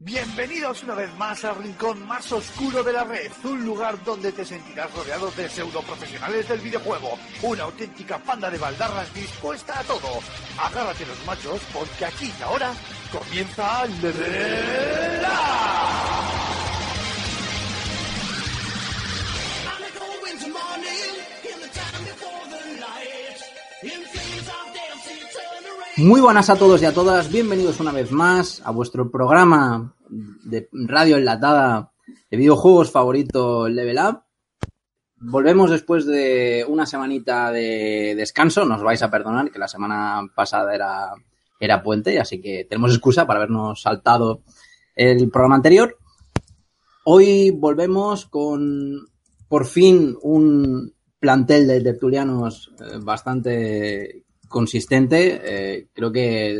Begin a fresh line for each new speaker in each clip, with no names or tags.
Bienvenidos una vez más al rincón más oscuro de la red, un lugar donde te sentirás rodeado de pseudo profesionales del videojuego, una auténtica panda de baldarras dispuesta a todo. Agárrate los machos porque aquí y ahora comienza Level
Muy buenas a todos y a todas, bienvenidos una vez más a vuestro programa de radio enlatada de videojuegos favorito Level Up. Volvemos después de una semanita de descanso, nos vais a perdonar que la semana pasada era, era puente, así que tenemos excusa para habernos saltado el programa anterior. Hoy volvemos con por fin un plantel de tertulianos eh, bastante consistente. Eh, creo que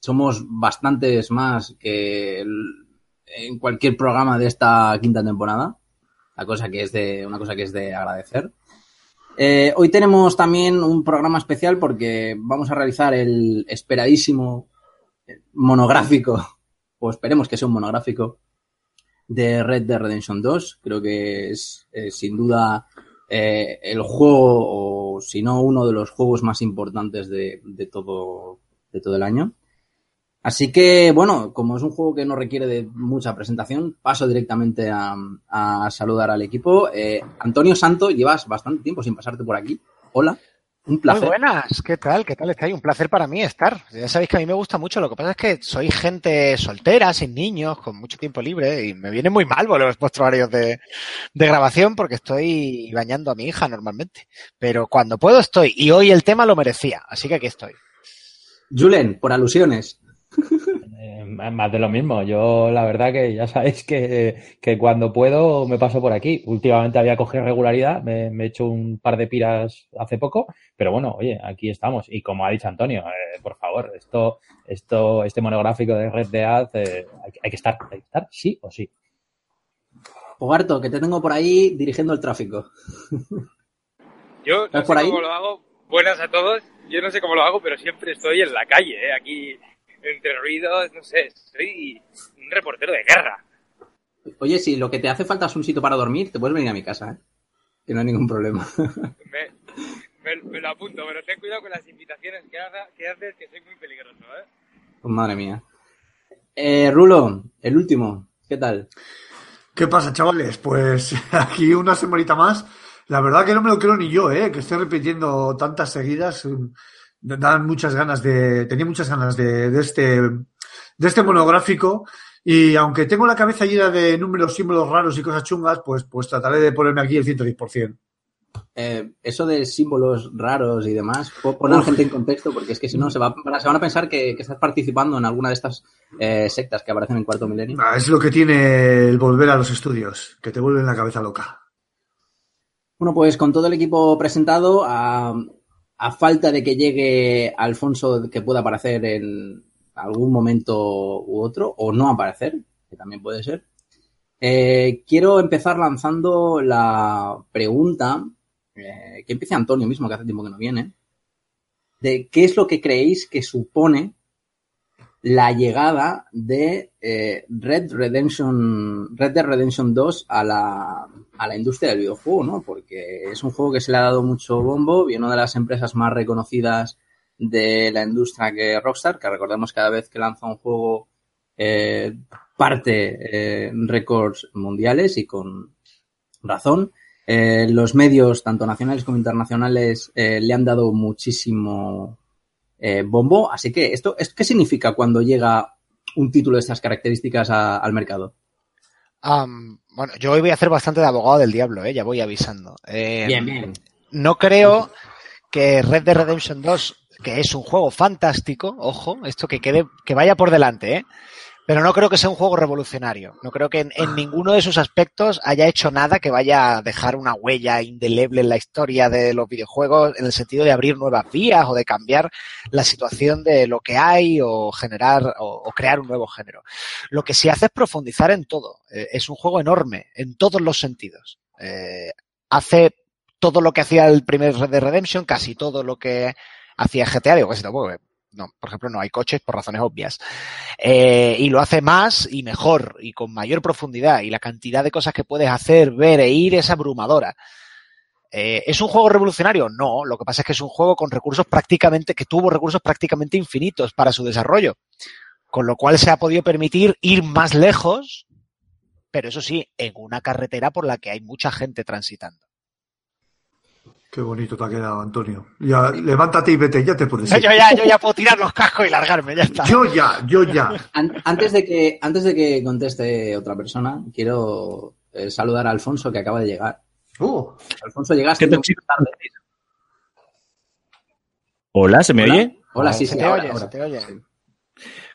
somos bastantes más que en cualquier programa de esta quinta temporada. La cosa que es de, una cosa que es de agradecer. Eh, hoy tenemos también un programa especial porque vamos a realizar el esperadísimo monográfico, o esperemos que sea un monográfico, de Red Dead Redemption 2. Creo que es eh, sin duda el juego, si no uno de los juegos más importantes de, de todo, de todo el año. Así que, bueno, como es un juego que no requiere de mucha presentación, paso directamente a, a saludar al equipo. Eh, Antonio Santo, llevas bastante tiempo sin pasarte por aquí. Hola, un placer.
Muy buenas, ¿qué tal? ¿Qué tal estáis? Un placer para mí estar. Ya sabéis que a mí me gusta mucho, lo que pasa es que soy gente soltera, sin niños, con mucho tiempo libre y me viene muy mal los vuestros horarios de, de grabación porque estoy bañando a mi hija normalmente. Pero cuando puedo estoy y hoy el tema lo merecía, así que aquí estoy.
Julen, por alusiones.
Eh, más de lo mismo. Yo, la verdad que ya sabéis que, que cuando puedo me paso por aquí. Últimamente había cogido regularidad, me, me he hecho un par de piras hace poco, pero bueno, oye, aquí estamos. Y como ha dicho Antonio, eh, por favor, esto, esto, este monográfico de Red Dead, eh, hay, hay que estar, hay que estar, sí o sí.
Ogarto, que te tengo por ahí dirigiendo el tráfico.
Yo no
¿Estás
sé
por ahí?
cómo lo hago. Buenas a todos. Yo no sé cómo lo hago, pero siempre estoy en la calle, ¿eh? aquí entre ruidos, no sé. Soy un reportero de guerra.
Oye, si lo que te hace falta es un sitio para dormir, te puedes venir a mi casa, ¿eh? Que no hay ningún problema.
Me, me- me lo apunto, pero ten cuidado con las invitaciones que, haga, que haces, que soy muy peligroso. ¿eh?
Pues madre mía. Eh, Rulo, el último, ¿qué tal?
¿Qué pasa, chavales? Pues aquí una semanita más. La verdad que no me lo creo ni yo, ¿eh? Que estoy repitiendo tantas seguidas. Dan muchas ganas de... Tenía muchas ganas de, de este, de este monográfico. Y aunque tengo la cabeza llena de números, símbolos raros y cosas chungas, pues, pues trataré de ponerme aquí el 110%.
Eh, eso de símbolos raros y demás, po- pon a la gente en contexto, porque es que si no se, va, se van a pensar que, que estás participando en alguna de estas eh, sectas que aparecen en Cuarto Milenio.
Ah, Es lo que tiene el volver a los estudios, que te vuelven la cabeza loca.
Bueno, pues con todo el equipo presentado, a, a falta de que llegue Alfonso que pueda aparecer en algún momento u otro, o no aparecer, que también puede ser, eh, quiero empezar lanzando la pregunta, eh, que empiece Antonio mismo, que hace tiempo que no viene, de qué es lo que creéis que supone la llegada de eh, Red Redemption, Red Dead Redemption 2 a la, a la industria del videojuego, ¿no? Porque es un juego que se le ha dado mucho bombo y una de las empresas más reconocidas de la industria que Rockstar, que recordemos cada vez que lanza un juego eh, parte eh, récords mundiales y con razón. Eh, los medios, tanto nacionales como internacionales, eh, le han dado muchísimo eh, bombo. Así que, esto, ¿esto ¿qué significa cuando llega un título de estas características a- al mercado?
Bueno, yo hoy voy a hacer bastante de abogado del diablo, ¿eh? ya voy avisando. Eh,
bien.
No creo que Red Dead Redemption 2, que es un juego fantástico, ojo, esto que quede, que vaya por delante, ¿eh? Pero no creo que sea un juego revolucionario. No creo que en, ninguno de sus aspectos haya hecho nada que vaya a dejar una huella indeleble en la historia de los videojuegos, en el sentido de abrir nuevas vías o de cambiar la situación de lo que hay o generar o, o crear un nuevo género. Lo que sí hace es profundizar en todo. Eh, es un juego enorme, en todos los sentidos. Eh, hace todo lo que hacía el primer Red Dead Redemption, casi todo lo que hacía GTA, digo casi tampoco, No, por ejemplo, no hay coches por razones obvias. Eh, y lo hace más y mejor y con mayor profundidad. Y la cantidad de cosas que puedes hacer, ver e ir es abrumadora. Eh, ¿Es un juego revolucionario? No, lo que pasa es que es un juego con recursos prácticamente, que tuvo recursos prácticamente infinitos para su desarrollo. Con lo cual se ha podido permitir ir más lejos, pero eso sí, en una carretera por la que hay mucha gente transitando.
Qué bonito te ha quedado, Antonio. Ya, levántate y vete, ya te puedes
Yo
ir.
ya, yo ya puedo tirar los cascos y largarme, ya está.
Yo ya, yo ya.
An- Antes de que, antes de que conteste otra persona, quiero eh, saludar a Alfonso que acaba de llegar.
Oh,
Alfonso, llegaste.
¿Qué te chico tarde? Hola, ¿se me
Hola.
oye?
Hola, sí,
se
sí,
te
ahora,
oye,
ahora.
se te oye.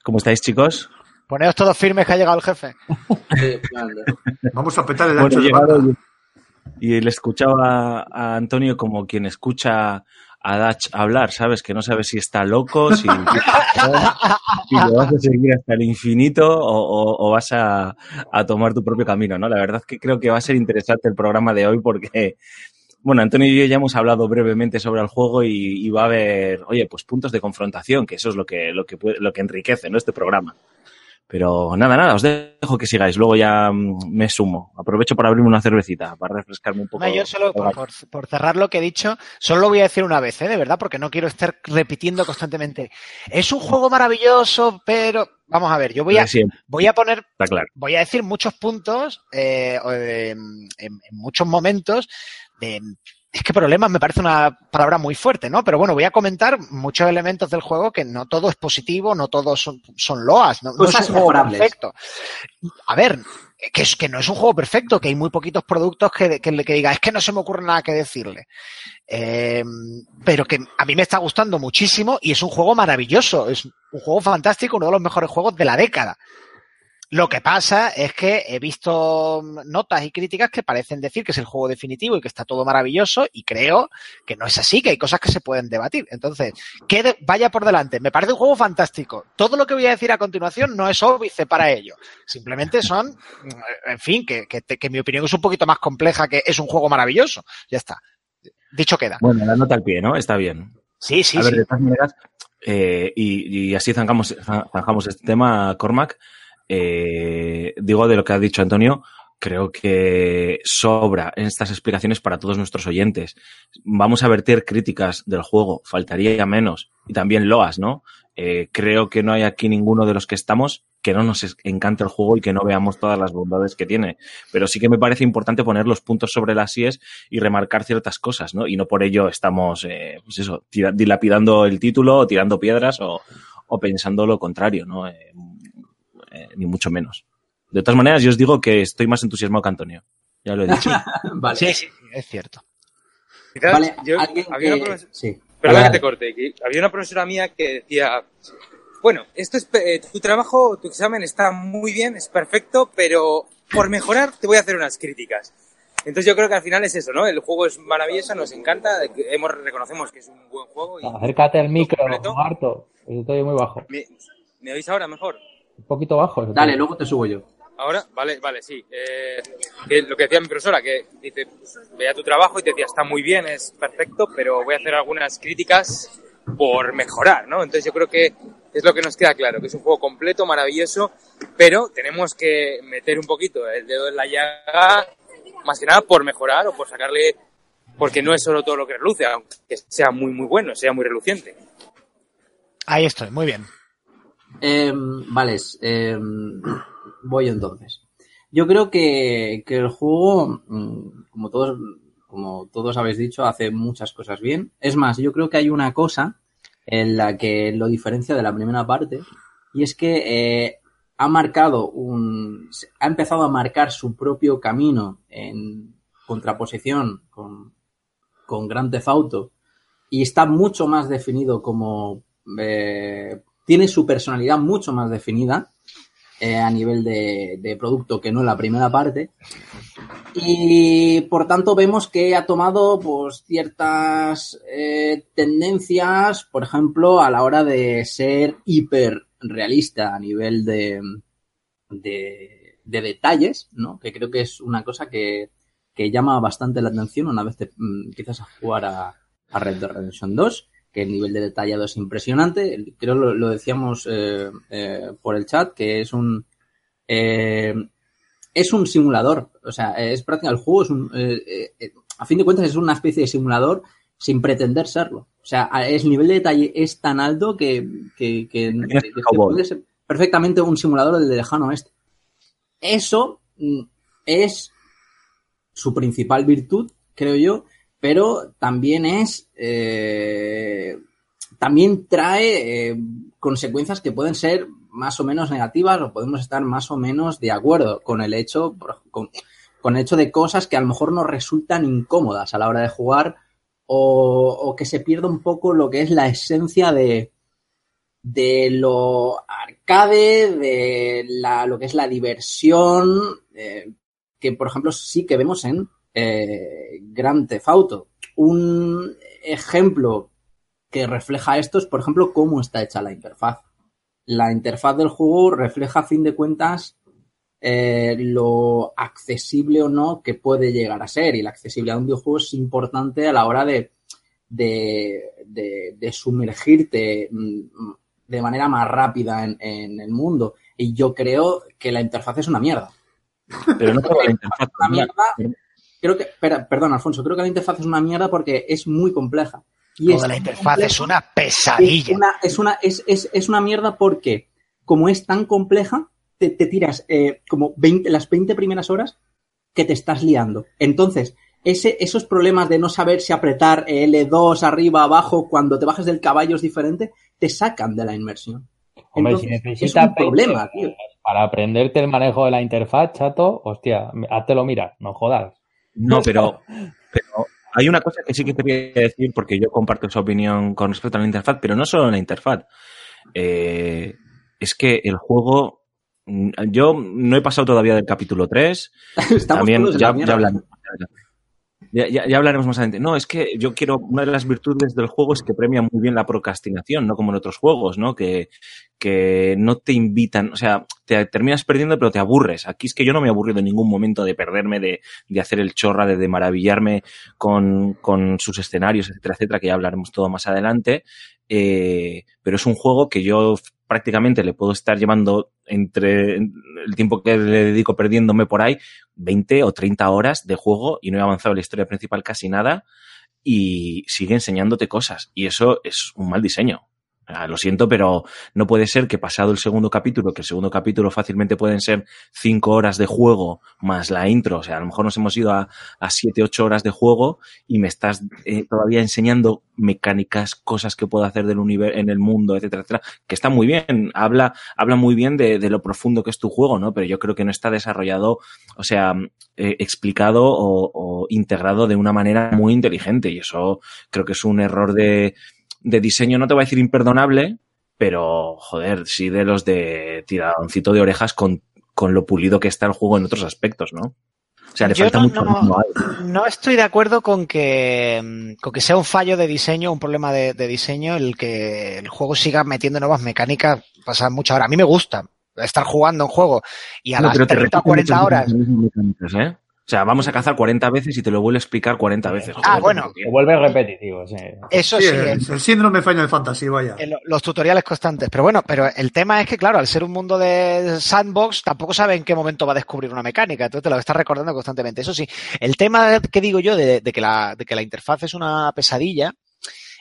¿Cómo estáis, chicos?
Poneos todos firmes que ha llegado el jefe.
Sí,
vamos a petar el
Bueno,
ancho
he
de.
Y, le escuchaba a, Antonio como quien escucha a Dutch hablar, ¿sabes? Que no sabe si está loco, si, si lo vas a seguir hasta el infinito o, o- o vas a, a tomar tu propio camino, ¿no? La verdad es que creo que va a ser interesante el programa de hoy porque, bueno, Antonio y yo ya hemos hablado brevemente sobre el juego y, y va a haber, oye, pues puntos de confrontación, que eso es lo que, lo que, puede- lo que enriquece, ¿no? Este programa. Pero nada, nada, os dejo que sigáis, luego ya mm, me sumo. Aprovecho para abrirme una cervecita, para refrescarme un poco.
No, yo solo, por, por- por cerrar lo que he dicho, solo lo voy a decir una vez, ¿eh? de verdad, porque no quiero estar repitiendo constantemente. Es un juego maravilloso, pero vamos a ver, yo voy a, voy a poner,
está claro.
voy a decir muchos puntos eh, de- en, en muchos momentos de es que problemas me parece una palabra muy fuerte, ¿no? Pero bueno, voy a comentar muchos elementos del juego que no todo es positivo, no todos son, son loas, no, no es un juego
mejorables.
perfecto. A ver, que es que no es un juego perfecto, que hay muy poquitos productos que, que, que diga, es que no se me ocurre nada que decirle. Eh, pero que a mí me está gustando muchísimo y es un juego maravilloso, es un juego fantástico, uno de los mejores juegos de la década. Lo que pasa es que he visto notas y críticas que parecen decir que es el juego definitivo y que está todo maravilloso y creo que no es así, que hay cosas que se pueden debatir. Entonces, que de- vaya por delante. Me parece un juego fantástico. Todo lo que voy a decir a continuación no es óbice para ello. Simplemente son, mm, en fin, que, que, que mi opinión es un poquito más compleja que es un juego maravilloso. Ya está. Dicho queda.
Bueno, la nota al pie, ¿no? Está bien.
Sí, sí,
a ver, de todas maneras, eh, y, y así zanjamos, zanjamos este tema, Cormac. Eh, digo de lo que ha dicho Antonio, creo que sobra en estas explicaciones para todos nuestros oyentes. Vamos a verter críticas del juego, faltaría menos, y también loas, ¿no? Eh, creo que no hay aquí ninguno de los que estamos que no nos encante el juego y que no veamos todas las bondades que tiene. Pero sí que me parece importante poner los puntos sobre las IES y remarcar ciertas cosas, ¿no? Y no por ello estamos, eh, pues eso, dilapidando el título, o tirando piedras o, o pensando lo contrario, ¿no? Eh, eh, ni mucho menos. De todas maneras, yo os digo que estoy más entusiasmado que Antonio. Ya lo he dicho.
Vale.
Sí, sí, es cierto.
Quizás
Vale,
yo-
alguien
había
que...
una profesora-
Sí.
Perdona
Vale,
que te corte. que había una profesora mía que decía, bueno, esto es eh, tu trabajo, tu examen está muy bien, es perfecto, pero por mejorar te voy a hacer unas críticas. Entonces yo creo que al final es eso, ¿no? El juego es maravilloso, nos encanta, hemos, reconocemos que es un buen juego. Y,
Acércate al micro, harto. Estoy muy bajo.
¿Me, ¿Me oís ahora mejor?
Un poquito bajo.
Dale, luego te subo yo.
¿Ahora? Vale, vale, sí. Eh, que lo que decía mi profesora, que dice, veía tu trabajo y te decía, está muy bien, es perfecto, pero voy a hacer algunas críticas por mejorar, ¿no? Entonces yo creo que es lo que nos queda claro, que es un juego completo, maravilloso, pero tenemos que meter un poquito el dedo en la llaga, más que nada por mejorar o por sacarle, porque no es solo todo lo que reluce, aunque sea muy, muy bueno, sea muy reluciente.
Ahí estoy, muy bien.
Eh, vale, eh, voy entonces. Yo creo que, que el juego, mm, como todos, como todos habéis dicho, hace muchas cosas bien. Es más, yo creo que hay una cosa en la que lo diferencia de la primera parte, y es que eh, ha marcado un. ha empezado a marcar su propio camino en contraposición con, con Grand Theft y está mucho más definido como. eh, tiene su personalidad mucho más definida eh, a nivel de, producto que no en la primera parte. Y por tanto vemos que ha tomado pues ciertas eh, tendencias, por ejemplo, a la hora de ser hiper realista a nivel de, de, de detalles, ¿no? Que creo que es una cosa que, que llama bastante la atención una vez te mm, empiezas a jugar a, a Red Dead Redemption 2 que el nivel de detallado es impresionante. Creo lo, lo decíamos eh, eh, por el chat, que es un eh, es un simulador. O sea, es prácticamente el juego es un, a fin de cuentas es una especie de simulador sin pretender serlo. O sea, el nivel de detalle es tan alto que, que, que, que- que puede ser perfectamente un simulador del lejano oeste. Eso mm, es su principal virtud, creo yo, pero también es eh, también trae eh, consecuencias que pueden ser más o menos negativas o podemos estar más o menos de acuerdo con el hecho con, con hecho de cosas que a lo mejor nos resultan incómodas a la hora de jugar o, o que se pierda un poco lo que es la esencia de, de lo arcade, de la, lo que es la diversión, eh, que por ejemplo sí que vemos en eh, Grand Theft Auto. Un ejemplo que refleja esto es, por ejemplo, cómo está hecha la interfaz. La interfaz del juego refleja, a fin de cuentas, eh, lo accesible o no que puede llegar a ser. Y la accesibilidad de un videojuego es importante a la hora de, de, de- de sumergirte mm, de manera más rápida en, en el mundo. Y yo creo que la interfaz es una mierda.
Pero no la interfaz.
Una mierda. Creo que, pera- perdón, Alfonso, creo que la interfaz es una mierda porque es muy compleja. Y
de la interfaz
compleja-
es una
es
pesadilla.
una, es, una, es, es, es una mierda porque, como es tan compleja, te, te tiras eh, como 20, las 20 primeras horas que te estás liando. Entonces, ese, esos problemas de no saber si apretar L2 arriba, abajo, cuando te bajas del caballo es diferente, te sacan de la inmersión.
Hombre, si necesitas
es un problema,
20
tío.
Para aprenderte el manejo de la interfaz, chato, hostia, hazte lo miras, no jodas.
No, pero, pero hay una cosa que sí que te voy a decir, porque yo comparto esa opinión con respecto a la interfaz, pero no solo la interfaz. Eh, es que el juego. Yo no he pasado todavía del capítulo 3.
Estamos
También
todos en
ya, ya. Ya- ya hablaremos más adelante. No, es que yo quiero. Una de las virtudes del juego es que premia muy bien la procrastinación, no como en otros juegos, ¿no? Que, que no te invitan, o sea, te terminas perdiendo, pero te aburres. Aquí es que yo no me he aburrido en ningún momento de perderme, de, de hacer el chorra, de, de maravillarme con, con sus escenarios, etcétera, etcétera, que ya hablaremos todo más adelante. Eh, pero es un juego que yo prácticamente le puedo estar llevando entre el tiempo que le dedico perdiéndome por ahí, 20 o 30 horas de juego y no he avanzado en la historia principal casi nada y sigue enseñándote cosas. Y eso es un mal diseño. Ah, Lo siento, pero no puede ser que pasado el segundo capítulo, que el segundo capítulo fácilmente pueden ser cinco horas de juego más la intro, o sea, a lo mejor nos hemos ido a, a siete, ocho horas de juego y me estás eh, todavía enseñando mecánicas, cosas que puedo hacer del universo, en el mundo, etcétera, etcétera, que está muy bien, habla, habla muy bien de, de lo profundo que es tu juego, ¿no? Pero yo creo que no está desarrollado, o sea, eh, explicado o, o integrado de una manera muy inteligente y eso creo que es un error de, de diseño, no te voy a decir imperdonable, pero joder, sí de los de tiradoncito de orejas con, con lo pulido que está el juego en otros aspectos, ¿no? O sea, le
Yo
falta
no-
mucho
no- estoy de acuerdo con que, mm, con que sea un fallo de diseño, un problema de, de diseño, el que el juego siga metiendo nuevas mecánicas, pasa mucho ahora. A mí me gusta estar jugando un juego y a
No,
las
pero te
30 o
repite
40
muchas
horas.
mecánicas, ¿eh? O sea, vamos a cazar 40 veces y te lo vuelvo a explicar 40 veces.
Ah, bueno.
Se vuelve repetitivo, sí.
Eso
Sí,
sí,
el, síndrome Final Fantasy, vaya.
el- los tutoriales constantes. Pero bueno, pero el tema es que, claro, al ser un mundo de sandbox, tampoco sabe en qué momento va a descubrir una mecánica. Entonces te lo estás recordando constantemente. Eso sí, el tema que digo yo de, de que, la, de que la interfaz es una pesadilla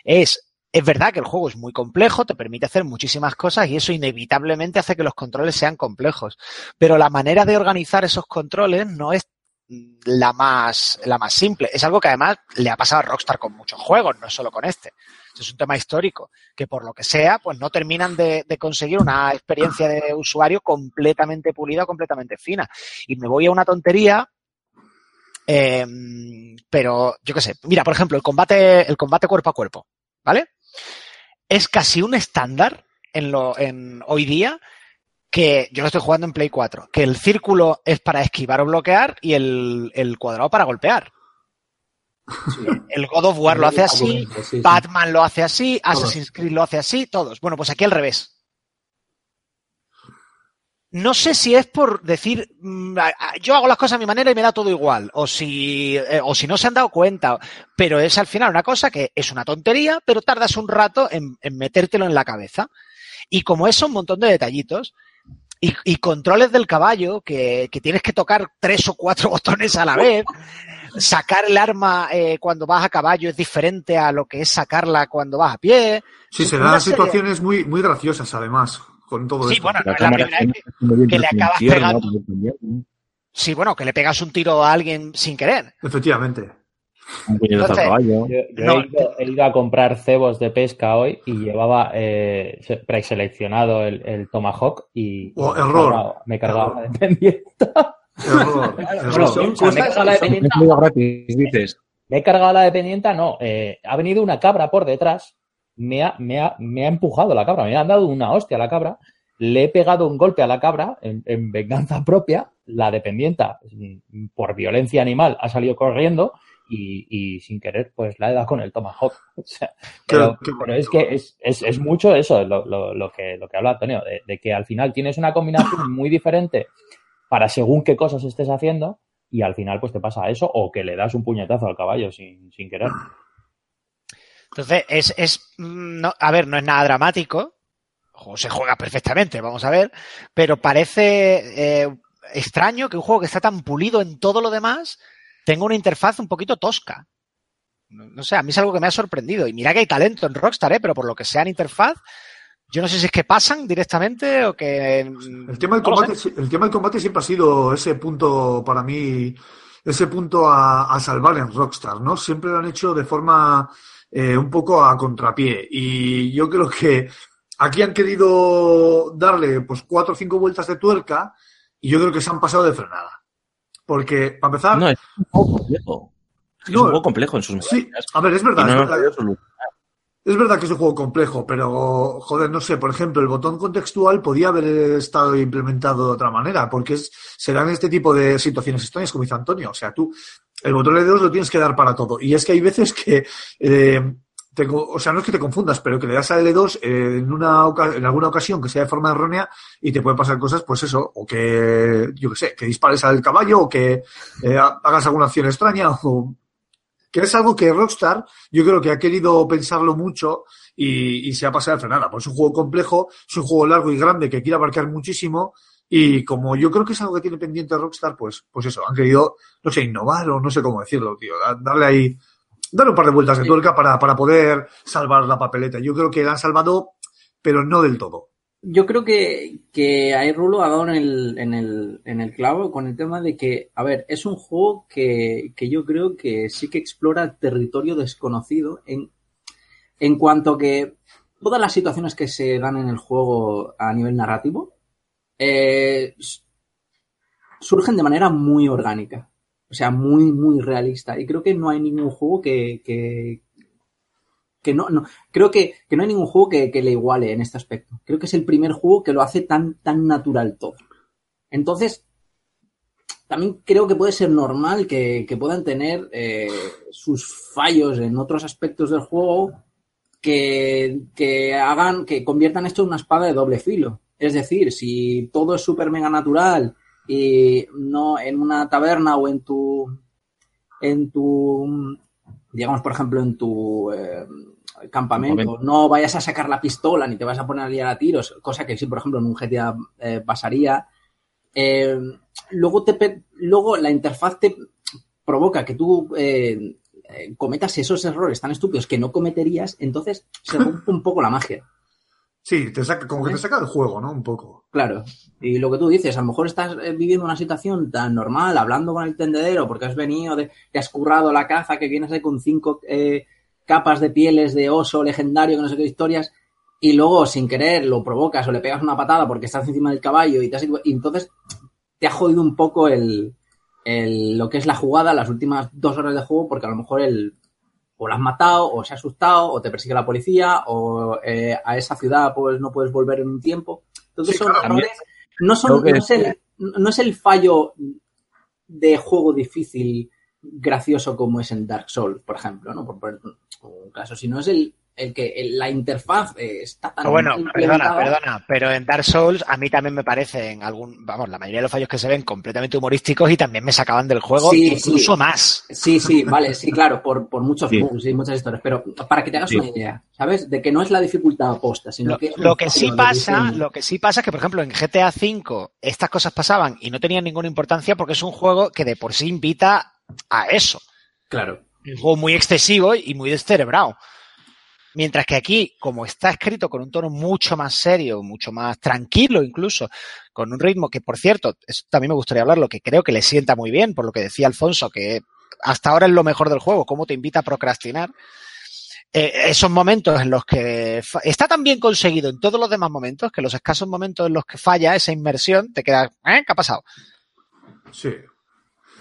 es es verdad que el juego es muy complejo, te permite hacer muchísimas cosas y eso inevitablemente hace que los controles sean complejos. Pero la manera de organizar esos controles no es la más, la más simple. Es algo que además le ha pasado a Rockstar con muchos juegos, no solo con este. Es un tema histórico, que por lo que sea, pues no terminan de, conseguir una experiencia de usuario completamente pulida, completamente fina. Y me voy a una tontería, eh, pero yo qué sé. Mira, por ejemplo, el combate, el combate cuerpo a cuerpo, ¿vale? Es casi un estándar en lo, en hoy día que yo lo estoy jugando en Play 4, que el círculo es para esquivar o bloquear y el, el cuadrado para golpear. El God of War lo hace así,
Sí, sí.
Batman lo hace así. Assassin's Creed lo hace así, todos. Bueno, pues aquí al revés. no sé si es por decir, mm, yo hago las cosas a mi manera y me da todo igual, o si, eh, o si no se han dado cuenta, pero es al final una cosa que es una tontería, pero tardas un rato en, en metértelo en la cabeza. Y como eso, un montón de detallitos. Y, y controles del caballo, que, que tienes que tocar tres o cuatro botones a la vez. Sacar el arma eh, cuando vas a caballo es diferente a lo que es sacarla cuando vas a pie.
Sí, se dan
serie-
situaciones muy, muy graciosas, además, con todo
Sí,
esto.
bueno, no
La
es la primera vez que-
está muy bien
que le acabas
infierno,
pegando.
¿no? También, ¿no?
Sí, bueno, que le pegas un tiro a alguien sin querer.
Efectivamente.
Un puñetazo
Entonces,
caballo.
Yo, yo
No,
he, ido, he ido a comprar cebos de pesca hoy y llevaba eh, se- preseleccionado el, el Tomahawk y,
Oh,
me he
error.
cargado- me he cargado
Error.
la dependienta.
Error,
he cargado la dependienta, me he cargado la dependienta, no, eh, ha venido una cabra por detrás, me ha, me, ha, me ha empujado la cabra, me ha dado una hostia a la cabra, le he pegado un golpe a la cabra en, en venganza propia, la dependienta, mm, por violencia animal, ha salido corriendo y, y sin querer, pues la he dado con el tomahawk. O sea, pero, pero es que es, es, es mucho eso, lo, lo, lo que, lo que habla Antonio, de, de que al final tienes una combinación muy diferente para según qué cosas estés haciendo y al final pues te pasa eso o que le das un puñetazo al caballo sin, sin querer.
Entonces, es, es no, a ver, no es nada dramático. O se juega perfectamente, vamos a ver. Pero parece eh, extraño que un juego que está tan pulido en todo lo demás tenga una interfaz un poquito tosca. No, no sé, a mí es algo que me ha sorprendido. Y mira que hay talento en Rockstar, ¿eh? pero por lo que sea en interfaz, yo no sé si es que pasan directamente o que. mm,
El tema, del combate, el tema del combate siempre ha sido ese punto para mí, ese punto a, a salvar en Rockstar, ¿no? Siempre lo han hecho de forma eh, un poco a contrapié. Y yo creo que aquí han querido darle pues cuatro o cinco vueltas de tuerca y yo creo que se han pasado de frenada. Porque, para empezar,
No, es un juego complejo. Es,
No,
un juego complejo en sus
sí, a ver, es verdad,
no
es verdad. Es verdad que es un juego complejo, pero joder, no sé, por ejemplo, el botón contextual podía haber estado implementado de otra manera, porque es, se dan este tipo de situaciones extrañas, como dice Antonio. O sea, tú, el botón L2 lo tienes que dar para todo. Y es que hay veces que, eh, te o sea, no es que te confundas, pero que le das a L2 eh, en, una, en alguna ocasión que sea de forma errónea y te pueden pasar cosas, pues eso, o que, yo qué sé, que dispares al caballo o que eh, ha- hagas alguna acción extraña o que es algo que Rockstar yo creo que ha querido pensarlo mucho y, y se ha pasado de frenada. Pues es un juego complejo, es un juego largo y grande que quiere abarcar muchísimo y como yo creo que es algo que tiene pendiente Rockstar, pues, pues eso, han querido, no sé, innovar o no sé cómo decirlo, tío, da- darle ahí, darle un par de vueltas de tuerca para, para poder salvar la papeleta. Yo creo que la han salvado, pero no del todo.
Yo creo que, que ahí Rulo ha dado en el, en, el, en el clavo con el tema de que, a ver, es un juego que, que yo creo que sí que explora territorio desconocido en, en cuanto que todas las situaciones que se dan en el juego a nivel narrativo eh, surgen de manera muy orgánica. Sea, muy, muy realista. Y creo que no hay ningún juego que, que, que no, no, creo que, que no hay ningún juego que, que le iguale en este aspecto. Creo que es el primer juego que lo hace tan, tan natural todo. Entonces, también creo que puede ser normal que, que puedan tener eh, sus fallos en otros aspectos del juego que, que hagan, que conviertan esto en una espada de doble filo. Es decir, si todo es súper mega natural y no en una taberna o en tu, en tu, digamos, por ejemplo, en tu eh, campamento,
Campamento.
no vayas a sacar la pistola ni te vas a poner a liar a tiros, cosa que sí, por ejemplo, en un GTA eh, pasaría. Eh, luego, te, luego la interfaz te provoca que tú eh, cometas esos errores tan estúpidos que no cometerías, entonces se rompe un poco la magia.
Sí, te saca, como que te saca del juego, ¿no? Un poco.
Claro. Y lo que tú dices, a lo mejor estás eh, viviendo una situación tan normal, hablando con el tendedero, porque has venido, de, te has currado la caza, que vienes ahí con cinco eh, capas de pieles de oso legendario, que no sé qué historias, y luego sin querer lo provocas o le pegas una patada porque estás encima del caballo y, te has, y entonces te ha jodido un poco el, el- lo que es la jugada las últimas dos horas de juego, porque a lo mejor el o la has matado, o se ha asustado, o te persigue la policía, o eh, a esa ciudad pues no puedes volver en un tiempo. Entonces
Sí,
son
claro,
errores, no son, no es, el, no es el fallo de juego difícil gracioso como es en Dark Souls, por ejemplo, ¿no? Por poner un caso, sino es el, el que el- la interfaz eh, está tan
Ah, bueno, perdona, perdona, pero en Dark Souls a mí también me parecen algún, vamos, la mayoría de los fallos que se ven completamente humorísticos y también me sacaban del juego
Sí,
incluso
sí.
más.
Sí, sí, vale, sí, claro, por, por muchos
Sí.
bugs y muchas historias, pero para que te hagas
Sí.
una idea, ¿sabes? De que no es la dificultad aposta, sino
Lo,
que
lo que sí pasa, lo que sí pasa es que, por ejemplo, en GTA V estas cosas pasaban y no tenían ninguna importancia porque es un juego que de por sí invita a eso.
Claro.
un juego muy excesivo y muy descerebrado. Mientras que aquí, como está escrito con un tono mucho más serio, mucho más tranquilo incluso, con un ritmo que, por cierto, eso también me gustaría hablarlo, que creo que le sienta muy bien, por lo que decía Alfonso, que hasta ahora es lo mejor del juego, cómo te invita a procrastinar. Eh, esos momentos en los que está tan bien conseguido en todos los demás momentos que los escasos momentos en los que falla esa inmersión te queda, ¿eh? ¿Qué ha pasado?
Sí.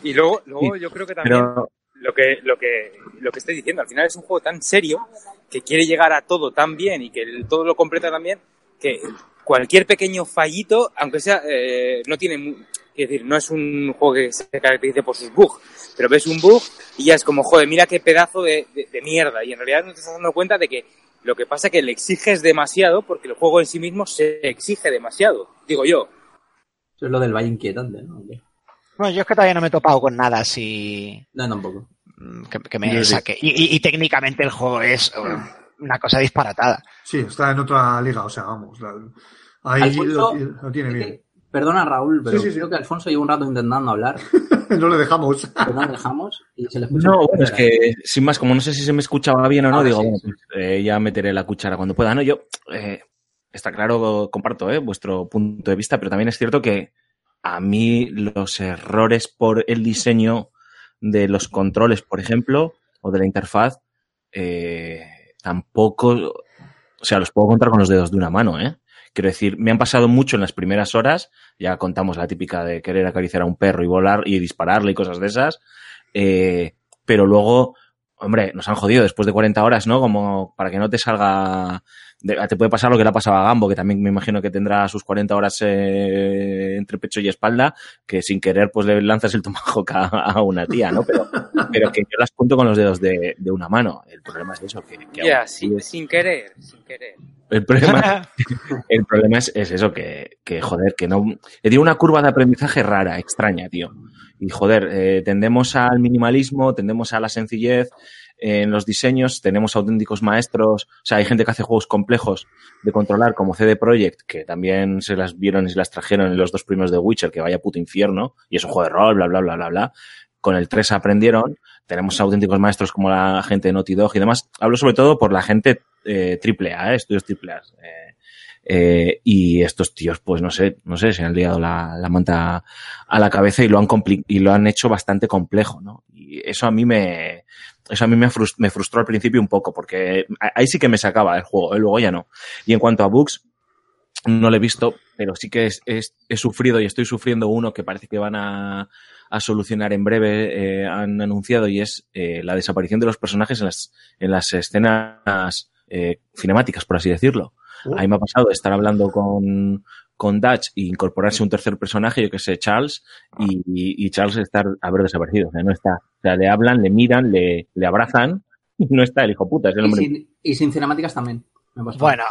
Y luego, luego
Sí,
yo creo que también
Pero
lo que, lo que, lo que estoy diciendo, al final es un juego tan serio que quiere llegar a todo tan bien y que el- todo lo completa tan bien que cualquier pequeño fallito, aunque sea, eh, no tiene, quiero decir, no es un juego que se caracterice por sus bugs, pero ves un bug y ya es como, joder, mira qué pedazo de, de- de mierda. Y en realidad no te estás dando cuenta de que lo que pasa es que le exiges demasiado porque el juego en sí mismo se exige demasiado, digo yo.
Eso es lo del valle inquietante, ¿no?
Bueno, yo es que todavía no me he topado con nada así
No, tampoco.
Que, que me
sí.
saque. Y, y- y técnicamente el juego es uh, una cosa disparatada.
Sí, está en otra liga, o sea, vamos. la- ahí
Alfonso,
lo, lo tiene bien.
Perdona, Raúl, pero
Sí, sí, sí.
creo que Alfonso lleva un rato intentando hablar,
no le dejamos.
pero no le dejamos y se le escucha.
No, bueno, es que sin más, como no sé si se me escuchaba bien o no,
Ahora
digo,
sí,
bueno,
sí.
pues, eh, ya meteré la cuchara cuando pueda. No, yo, eh, está claro, comparto eh, vuestro punto de vista, pero también es cierto que a mí los errores por el diseño de los controles, por ejemplo, o de la interfaz, eh, tampoco, o sea, los puedo contar con los dedos de una mano, ¿eh? Quiero decir, me han pasado mucho en las primeras horas, ya contamos la típica de querer acariciar a un perro y volar y dispararle y cosas de esas, eh, pero luego, hombre, nos han jodido después de 40 horas, ¿no? Como para que no te salga... de- te puede pasar lo que le ha pasado a Gambo, que también me imagino que tendrá sus 40 horas eh, entre pecho y espalda, que sin querer pues le lanzas el tomahawk a, a una tía, ¿no? Pero, pero que yo las punto con los dedos de, de una mano. El problema es eso, que, que
Ya, sin querer, sin querer.
el problema, el problema es, es eso, que, que, joder, que no... Le dio una curva de aprendizaje rara, extraña, tío. Y joder, eh, tendemos al minimalismo, tendemos a la sencillez en los diseños, tenemos auténticos maestros, o sea, hay gente que hace juegos complejos de controlar como CD Projekt, que también se las vieron y se las trajeron en los dos primeros de Witcher, que vaya puto infierno, y es un juego de rol, bla, bla, bla, bla, bla. Con el 3 aprendieron, tenemos auténticos maestros como la gente de Naughty Dog y demás. Hablo sobre todo por la gente eh, triple A, eh, estudios triple A. Eh, eh, y estos tíos, pues no sé, no sé, se han liado la, la manta a la cabeza y lo han compli- y lo han hecho bastante complejo, ¿no? Y eso a mí me, eso a mí me, frus- me frustró al principio un poco, porque ahí sí que me sacaba el juego, ¿eh? luego ya no. Y en cuanto a bugs, no lo he visto, pero sí que es- es- he sufrido y estoy sufriendo uno que parece que van a, a solucionar en breve, eh, han anunciado, y es eh, la desaparición de los personajes en las, en las escenas eh, cinemáticas, por así decirlo.
Oh.
A mí me ha pasado de estar hablando con, con Dutch e incorporarse un tercer personaje, yo que sé, Charles, y, y- y Charles estar, haber desaparecido. O sea, no está. O sea, le hablan, le miran, le, le abrazan, y no está el hijo puta, es el
Y
hombre.
sin, y sin cinemáticas también. me.
Bueno,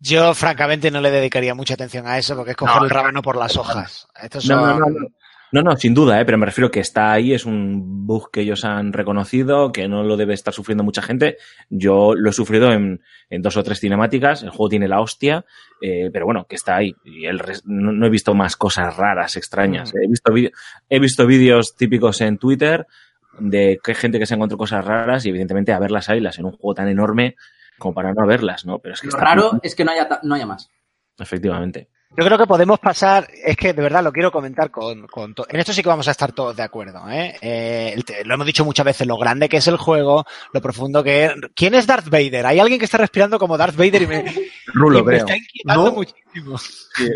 yo francamente no le dedicaría mucha atención a eso porque es coger
No,
el rábano por las hojas. Estos
No, no,
son-
no, no. No, no, sin duda, ¿eh? pero me refiero que está ahí, es un bug que ellos han reconocido, que no lo debe estar sufriendo mucha gente. Yo lo he sufrido en, en dos o tres cinemáticas, el juego tiene la hostia, eh, pero bueno, que está ahí. Y el no, no he visto más cosas raras, extrañas.
Mm.
He visto vi- he visto vídeos típicos en Twitter de que hay gente que se encontró cosas raras y evidentemente a verlas en un juego tan enorme como para no verlas, ¿no? Pero es que
Lo
está
raro es que no haya, no haya más.
Efectivamente.
Yo creo que podemos pasar, es que de verdad lo quiero comentar con, con to- en esto sí que vamos a estar todos de acuerdo, ¿eh? Eh, lo hemos dicho muchas veces, lo grande que es el juego, lo profundo que es. ¿Quién es Darth Vader? Hay alguien que está respirando como Darth Vader y me,
Rulo,
y me
creo.
está inquietando
No.
muchísimo.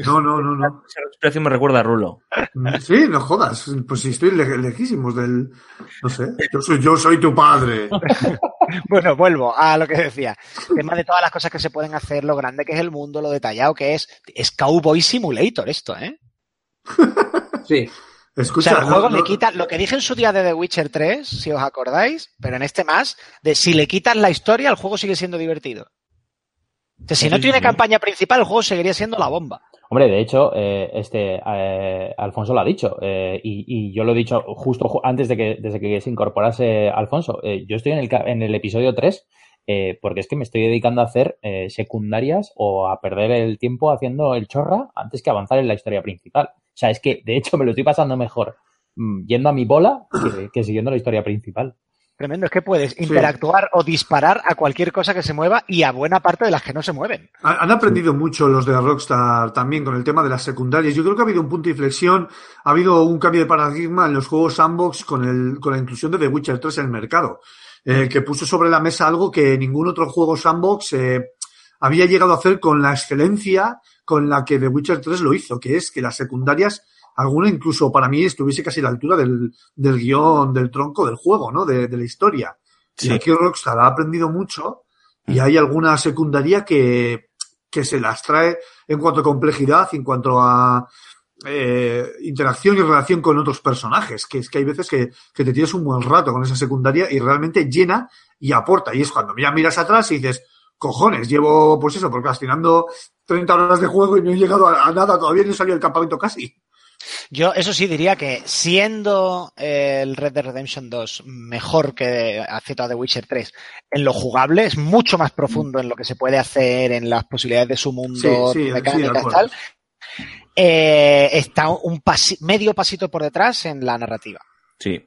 No, no, no, no.
Esa respiración me recuerda a Rulo.
Sí, no jodas. Pues sí, estoy le- lejísimos del. No sé. Yo soy, yo soy tu padre.
Bueno, vuelvo a lo que decía. El tema de todas las cosas que se pueden hacer, lo grande que es el mundo, lo detallado que es. Es Cowboy Simulator esto, ¿eh?
Sí.
Escucha,
o sea, el juego
no-
le quita lo que dije en su día de The Witcher 3, si os acordáis, pero en este más, de si le quitas la historia, el juego sigue siendo divertido. O sea, si no
Sí,
tiene
sí.
campaña principal, el juego seguiría siendo la bomba.
Hombre, de hecho, eh, este eh, Alfonso lo ha dicho, eh, y, y yo lo he dicho justo ju- antes de que, desde que se incorporase Alfonso. Eh, yo estoy en el, en el episodio 3 eh, porque es que me estoy dedicando a hacer eh, secundarias o a perder el tiempo haciendo el chorra antes que avanzar en la historia principal. O sea, es que de hecho me lo estoy pasando mejor mm, yendo a mi bola que, que siguiendo la historia principal.
Tremendo, es que puedes interactuar o disparar a cualquier cosa que se mueva y a buena parte de las que no se mueven.
Han aprendido mucho los de Rockstar también con el tema de las secundarias. Yo creo que ha habido un punto de inflexión, ha habido un cambio de paradigma en los juegos sandbox con, el, con la inclusión de The Witcher 3 en el mercado, eh, que puso sobre la mesa algo que ningún otro juego sandbox eh, había llegado a hacer con la excelencia con la que The Witcher 3 lo hizo, que es que las secundarias, alguna incluso para mí estuviese casi a la altura del, del guion, del tronco del juego, ¿no? De, de la historia.
Sí.
Y aquí Rockstar ha aprendido mucho y hay alguna secundaria que, que se las trae en cuanto a complejidad, en cuanto a eh, interacción y relación con otros personajes, que es que hay veces que, que te tienes un buen rato con esa secundaria y realmente llena y aporta. Y es cuando ya miras atrás y dices, cojones, llevo, pues eso, procrastinando 30 horas de juego y no he llegado a, a nada, todavía no he salido del campamento casi.
Yo, eso sí, diría que siendo eh, el Red Dead Redemption 2 mejor que Z The Witcher 3 en lo jugable, es mucho más profundo en lo que se puede hacer, en las posibilidades de su mundo,
Sí, sí, de
mecánicas tal. Eh, está un pasi- medio pasito por detrás en la narrativa.
Sí.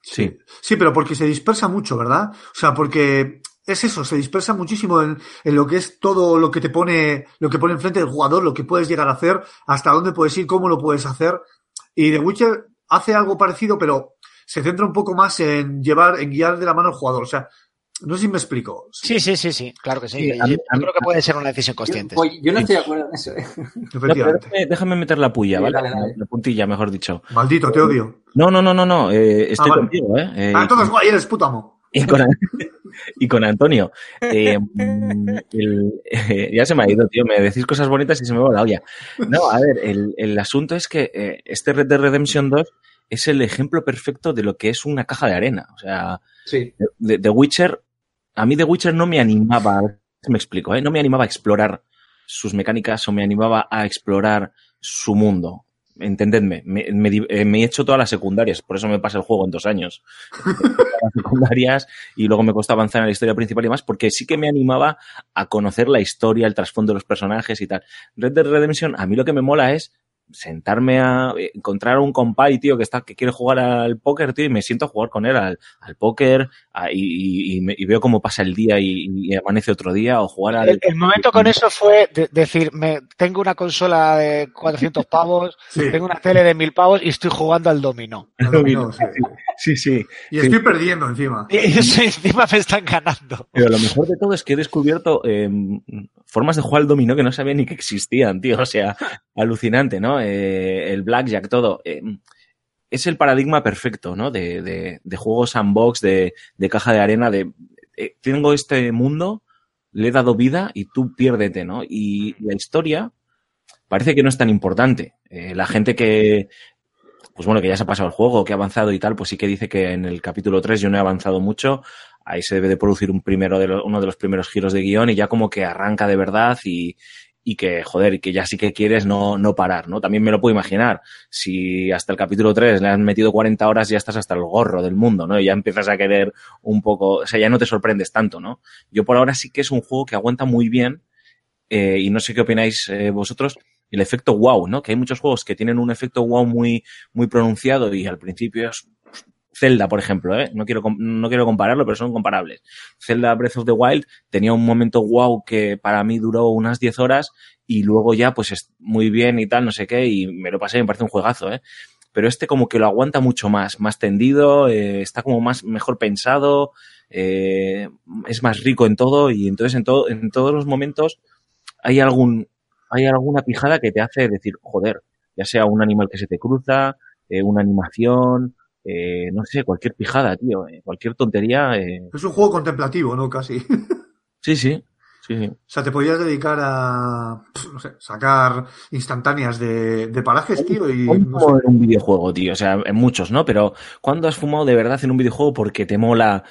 Sí.
Sí, pero porque se dispersa mucho, ¿verdad? O sea, porque es eso, se dispersa muchísimo en, en lo que es todo lo que te pone, lo que pone enfrente del jugador, lo que puedes llegar a hacer, hasta dónde puedes ir, cómo lo puedes hacer. Y The Witcher hace algo parecido, pero se centra un poco más en llevar, en guiar de la mano al jugador. O sea, no sé si me explico.
Sí, sí, sí, sí, claro que sí.
Sí,
yo
a mí-
yo
a mí-
creo que puede ser una decisión consciente.
Oye, yo no estoy de acuerdo en eso. ¿eh?
Efectivamente.
déjame, déjame meter la puya, ¿vale?
dale, dale.
La puntilla, mejor dicho.
Maldito, te odio.
No, no, no, no, no. eh, estoy
vale.
contigo, ¿eh? Eh,
Ah, entonces, guay, eres puto amo.
y con, y con Antonio. Eh, mm, el- eh, ya se me ha ido, tío. Me decís cosas bonitas y se me va la olla. No, a ver, el, el asunto es que eh, este Red Dead Redemption 2 es el ejemplo perfecto de lo que es una caja de arena. O sea,
Sí.
de, The Witcher, a mí The Witcher no me animaba, me explico, ¿eh? no me animaba a explorar sus mecánicas o me animaba a explorar su mundo. Entendedme, me, eh, he hecho todas las secundarias, por eso me pasa el juego en dos años. secundarias y luego me costó avanzar en la historia principal y más, porque sí que me animaba a conocer la historia, el trasfondo de los personajes y tal. Red Dead Redemption, a mí lo que me mola es sentarme a eh, encontrar a un compay, tío, que está, que quiere jugar al póker, tío, y me siento a jugar con él al, al póker a- y, y- y me- y veo cómo pasa el día y, y amanece otro día, o jugar al...
El, el momento con eso fue de- decir, me, tengo una consola de 400 pavos,
Sí.
tengo una tele de 1000 pavos y estoy jugando al dominó.
Al dominó, sí.
Sí, sí.
Y estoy perdiendo encima.
Y encima me están ganando.
Pero lo mejor de todo es que he descubierto eh, formas de jugar al dominó que no sabía ni que existían, tío. O sea, alucinante, ¿no? Eh, el blackjack, todo. Eh, es el paradigma perfecto, ¿no? De, de, de juegos sandbox, de, de caja de arena, de eh, tengo este mundo, le he dado vida y tú piérdete, ¿no? Y la historia parece que no es tan importante. La gente que, pues bueno, que ya se ha pasado el juego, que ha avanzado y tal, pues sí que dice que en el capítulo 3 yo no he avanzado mucho. Ahí se debe de producir un primero de lo- uno de los primeros giros de guion y ya como que arranca de verdad y, y que, joder, que ya sí que quieres no, no parar, ¿no? También me lo puedo imaginar. Si hasta el capítulo 3 le han metido 40 horas, ya estás hasta el gorro del mundo, ¿no? Y ya empiezas a querer un poco, o sea, ya no te sorprendes tanto, ¿no? Yo por ahora sí que es un juego que aguanta muy bien eh, y no sé qué opináis eh, vosotros, el efecto wow, ¿no? Que hay muchos juegos que tienen un efecto wow muy, muy pronunciado y al principio es Zelda, por ejemplo, ¿eh? no, quiero, no quiero compararlo, pero son comparables. Zelda Breath of the Wild tenía un momento wow que para mí duró unas 10 horas y luego ya pues es muy bien y tal, no sé qué, y me lo pasé, me parece un juegazo, ¿eh? Pero este como que lo aguanta mucho más, más tendido, eh, está como más mejor pensado, eh, es más rico en todo y entonces en, todo, en todos los momentos hay algún hay alguna pijada que te hace decir, joder, ya sea un animal que se te cruza, eh, una animación, eh, no sé, cualquier pijada, tío, eh, cualquier tontería. eh,
Es un juego contemplativo, ¿no? Casi.
Sí, sí, Sí, sí.
O sea, te podías dedicar a, pf, no sé, sacar instantáneas de, de parajes, tío, y
¿Cuándo
no sé.
en un videojuego, tío? O sea, en muchos, ¿no? Pero ¿cuándo has fumado de verdad en un videojuego porque te mola?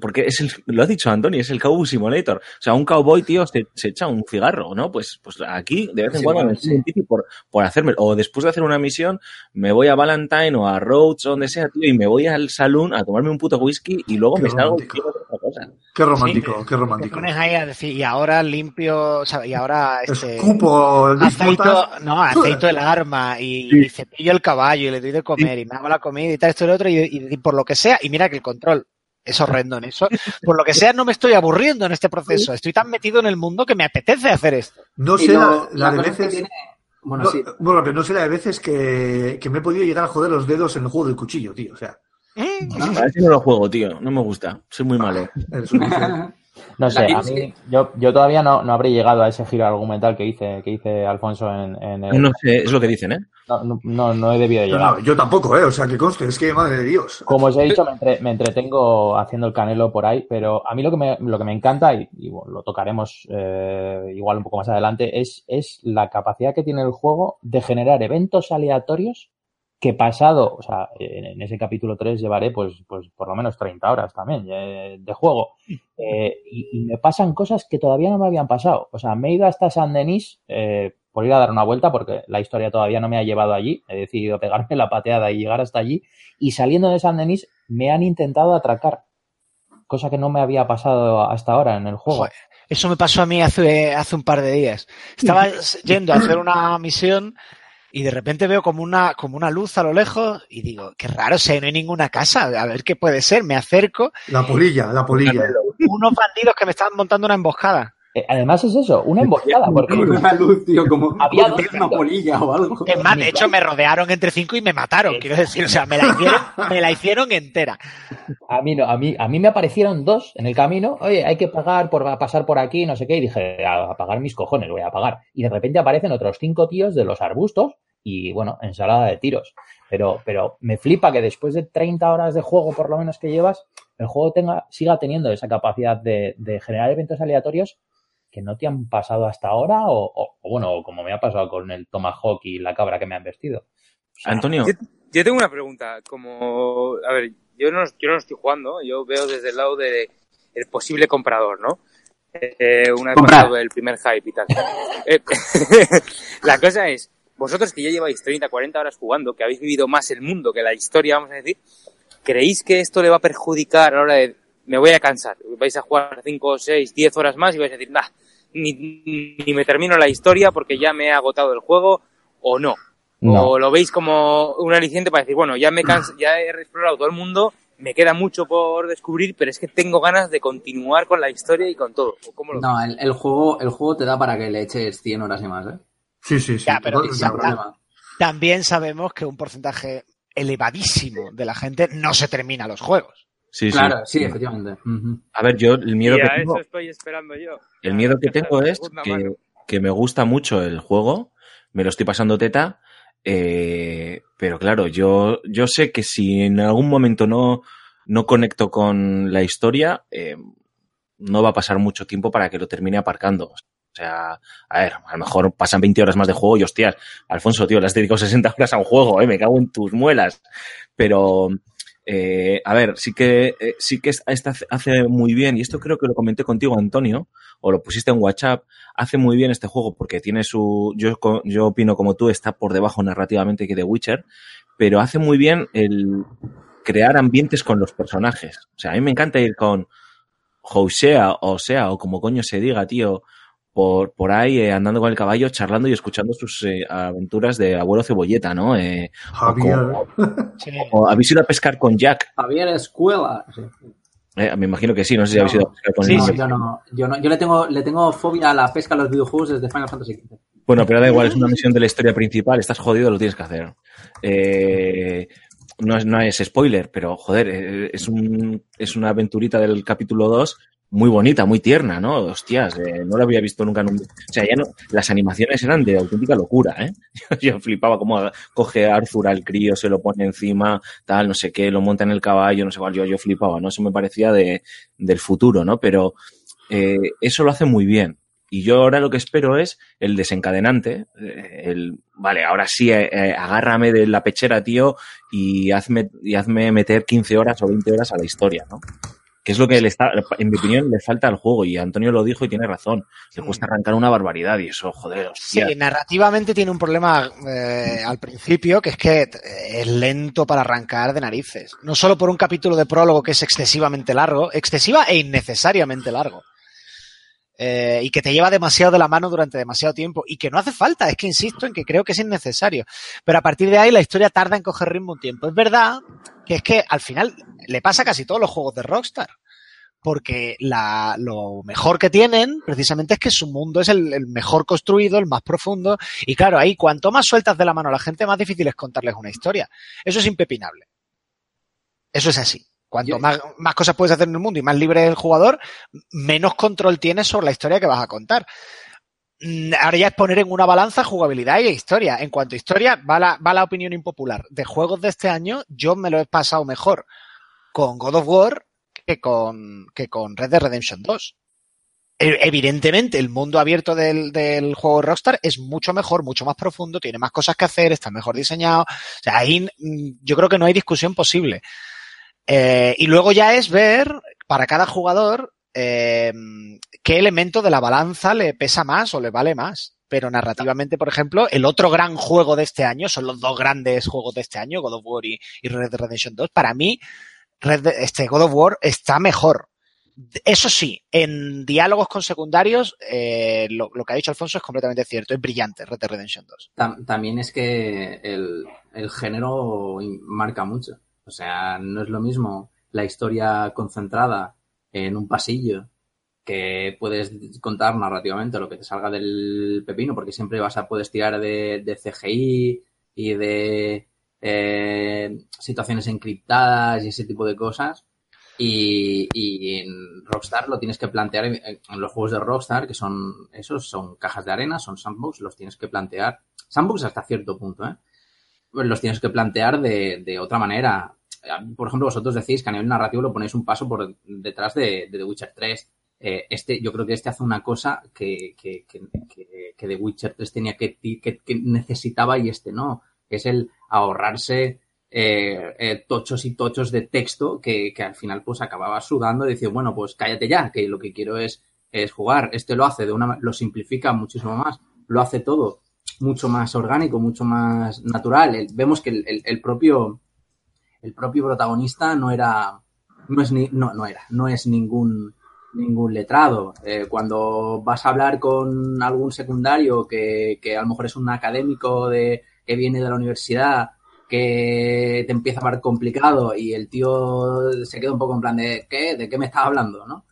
Porque es el, lo ha dicho Antonio, es el Cowboy Simulator. O sea, un cowboy, tío, se, se echa un cigarro, ¿no? Pues, pues aquí, de vez en
Sí,
cuando,
bueno,
me
sí.
por, por hacerme. O después de hacer una misión, me voy a Valentine o a Rhodes o donde sea, tío, y me voy al salón a tomarme un puto whisky y luego
Qué
me salgo
romántico.
otra cosa.
Qué romántico, qué
Te
romántico.
pones ahí a decir, y ahora limpio, o sea, y ahora este,
Escupo,
aceito, no, aceito el arma y,
Sí.
y cepillo el caballo y le doy de comer y me hago la comida y tal, esto y lo otro, y, y- y por lo que sea, y mira que el control es horrendo en eso, por lo que sea no me estoy aburriendo en este proceso, estoy tan metido en el mundo que me apetece hacer esto.
No sé
lo-
la, la de veces.
tiene- Bueno,
no,
sí.
bueno, pero no sé la de veces que, que me he podido llegar a joder los dedos en el juego del cuchillo, tío. O sea,
A ver si no lo juego, tío. No me gusta. Soy muy malo.
No sé, a
que-
mí, yo, yo todavía no, no habré llegado a ese giro argumental que hice, que hice Alfonso en, en el...
No sé, es lo que dicen, ¿eh?
No, no, no, he debido llegar.
no, yo tampoco, ¿eh? O sea, que conste, es que madre de Dios.
Como os he dicho, me, entre- me entretengo haciendo el canelo por ahí, pero a mí lo que me, lo que me encanta, y, y, bueno, lo tocaremos eh, igual un poco más adelante, es, es la capacidad que tiene el juego de generar eventos aleatorios que pasado, o sea, en, ese capítulo 3 llevaré pues, pues por lo menos 30 horas también eh, de juego. Eh, y, y me pasan cosas que todavía no me habían pasado. O sea, me he ido hasta San Denis eh, por ir a dar una vuelta porque la historia todavía no me ha llevado allí. He decidido pegarme la pateada y llegar hasta allí. Y saliendo de San Denis me han intentado atracar. Cosa que no me había pasado hasta ahora en el juego.
Joder, eso me pasó a mí hace, hace un par de días. Estaba yendo a hacer una misión y de repente veo como una, como una luz a lo lejos y digo, qué raro, o sea, no hay ninguna casa, a ver qué puede ser. Me acerco,
La polilla, la polilla.
unos bandidos que me estaban montando una emboscada.
Eh, además es eso, una emboscada, porque
una luz, tío, como
Había dos
una polilla o algo.
Es más, de hecho, me rodearon entre cinco y me mataron, quiero decir, o sea, me la hicieron, me la hicieron entera.
A mí no, a mí, a mí me aparecieron dos en el camino. Oye, hay que pagar por pasar por aquí, no sé qué. Y dije, a, a pagar mis cojones, voy a pagar. Y de repente aparecen otros cinco tíos de los arbustos y, bueno, ensalada de tiros. Pero, pero me flipa que después de 30 horas de juego, por lo menos que llevas, el juego tenga, siga teniendo esa capacidad de, de generar eventos aleatorios que no te han pasado hasta ahora o, o- o, bueno, como me ha pasado con el Tomahawk y la cabra que me han vestido. O sea,
Antonio,
Yo, yo tengo una pregunta, como, a ver, yo no, yo no estoy jugando, yo veo desde el lado de el posible comprador, ¿no? Eh, una vez pasado el primer hype y tal. Eh, la cosa es, vosotros que ya lleváis 30, 40 horas jugando, que habéis vivido más el mundo que la historia, vamos a decir, ¿creéis que esto le va a perjudicar a la hora de, me voy a cansar, vais a jugar 5, 6, 10 horas más y vais a decir, nah, ni, ni me termino la historia porque ya me he agotado el juego o no?
No.
¿O lo veis como un aliciente para decir, bueno, ya me canso, ya he explorado todo el mundo, me queda mucho por descubrir, pero es que tengo ganas de continuar con la historia y con todo? ¿O cómo lo
No, el, el juego, el juego te da para que le eches 100 horas y más, ¿eh?
Sí, sí, sí.
Ya, pero
acuerdo.
problema.
También sabemos que un porcentaje elevadísimo de la gente no se termina los juegos.
Sí, sí.
Claro, sí, efectivamente.
A ver, yo el miedo
Y
que
a
tengo,
eso estoy esperando yo.
el miedo que tengo es que, que me gusta mucho el juego, me lo estoy pasando teta, eh, pero claro, yo, yo sé que si en algún momento no, no conecto con la historia, eh, no va a pasar mucho tiempo para que lo termine aparcando. O sea, a ver, a lo mejor pasan 20 horas más de juego y hostias, Alfonso, tío, le has dedicado 60 horas a un juego, eh, me cago en tus muelas. Pero, eh, a ver, sí que, eh, sí que hace muy bien, y esto creo que lo comenté contigo, Antonio, o lo pusiste en WhatsApp, hace muy bien este juego porque tiene su, yo, yo opino como tú, está por debajo narrativamente que The Witcher, pero hace muy bien el crear ambientes con los personajes. O sea, a mí me encanta ir con Josea, o sea, o como coño se diga, tío, por, por ahí eh, andando con el caballo, charlando y escuchando sus eh, aventuras de abuelo cebolleta, ¿no? Eh,
Javier.
O habéis ido a pescar con Jack.
Javier Escuela.
Eh, me imagino que sí, no sé si habéis ido a pescar con
Sí, sí.
yo no, yo no, yo le tengo, le tengo fobia a la pesca a los videojuegos desde Final Fantasy XV.
Bueno, pero da igual, es una misión de la historia principal, estás jodido, lo tienes que hacer. Eh, no, es, no es spoiler, pero joder, eh, es, un, es una aventurita del capítulo 2 muy bonita, muy tierna, ¿no? Hostias, eh, no la había visto nunca en un... O sea, ya no, las animaciones eran de auténtica locura, ¿eh? Yo, flipaba cómo coge a Arthur al crío, se lo pone encima, tal, no sé qué, lo monta en el caballo, no sé cuál, yo, yo flipaba, ¿no? Eso me parecía de, del futuro, ¿no? Pero eh, eso lo hace muy bien. Y yo ahora lo que espero es el desencadenante, eh, el, vale, ahora sí, eh, eh, agárrame de la pechera, tío, y hazme, y hazme meter 15 horas o 20 horas a la historia, ¿no? Que es lo que le está, en mi opinión, le falta al juego. Y Antonio lo dijo y tiene razón. Le cuesta arrancar una barbaridad y eso, joder,
Sí,
hostia.
narrativamente tiene un problema eh, al principio, que es que es lento para arrancar de narices. No solo por un capítulo de prólogo que es excesivamente largo, excesiva e innecesariamente largo. Eh, y que te lleva demasiado de la mano durante demasiado tiempo y que no hace falta, es que insisto en que creo que es innecesario. Pero a partir de ahí la historia tarda en coger ritmo un tiempo. Es verdad que es que al final le pasa a casi todos los juegos de Rockstar porque la, lo mejor que tienen precisamente es que su mundo es el, el, mejor construido, el más profundo, y claro, ahí cuanto más sueltas de la mano a la gente, más difícil es contarles una historia. Eso es impepinable. Eso es así. Cuanto más, más, cosas puedes hacer en el mundo y más libre es el jugador, menos control tienes sobre la historia que vas a contar. Ahora ya es poner en una balanza jugabilidad y historia. En cuanto a historia, va la, va la opinión impopular. De juegos de este año, yo me lo he pasado mejor con God of War que con, que con Red Dead Redemption 2. Evidentemente, el mundo abierto del, del, juego Rockstar es mucho mejor, mucho más profundo, tiene más cosas que hacer, está mejor diseñado. O sea, ahí yo creo que no hay discusión posible. Eh, y luego ya es ver para cada jugador eh, qué elemento de la balanza le pesa más o le vale más. Pero narrativamente, por ejemplo, el otro gran juego de este año, son los dos grandes juegos de este año, God of War y, Red Dead Redemption 2, para mí, Red, este God of War está mejor. Eso sí, en diálogos con secundarios, eh, lo, lo, que ha dicho Alfonso es completamente cierto, es brillante Red Dead Redemption 2.
También es que el, el género marca mucho. O sea, no es lo mismo la historia concentrada en un pasillo que puedes contar narrativamente lo que te salga del pepino, porque siempre vas a puedes tirar de, de CGI y de eh, situaciones encriptadas y ese tipo de cosas. Y, en Rockstar lo tienes que plantear en, en, los juegos de Rockstar, que son esos, son cajas de arena, son sandbox, los tienes que plantear. Sandbox hasta cierto punto, ¿eh? Los tienes que plantear de, de, otra manera. Por ejemplo, vosotros decís que a nivel narrativo lo ponéis un paso por detrás de, de The Witcher 3. Eh, este, yo creo que este hace una cosa que, que, que, que The Witcher 3 tenía que, que, necesitaba y este no, es el ahorrarse eh, eh, tochos y tochos de texto que, que, al final pues acababa sudando y decía, bueno, pues cállate ya, que lo que quiero es, es jugar. Este lo hace de una, lo simplifica muchísimo más, lo hace todo mucho más orgánico, mucho más natural. Vemos que el, propio el propio protagonista no era no es ni, no, no era, no es ningún ningún letrado. Eh, cuando vas a hablar con algún secundario que, que a lo mejor es un académico de que viene de la universidad que te empieza a ver complicado y el tío se queda un poco en plan de ¿qué? ¿De qué me estás hablando? ¿no?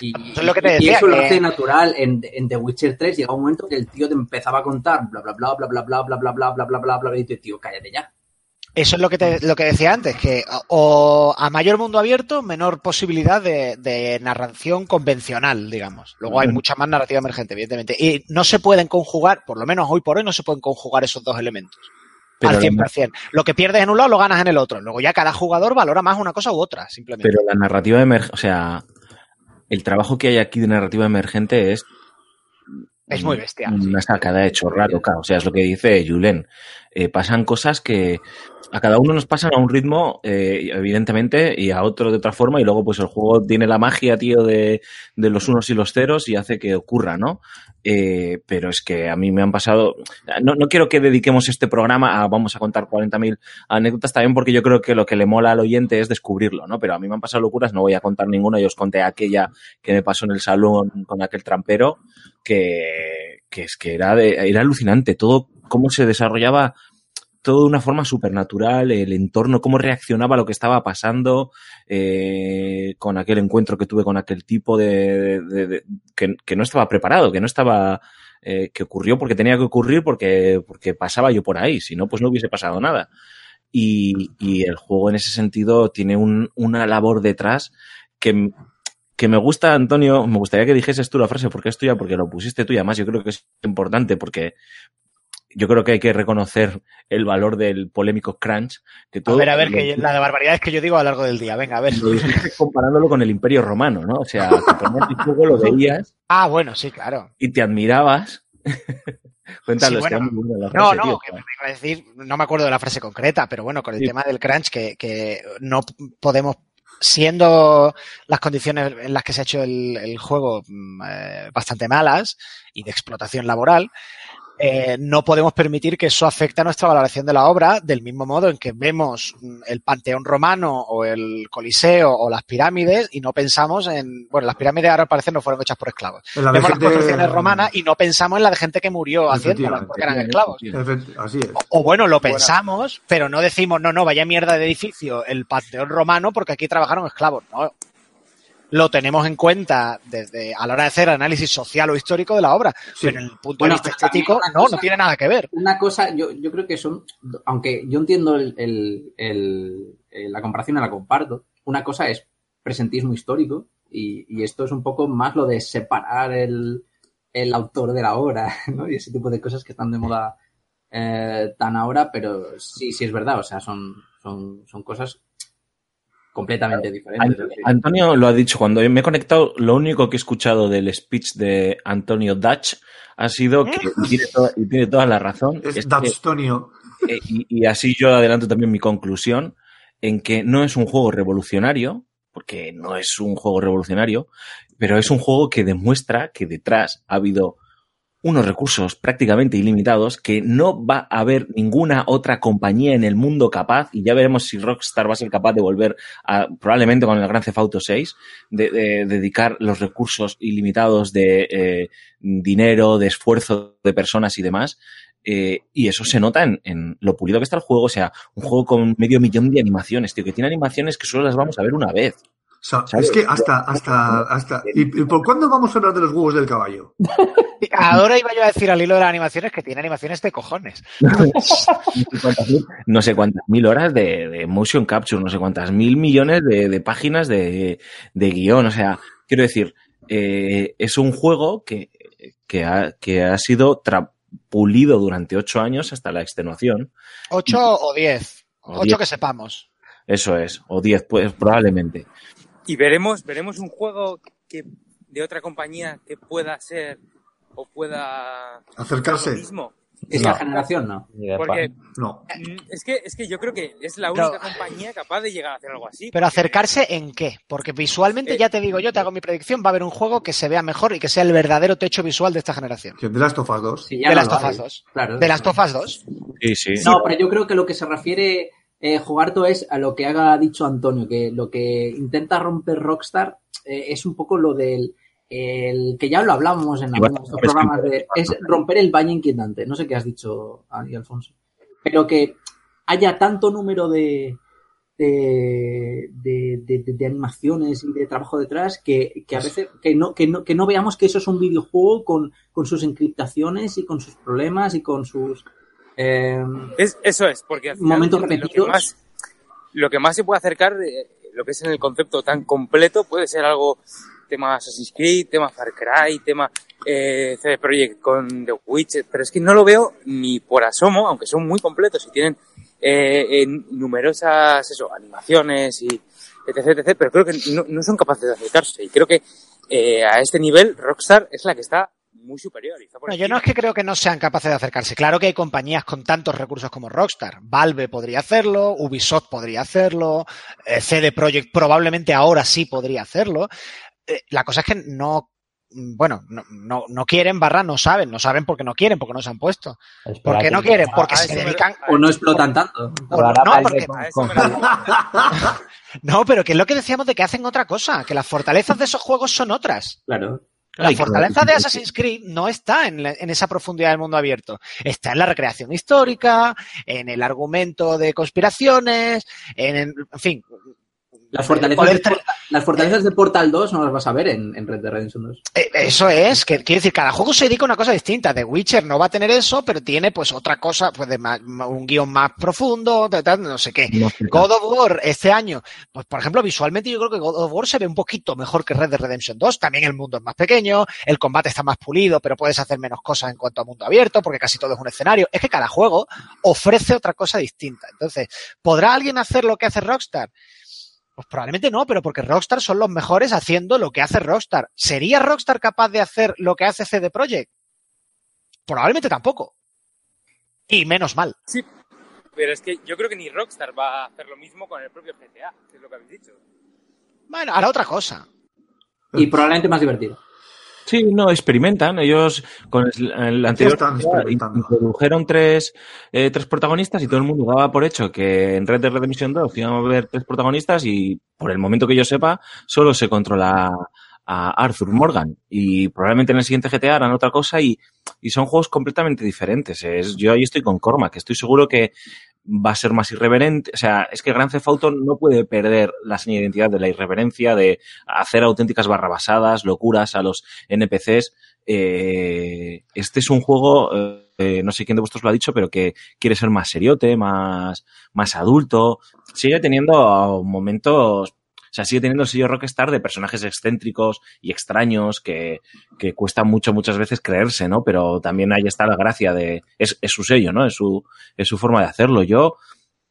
Y,
eso, es lo que te decía,
y eso
que...
lo hace natural en, en, The Witcher 3. Llega un momento que el tío te empezaba a contar bla bla bla bla bla bla bla bla bla bla bla bla bla y te tío, cállate ya.
Eso es lo que, te, lo que decía antes, que o a mayor mundo abierto, menor posibilidad de, de narración convencional, digamos. Luego hay mucha más narrativa emergente, evidentemente. Y no se pueden conjugar, por lo menos hoy por hoy, no se pueden conjugar esos dos elementos. Pero al 100%. La... Lo que pierdes en un lado lo ganas en el otro. Luego ya cada jugador valora más una cosa u otra, simplemente.
Pero la narrativa emergente, o sea, el trabajo que hay aquí de narrativa emergente es
es muy bestial.
Una sacada de chorra loca. O sea, es lo que dice Julen. Eh, pasan cosas que a cada uno nos pasan a un ritmo, eh, evidentemente, y a otro de otra forma, y luego pues el juego tiene la magia, tío, de, de los unos y los ceros y hace que ocurra, ¿no? Eh, pero es que a mí me han pasado... No, no quiero que dediquemos este programa a vamos a contar 40.000 anécdotas también porque yo creo que lo que le mola al oyente es descubrirlo, ¿no? Pero a mí me han pasado locuras, no voy a contar ninguna, yo os conté aquella que me pasó en el salón con aquel trampero, que, que es que era, de, era alucinante, todo cómo se desarrollaba todo de una forma supernatural, el entorno, cómo reaccionaba a lo que estaba pasando eh, con aquel encuentro que tuve con aquel tipo de, que, no estaba preparado, que no estaba, eh, que ocurrió porque tenía que ocurrir porque, porque pasaba yo por ahí, si no, pues no hubiese pasado nada. Y, y el juego en ese sentido tiene un, una labor detrás que, que me gusta, Antonio, me gustaría que dijeses tú la frase, porque es tuya, porque lo pusiste tú y además yo creo que es importante, porque yo creo que hay que reconocer el valor del polémico crunch. Que todo,
a ver, a ver, que la de barbaridades que yo digo a lo largo del día. Venga, a ver.
Comparándolo con el Imperio Romano, ¿no? O sea, te ponías el juego, lo veías.
Ah, bueno, sí, claro.
Y te admirabas. Cuéntalo,
Sí, bueno,
la frase,
No, no,
tío.
que me iba a decir, no me acuerdo de la frase concreta, pero bueno, con el
Sí.
tema del crunch, que, que no podemos, siendo las condiciones en las que se ha hecho el, el juego mm, eh, bastante malas y de explotación laboral, eh, no podemos permitir que eso afecte a nuestra valoración de la obra, del mismo modo en que vemos mm, el Panteón Romano o el Coliseo o las pirámides y no pensamos en, bueno, las pirámides ahora al parecer no fueron hechas por esclavos.
La
Vemos las construcciones romanas y no pensamos en la de gente que murió haciéndolas porque eran esclavos.
Así es.
O bueno, lo pensamos, pero no decimos, no, no, vaya mierda de edificio, el Panteón Romano, porque aquí trabajaron esclavos. No. Lo tenemos en cuenta desde a la hora de hacer análisis social o histórico de la obra,
Sí.
pero en el punto
Bueno,
de vista estético, no, tiene nada que ver.
Una cosa, yo, yo creo que son, aunque yo entiendo el, el- el- el- la comparación, la comparto. Una cosa es presentismo histórico y, y esto es un poco más lo de separar el, el autor de la obra, ¿no? Y ese tipo de cosas que están de moda eh, tan ahora, pero sí, sí es verdad, o sea, son, son, son cosas completamente diferentes.
Antonio lo ha dicho, cuando me he conectado, lo único que he escuchado del speech de Antonio Dutch ha sido que y tiene, toda, y tiene toda la razón.
Es
es que-
Datstonio.
eh, y, y así yo adelanto también mi conclusión en que no es un juego revolucionario, porque no es un juego revolucionario, pero es un juego que demuestra que detrás ha habido unos recursos prácticamente ilimitados que no va a haber ninguna otra compañía en el mundo capaz, y ya veremos si Rockstar va a ser capaz de volver a, probablemente con el Gran Theft Auto 6, de, de dedicar los recursos ilimitados de eh, dinero, de esfuerzo de personas y demás. eh, y eso se nota en, en lo pulido que está el juego, o sea, un juego con medio millón de animaciones, tío, que tiene animaciones que solo las vamos a ver una vez.
O sea,
¿Sabes?
es que hasta, hasta, hasta. ¿Y, y por cuándo vamos a hablar de los huevos del caballo?
Ahora iba yo a decir al hilo de las animaciones que tiene animaciones de cojones.
no sé cuántas mil horas de, de motion capture, no sé cuántas mil millones de, de páginas de, de guion. O sea, quiero decir, eh, es un juego que, que, ha, que ha sido pulido durante ocho años hasta la extenuación.
¿Ocho o diez?
O
Ocho
diez.
que sepamos.
Eso es, o diez, pues probablemente.
Y veremos, veremos un juego que de otra compañía que pueda ser o pueda
Acercarse.
lo mismo.
esta
no.
generación no.
Porque.
No.
mm, es que es que yo creo que es la única compañía capaz de llegar a hacer algo así.
Pero acercarse en qué? Porque visualmente,
Eh,
ya te digo yo, te hago mi predicción, va a haber un juego que se vea mejor y que sea el verdadero techo visual de esta generación.
De Last of Us 2.
Sí, ya
de las. Tofas 2.
Claro.
De las Tofas 2.
Sí, sí.
No, pero yo creo que lo que se refiere eh, Jogarto es a lo que ha dicho Antonio, que lo que intenta romper Rockstar eh, es un poco lo del el que ya lo hablamos en algunos programas de es romper el valle inquietante. No sé qué has dicho, Ari Alfonso. Pero que haya tanto número de de, de, de- de- de animaciones y de trabajo detrás que, que a veces que no, que no, que no veamos que eso es un videojuego con, con sus encriptaciones y con sus problemas y con sus eh,
Es, eso es, porque al final
Momentos
lo que más, lo que más se puede acercar, eh, lo que es en el concepto tan completo, puede ser algo tema Assassin's Creed, tema Far Cry, tema eh, CD Projekt con The Witcher, pero es que no lo veo ni por asomo, aunque son muy completos y tienen eh, en numerosas eso, animaciones y etc, etc, pero creo que no, no son capaces de acercarse. Y creo que eh, a este nivel Rockstar es la que está muy superior. y está por
No, yo no es que creo que no sean capaces de acercarse. Claro que hay compañías con tantos recursos como Rockstar. Valve podría hacerlo, Ubisoft podría hacerlo, eh, CD Projekt probablemente ahora sí podría hacerlo. Eh, la cosa es que no, mm, bueno, no, no, no quieren, barra, no saben, no saben porque no quieren, porque no se han puesto. ¿Por qué no quieren? Porque se dedican...
o no explotan tanto.
no, porque- no, pero que es lo que decíamos de que hacen otra cosa, que las fortalezas de esos juegos son otras.
Claro.
La
Ay,
fortaleza de Assassin's Creed no está en, la- en esa profundidad del mundo abierto. Está en la recreación histórica, en el argumento de conspiraciones, en, en fin,
Las fortalezas,
poder
de, Portal- las fortalezas de Portal 2 no las vas a ver en, en Red Dead Redemption 2.
Eh, Eso es, que quiere decir, cada juego se dedica a una cosa distinta. The Witcher no va a tener eso, pero tiene pues otra cosa, pues de más- un guion más profundo, de no sé qué.
No.
God of War este año, pues por ejemplo, visualmente yo creo que God of War se ve un poquito mejor que Red Dead Redemption 2. También el mundo es más pequeño, el combate está más pulido, pero puedes hacer menos cosas en cuanto a mundo abierto, porque casi todo es un escenario. Es que cada juego ofrece otra cosa distinta. Entonces, ¿podrá alguien hacer lo que hace Rockstar? Pues probablemente no, pero porque Rockstar son los mejores haciendo lo que hace Rockstar. ¿Sería Rockstar capaz de hacer lo que hace CD Projekt? Probablemente tampoco. Y menos mal.
Sí, pero es que yo creo que ni Rockstar va a hacer lo mismo con el propio GTA, que es lo que habéis dicho.
Bueno, hará otra cosa.
Y probablemente más divertido.
Sí, no, experimentan. Ellos con el, anterior introdujeron tres, eh, tres protagonistas y todo el mundo daba por hecho que en Red Dead Redemption 2 iban a haber tres protagonistas y por el momento que yo sepa solo se controla Arthur Morgan y probablemente en el siguiente GTA harán otra cosa y, son juegos completamente diferentes. Es, yo ahí estoy con Cormac, estoy seguro que va a ser más irreverente. O sea, es que Grand Theft Auto no puede perder la seña de identidad de la irreverencia, de hacer auténticas barrabasadas, locuras a los NPCs. Eh, este es un juego, eh, no sé quién de vosotros lo ha dicho, pero que quiere ser más seriote, más, más adulto. Sigue teniendo momentos, sea, sigue teniendo el sello Rockstar de personajes excéntricos y extraños que, que cuesta mucho muchas veces creerse, ¿no? Pero también ahí está la gracia de, es, es su sello, ¿no? Es su, es su forma de hacerlo. Yo,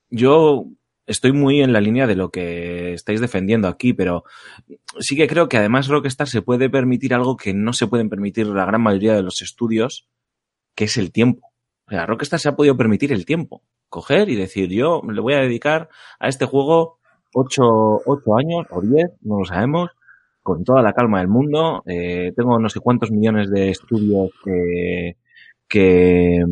yo estoy muy en la línea de lo que estáis defendiendo aquí, pero sí que creo que además Rockstar se puede permitir algo que no se pueden permitir la gran mayoría de los estudios, que es el tiempo. O sea, Rockstar se ha podido permitir el tiempo. Coger y decir, yo le voy a dedicar a este juego ocho, ocho años o diez, no lo sabemos, con toda la calma del mundo. Eh, tengo no sé cuántos millones de estudios que, que,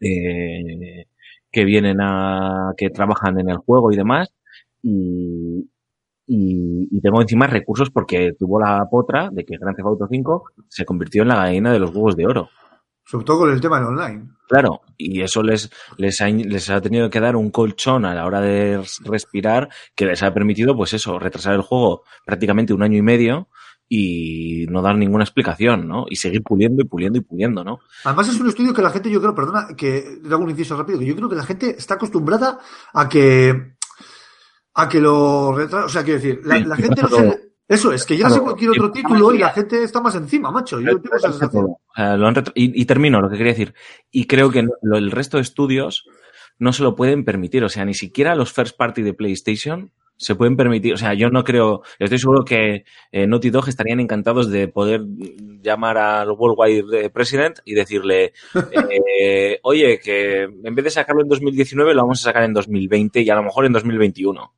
eh, que vienen a, que trabajan en el juego y demás. Y, y, y tengo encima recursos porque tuvo la potra de que Grand Theft Auto 5 se convirtió en la gallina de los huevos de oro.
Sobre todo con el tema del online.
Claro, y eso les, les, ha, les ha tenido que dar un colchón a la hora de respirar que les ha permitido, pues eso, retrasar el juego prácticamente un año y medio y no dar ninguna explicación, ¿no? Y seguir puliendo y puliendo y puliendo, ¿no?
Además es un estudio que la gente, yo creo, perdona, que hago un inciso rápido, que yo creo que la gente está acostumbrada a que a que lo retra... O sea, quiero decir, la,
Sí,
la
que
gente no se... Eso es, que llegas a
Claro,
cualquier otro título y la gente está más encima, macho. Yo tengo esa sensación.
O sea, lo han retra- y, y termino lo que quería decir. Y creo que lo- el resto de estudios no se lo pueden permitir. O sea, ni siquiera los first party de PlayStation se pueden permitir. O sea, yo no creo. Estoy seguro que eh, Naughty Dog estarían encantados de poder llamar al Worldwide eh, President y decirle: eh, Oye, que en vez de sacarlo en 2019, lo vamos a sacar en 2020 y a lo mejor en 2021.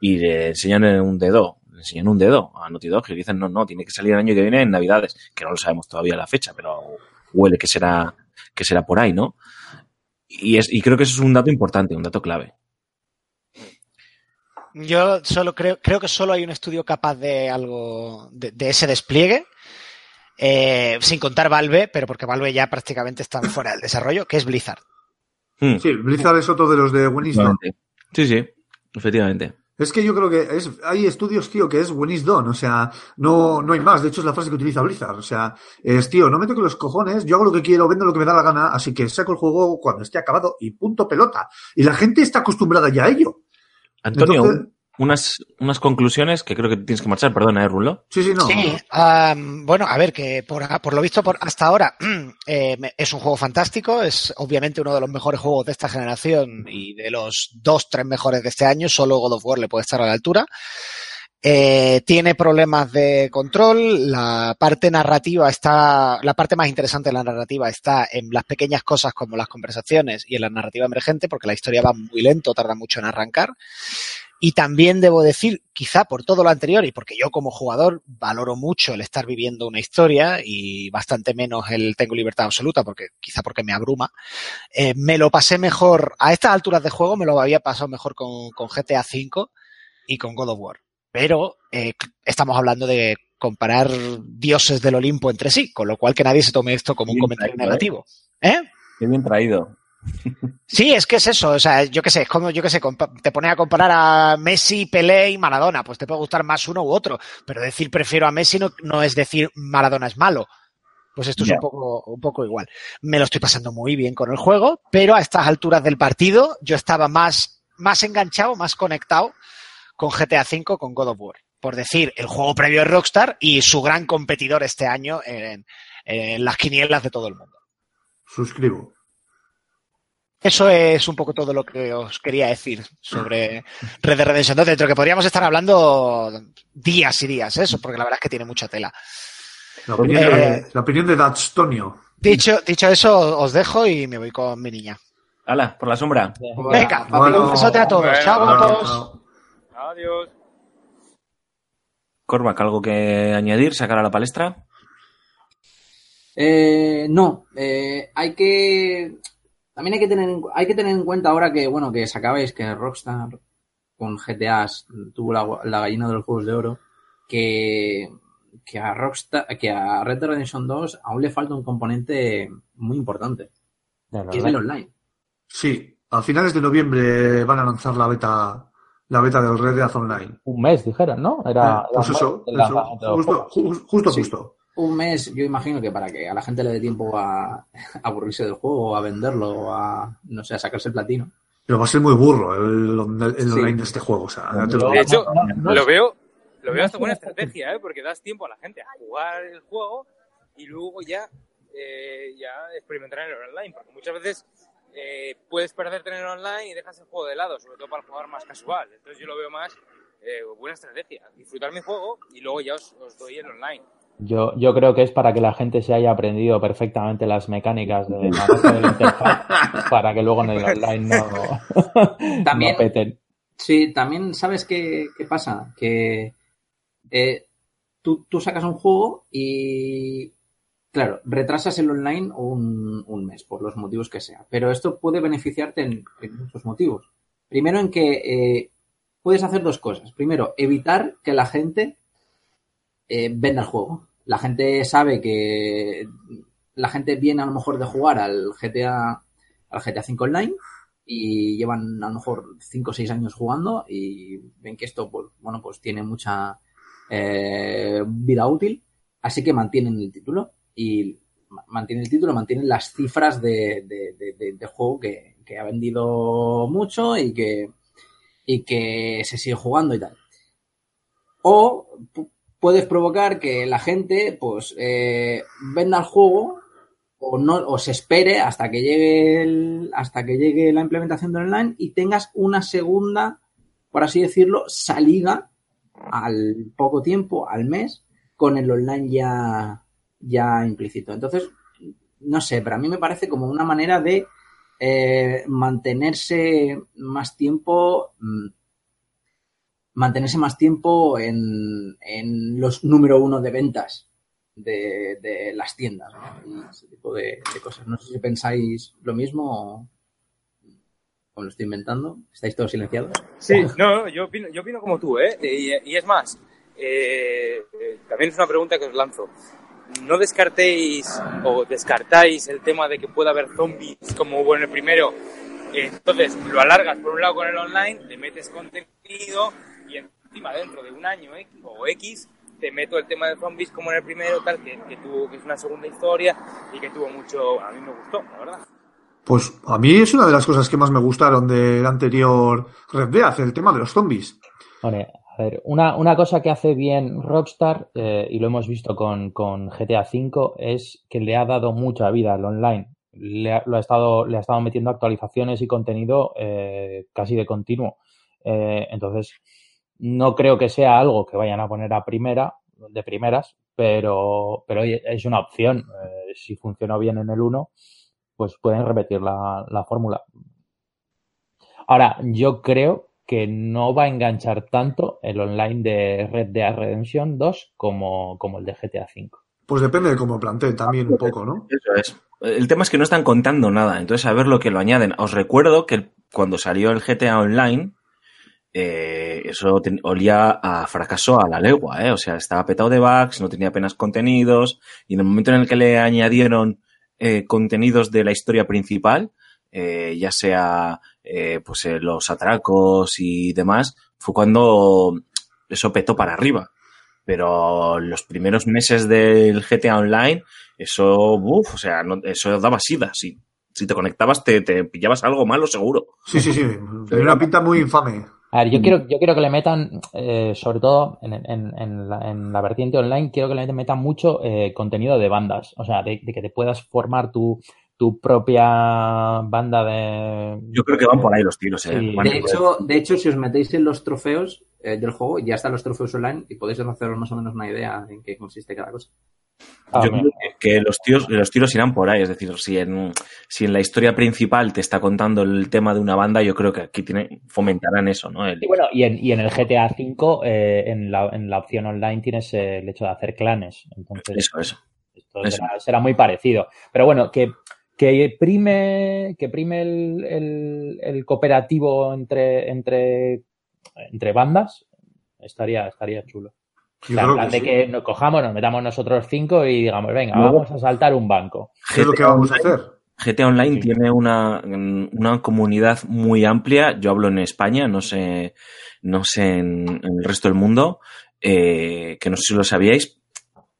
Y le enseñan un dedo. Enseñan un dedo a Naughty Dog y dicen: No, no, tiene que salir el año que viene en Navidades. Que no lo sabemos todavía la fecha, pero huele que será, que será por ahí, ¿no? Y, es, y creo que eso es un dato importante, un dato clave.
Yo solo creo, creo que solo hay un estudio capaz de algo, de, de ese despliegue, eh, sin contar Valve, pero porque Valve ya prácticamente está fuera del desarrollo, que es Blizzard.
Hmm,
Sí, Blizzard es otro de los de
efectivamente. Sí, sí, efectivamente.
Es que yo creo que es, hay estudios, tío, que es when is done. O sea, no, no hay más. De hecho, es la frase que utiliza Blizzard. O sea, es, tío, no me toque los cojones, yo hago lo que quiero, vendo lo que me da la gana, así que saco el juego cuando esté acabado y punto pelota. Y la gente está acostumbrada ya a ello.
Antonio,
Entonces-
unas, unas conclusiones que creo que tienes que marchar, perdona, ¿eh, Rulo?
Sí, sí, no.
Sí, am, bueno, a ver, que por, por lo visto por hasta ahora eh, es un juego fantástico, es obviamente uno de los mejores juegos de esta generación y de los dos, tres mejores de este año, solo God of War le puede estar a la altura. Eh, tiene problemas de control, la parte narrativa está, la parte más interesante de la narrativa está en las pequeñas cosas como las conversaciones y en la narrativa emergente, porque la historia va muy lento, tarda mucho en arrancar. Y también debo decir, quizá por todo lo anterior y porque yo como jugador valoro mucho el estar viviendo una historia y bastante menos el tengo libertad absoluta, porque quizá porque me abruma, eh, me lo pasé mejor, a estas alturas de juego me lo había pasado mejor con, con GTA V y con God of War. Pero eh, estamos hablando de comparar dioses del Olimpo entre sí, con lo cual que nadie se tome esto como un comentario
traído, ¿eh?
negativo. ¿Eh?
Qué bien traído.
Sí, es que es eso, o sea, yo qué sé, es como, yo qué sé, te pone a comparar a Messi, Pelé y Maradona, pues te puede gustar más uno u otro, pero decir prefiero a Messi no, no es decir Maradona es malo. Pues esto es un poco, un poco igual. Me lo estoy pasando muy bien con el juego, pero a estas alturas del partido yo estaba más, más enganchado, más conectado con GTA V, con God of War. Por decir, el juego previo de Rockstar y su gran competidor este año en, en las quinielas de todo el mundo.
Suscribo.
Eso es un poco todo lo que os quería decir sobre Red Dead Redemption 2, dentro que podríamos estar hablando días y días, eso, porque la verdad es que tiene mucha tela.
La opinión,
Eh,
de, la opinión de Datstonio.
Dicho, dicho eso, os dejo y me voy con mi niña.
Hala, por la sombra.
Venga,
Bueno.
un besote a todos.
Bueno,
Chao, guapos.
no.
Adiós.
Cormac, ¿algo que añadir? ¿Sacar a la palestra?
Eh, no, eh, hay que también hay que tener en, hay que tener en cuenta ahora que bueno que sacabais que Rockstar con GTA tuvo la, la gallina de los juegos de oro que que a Rockstar que a Red Dead Redemption 2 aún le falta un componente muy importante que es el online.
Sí, a finales de noviembre van a lanzar la beta la beta del Red Dead Online.
Un mes, dijeron, ¿no? Era,
Eh, pues
era
eso,
mes
justo, justo,
Sí.
justo.
Un mes, yo imagino que para que a la gente le dé tiempo a, a aburrirse del juego, a venderlo, o a no sé, a sacarse el platino.
Pero va a ser muy burro el, el
Sí.
online de este juego. O sea, te lo
De hecho,
no, no, no.
lo veo, lo veo hasta buena estrategia, ¿eh? Porque das tiempo a la gente a jugar el juego y luego ya, eh, ya experimentar en el online. Porque muchas veces eh, puedes perderte en el online y dejas el juego de lado, sobre todo para el jugador más casual. Entonces yo lo veo más eh, buena estrategia. Disfrutar mi juego y luego ya os, os doy el online.
Yo, yo creo que es para que la gente se haya aprendido perfectamente las mecánicas de manejo de la interfaz para que luego en el online no,
También-
no peten.
Sí, también sabes qué, qué pasa, que eh, tú, tú sacas un juego y, claro, retrasas el online un, un mes, por los motivos que sea. Pero esto puede beneficiarte en, en muchos motivos. Primero en que eh, puedes hacer dos cosas. Primero, evitar que la gente eh, venda el juego. La gente sabe que la gente viene a lo mejor de jugar al GTA, al GTA 5 Online y llevan a lo mejor 5 o 6 años jugando y ven que esto, pues, bueno, pues tiene mucha eh, vida útil, así que mantienen el título y ma- mantienen el título, mantienen las cifras de, de- de- de- juego que, que ha vendido mucho y que, y que se sigue jugando y tal. O puedes provocar que la gente pues eh, venda el juego o no o se espere hasta que llegue hasta que llegue la implementación del online y tengas una segunda por así decirlo salida al poco tiempo al mes con el online ya ya implícito. Entonces no sé pero a mí me parece como una manera de eh, mantenerse más tiempo mm, mantenerse más tiempo en, en los número uno de ventas de, de las tiendas ¿no? ese tipo de, cosas. No sé si pensáis lo mismo o, o lo estoy inventando. ¿Estáis todos silenciados?
Sí, no, yo opino, yo opino como tú, ¿eh? Y, es más, eh, también es una pregunta que os lanzo. ¿No descartéis o descartáis el tema de que pueda haber zombies como hubo en el primero? Entonces, lo alargas por un lado con el online, te metes contenido encima dentro de un año X, o X te meto el tema de zombies como en el primero, tal, que, que tuvo, que es una segunda historia y que tuvo mucho, a mí me gustó, la verdad.
Pues a mí es una de las cosas que más me gustaron del anterior Red Dead, el tema de los zombies.
Vale, a ver, una, una cosa que hace bien Rockstar, eh, y lo hemos visto con, con GTA V, es que le ha dado mucha vida al online. Le ha, lo ha estado, le ha estado metiendo actualizaciones y contenido eh, casi de continuo. Eh, entonces, no creo que sea algo que vayan a poner a primera, de primeras, pero, pero es una opción. Eh, si funcionó bien en el 1, pues pueden repetir la, la fórmula. Ahora, yo creo que no va a enganchar tanto el online de Red Dead Redemption 2 como, como el de GTA V.
Pues depende de cómo planteen también un poco, ¿no?
Eso es. El tema es que no están contando nada, entonces a ver lo que lo añaden. Os recuerdo que cuando salió el GTA Online, eh, eso ten- olía a fracaso a la legua, ¿eh? O sea, estaba petado de bugs, no tenía apenas contenidos, y en el momento en el que le añadieron eh, contenidos de la historia principal, eh, ya sea pues los atracos y demás, fue cuando eso petó para arriba. Pero los primeros meses del GTA Online, eso, uff, o sea, no, eso daba sida. Si, si te conectabas, te, te pillabas algo malo seguro.
Sí, sí, sí. Tenía una pinta muy infame.
A ver, yo quiero, yo quiero que le metan, eh, sobre todo en, en, en, la, en, la, vertiente online, quiero que le metan mucho eh, contenido de bandas. O sea, de, de, que te puedas formar tu, tu propia banda de.
Yo creo que van por ahí los tiros, ¿eh?
Sí. De, hecho, de hecho, si os metéis en los trofeos eh, del juego, ya están los trofeos online y podéis haceros más o menos una idea en qué consiste cada cosa.
Ah, Yo creo que los tiros, los tiros irán por ahí, es decir, si en, si en la historia principal te está contando el tema de una banda, yo creo que aquí tiene, fomentarán eso, ¿no? El...
Y bueno, y en, y en el GTA V, eh, en, la, en la opción online tienes eh, el hecho de hacer clanes. Entonces,
eso, eso.
Esto eso. Será, será, muy parecido. Pero bueno, que, que prime, que prime el, el, el cooperativo entre, entre, entre bandas, estaría, estaría chulo. O sea, en plan de sí. que nos cojamos, nos metamos nosotros cinco y digamos, venga, no. vamos a saltar un banco.
¿Qué es lo que vamos a hacer?
GTA Online sí. tiene una, una, comunidad muy amplia. Yo hablo en España, no sé, no sé en, en el resto del mundo, eh, que no sé si lo sabíais,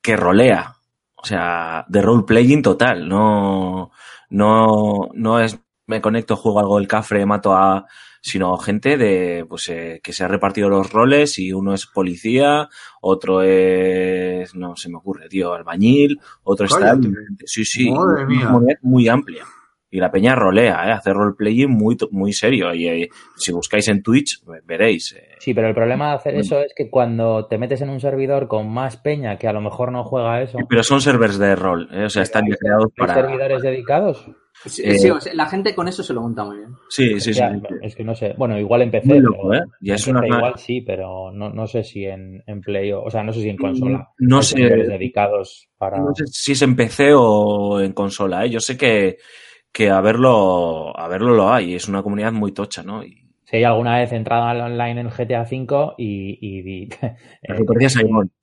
que rolea. O sea, de role playing total. No, no, no es me conecto, juego algo del cafre, mato a, sino gente de, pues, eh, que se ha repartido los roles y uno es policía, otro es, no se me ocurre, tío, albañil, otro está, sí, sí, muy, muy amplia. Y la peña rolea, ¿eh? hace roleplaying muy, muy serio. Y eh, si buscáis en Twitch, veréis. Eh.
Sí, pero el problema de hacer eso es que cuando te metes en un servidor con más peña que a lo mejor no juega eso.
Sí, pero son servers de rol, ¿eh? o sea, están creados para.
servidores dedicados?
Sí, eh, sí, o sea, la gente con eso se lo monta muy bien.
Sí, sí, sí.
Es que no sé. Bueno, igual empecé.
Muy loco, ¿eh? Ya es una...
Igual sí, pero no, no sé si en, en Play o, o sea, no sé si en consola.
No sé.
dedicados para.
No sé si es en PC o en consola, ¿eh? Yo sé que, que a verlo, a verlo lo hay. Es una comunidad muy tocha, ¿no? Y...
Si hay alguna vez entrado al online en GTA V y. y, y
eh,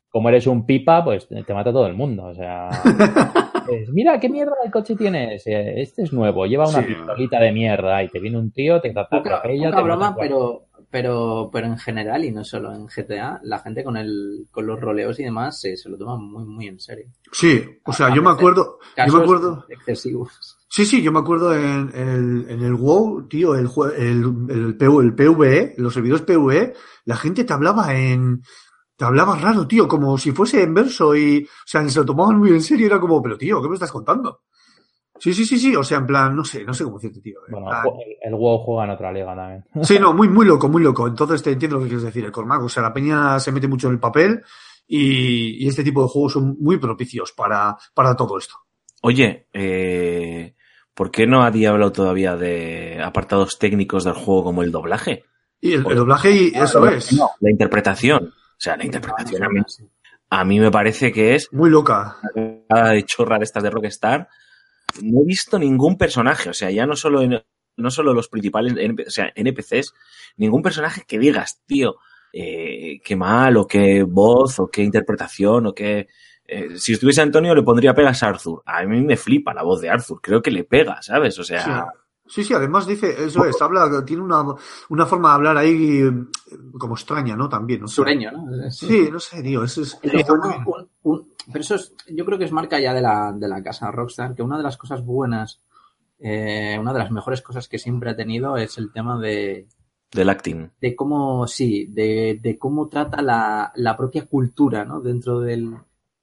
como eres un pipa, pues te mata todo el mundo. O sea. Mira qué mierda de coche tienes. Este es nuevo, lleva una sí. pistolita de mierda y te viene un tío, te trata
poca, poca broma, pero, pero, pero en general y no solo en GTA, la gente con el, con los roleos y demás se, se lo toma muy, muy en serio.
Sí, o sea, a yo me acuerdo, yo me acuerdo.
Excesivos.
Sí, sí, yo me acuerdo en, en, en el WoW, tío, el, el, el, el PvE, los servidores PvE, la gente te hablaba en, te hablaba raro, tío, como si fuese en verso y, o sea, se lo tomaban muy en serio, era como, pero tío, ¿qué me estás contando? Sí, sí, sí, sí, o sea, en plan, no sé, no sé cómo decirte, tío.
Bueno,
plan...
el, el WoW juega en otra liga también.
Sí, no, muy, muy loco, muy loco. Entonces te entiendo lo que quieres decir, el Cormac. O sea, la peña se mete mucho en el papel y, y este tipo de juegos son muy propicios para, para todo esto.
Oye, eh, ¿por qué no ha hablado todavía de apartados técnicos del juego como el doblaje?
Y el, el doblaje, y eso es.
No, la interpretación. O sea, la interpretación a mí, a mí me parece que es...
Muy loca.
De chorra de estas de Rockstar. No he visto ningún personaje, o sea, ya no solo, en, no solo los principales, o sea, NPCs, ningún personaje que digas, tío, eh, qué mal, o qué voz, o qué interpretación, o qué... Eh, si estuviese Antonio le pondría pegas a Arthur. A mí me flipa la voz de Arthur, creo que le pega, ¿sabes? O sea...
Sí. Sí, sí, además dice, eso es, habla, tiene una, una forma de hablar ahí como extraña, ¿no? También, ¿no?
Sureño, ¿no?
Sí, sí no sé, tío, eso es...
Pero, un, un, pero eso es, yo creo que es marca ya de la, de la casa Rockstar, que una de las cosas buenas, eh, una de las mejores cosas que siempre ha tenido es el tema de...
Del acting.
De cómo, sí, de, de cómo trata la, la propia cultura, ¿no? Dentro del,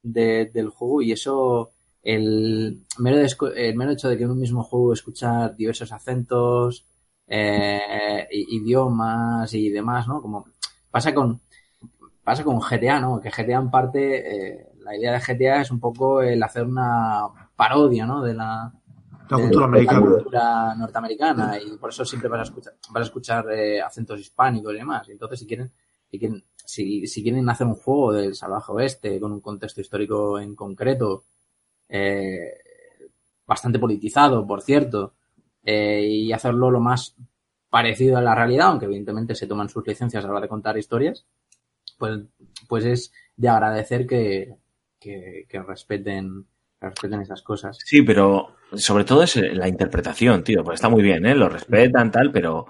de, del juego y eso el mero, el mero hecho de que en un mismo juego escuchar diversos acentos, eh, idiomas y demás, ¿no? Como pasa con pasa con GTA, ¿no? Que GTA en parte, eh, la idea de GTA es un poco el hacer una parodia, ¿no? De la,
la cultura de.
De la cultura norteamericana y por eso siempre vas a escuchar, vas a escuchar eh, acentos hispánicos y demás. Y entonces si quieren, si quieren, si, si quieren hacer un juego del salvaje oeste con un contexto histórico en concreto, eh, bastante politizado, por cierto, eh, y hacerlo lo más parecido a la realidad, aunque evidentemente se toman sus licencias a la hora de contar historias, pues, pues es de agradecer que, que, que respeten, respeten esas cosas.
Sí, pero sobre todo es la interpretación, tío, pues está muy bien, ¿eh? Lo respetan, tal, pero,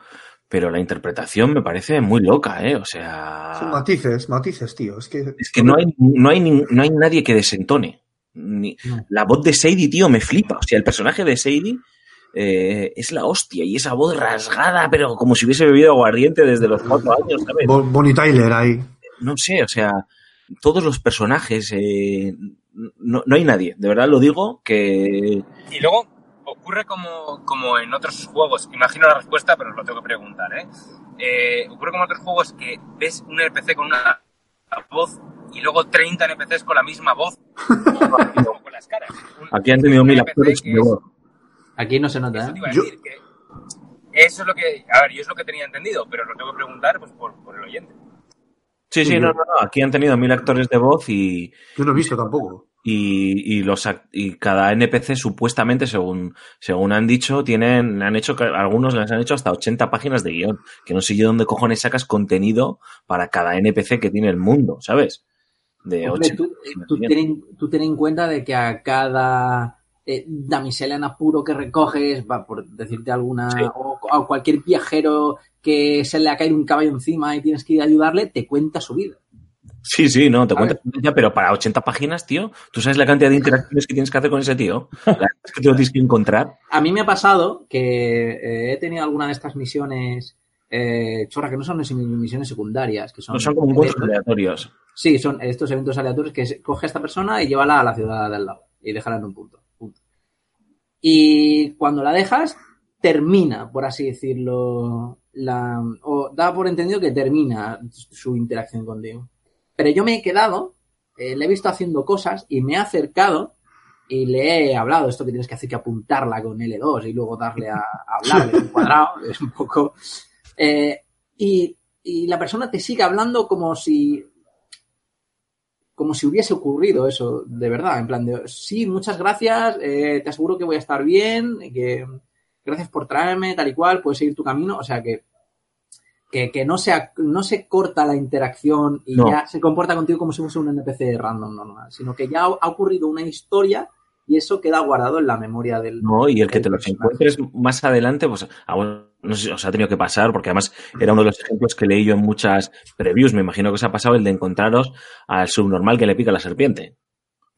pero la interpretación me parece muy loca, ¿eh? O sea...
Son matices, matices, tío. Es que,
es que no, hay, no, hay, no hay nadie que desentone. Ni, La voz de Sadie, tío, me flipa. O sea, el personaje de Sadie eh, es la hostia. Y esa voz rasgada, pero como si hubiese bebido aguardiente desde los cuatro años, ¿sabes?
Bonnie Tyler ahí.
No sé, o sea, todos los personajes, eh, no, no, hay nadie, de verdad lo digo, que...
Y luego ocurre como, como en otros juegos, imagino la respuesta, pero os lo tengo que preguntar, ¿eh? ¿eh? Ocurre como en otros juegos que ves un NPC con una voz y luego 30 NPCs con la misma voz con las caras.
Aquí han tenido mil actores de voz.
Aquí no se nota,
eso
¿eh?
te iba a decir, que eso es lo que, a ver, yo es lo que tenía entendido, pero lo tengo que preguntar pues por, por el oyente.
Sí, sí, no, no, no. Aquí han tenido mil actores de voz y.
Yo no he visto tampoco.
Y, y los y cada NPC supuestamente, según, según han dicho, tienen, han hecho, algunos les han hecho hasta 80 páginas de guion. Que no sé yo dónde cojones sacas contenido para cada NPC que tiene el mundo, ¿sabes?
De Hombre, tú, tú, ten, tú ten en cuenta de que a cada eh, damisela en apuro que recoges, va por decirte alguna, sí. o a cualquier viajero que se le ha caído un caballo encima y tienes que ir a ayudarle, te cuenta su vida.
Sí, sí, no, te cuenta ya, pero para 80 páginas, tío, ¿tú sabes la cantidad de interacciones que tienes que hacer con ese tío? La es que te lo tienes que encontrar.
A mí me ha pasado que eh, he tenido alguna de estas misiones, eh, chorra, que no son misiones secundarias, que son...
No son como encuentros aleatorios.
Sí, son estos eventos aleatorios que coge a esta persona y llévala a la ciudad de al lado y déjala en un punto. Y cuando la dejas, termina, por así decirlo, o da por entendido que termina su interacción contigo. Pero yo me he quedado, eh, le he visto haciendo cosas y me he acercado y le he hablado esto que tienes que hacer que apuntarla con L2 y luego darle a, a hablar en un cuadrado, es un poco... Eh, y la persona te sigue hablando como si como si hubiese ocurrido eso de verdad, en plan de, sí, muchas gracias, eh, te aseguro que voy a estar bien, que gracias por traerme, tal y cual, puedes seguir tu camino, o sea que que, que no, se, no se corta la interacción y no. ya se comporta contigo como si fuese un NPC random normal, sino que ya ha ocurrido una historia y eso queda guardado en la memoria del.
No, y el que te los encuentres más adelante, pues aún no sé si os ha tenido que pasar, porque además era uno de los ejemplos que leí yo en muchas previews. Me imagino que os ha pasado el de encontraros al subnormal que le pica la serpiente.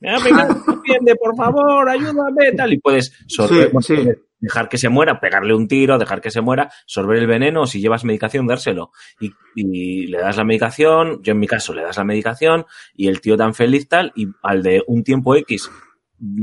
¡Me ha picado la serpiente, por favor, ayúdame! Tal, y puedes sorber,
sí, sí.
dejar que se muera, pegarle un tiro, dejar que se muera, sorber el veneno, o si llevas medicación, dárselo. Y, y, le das la medicación, yo en mi caso le das la medicación, y el tío tan feliz tal, y al de un tiempo X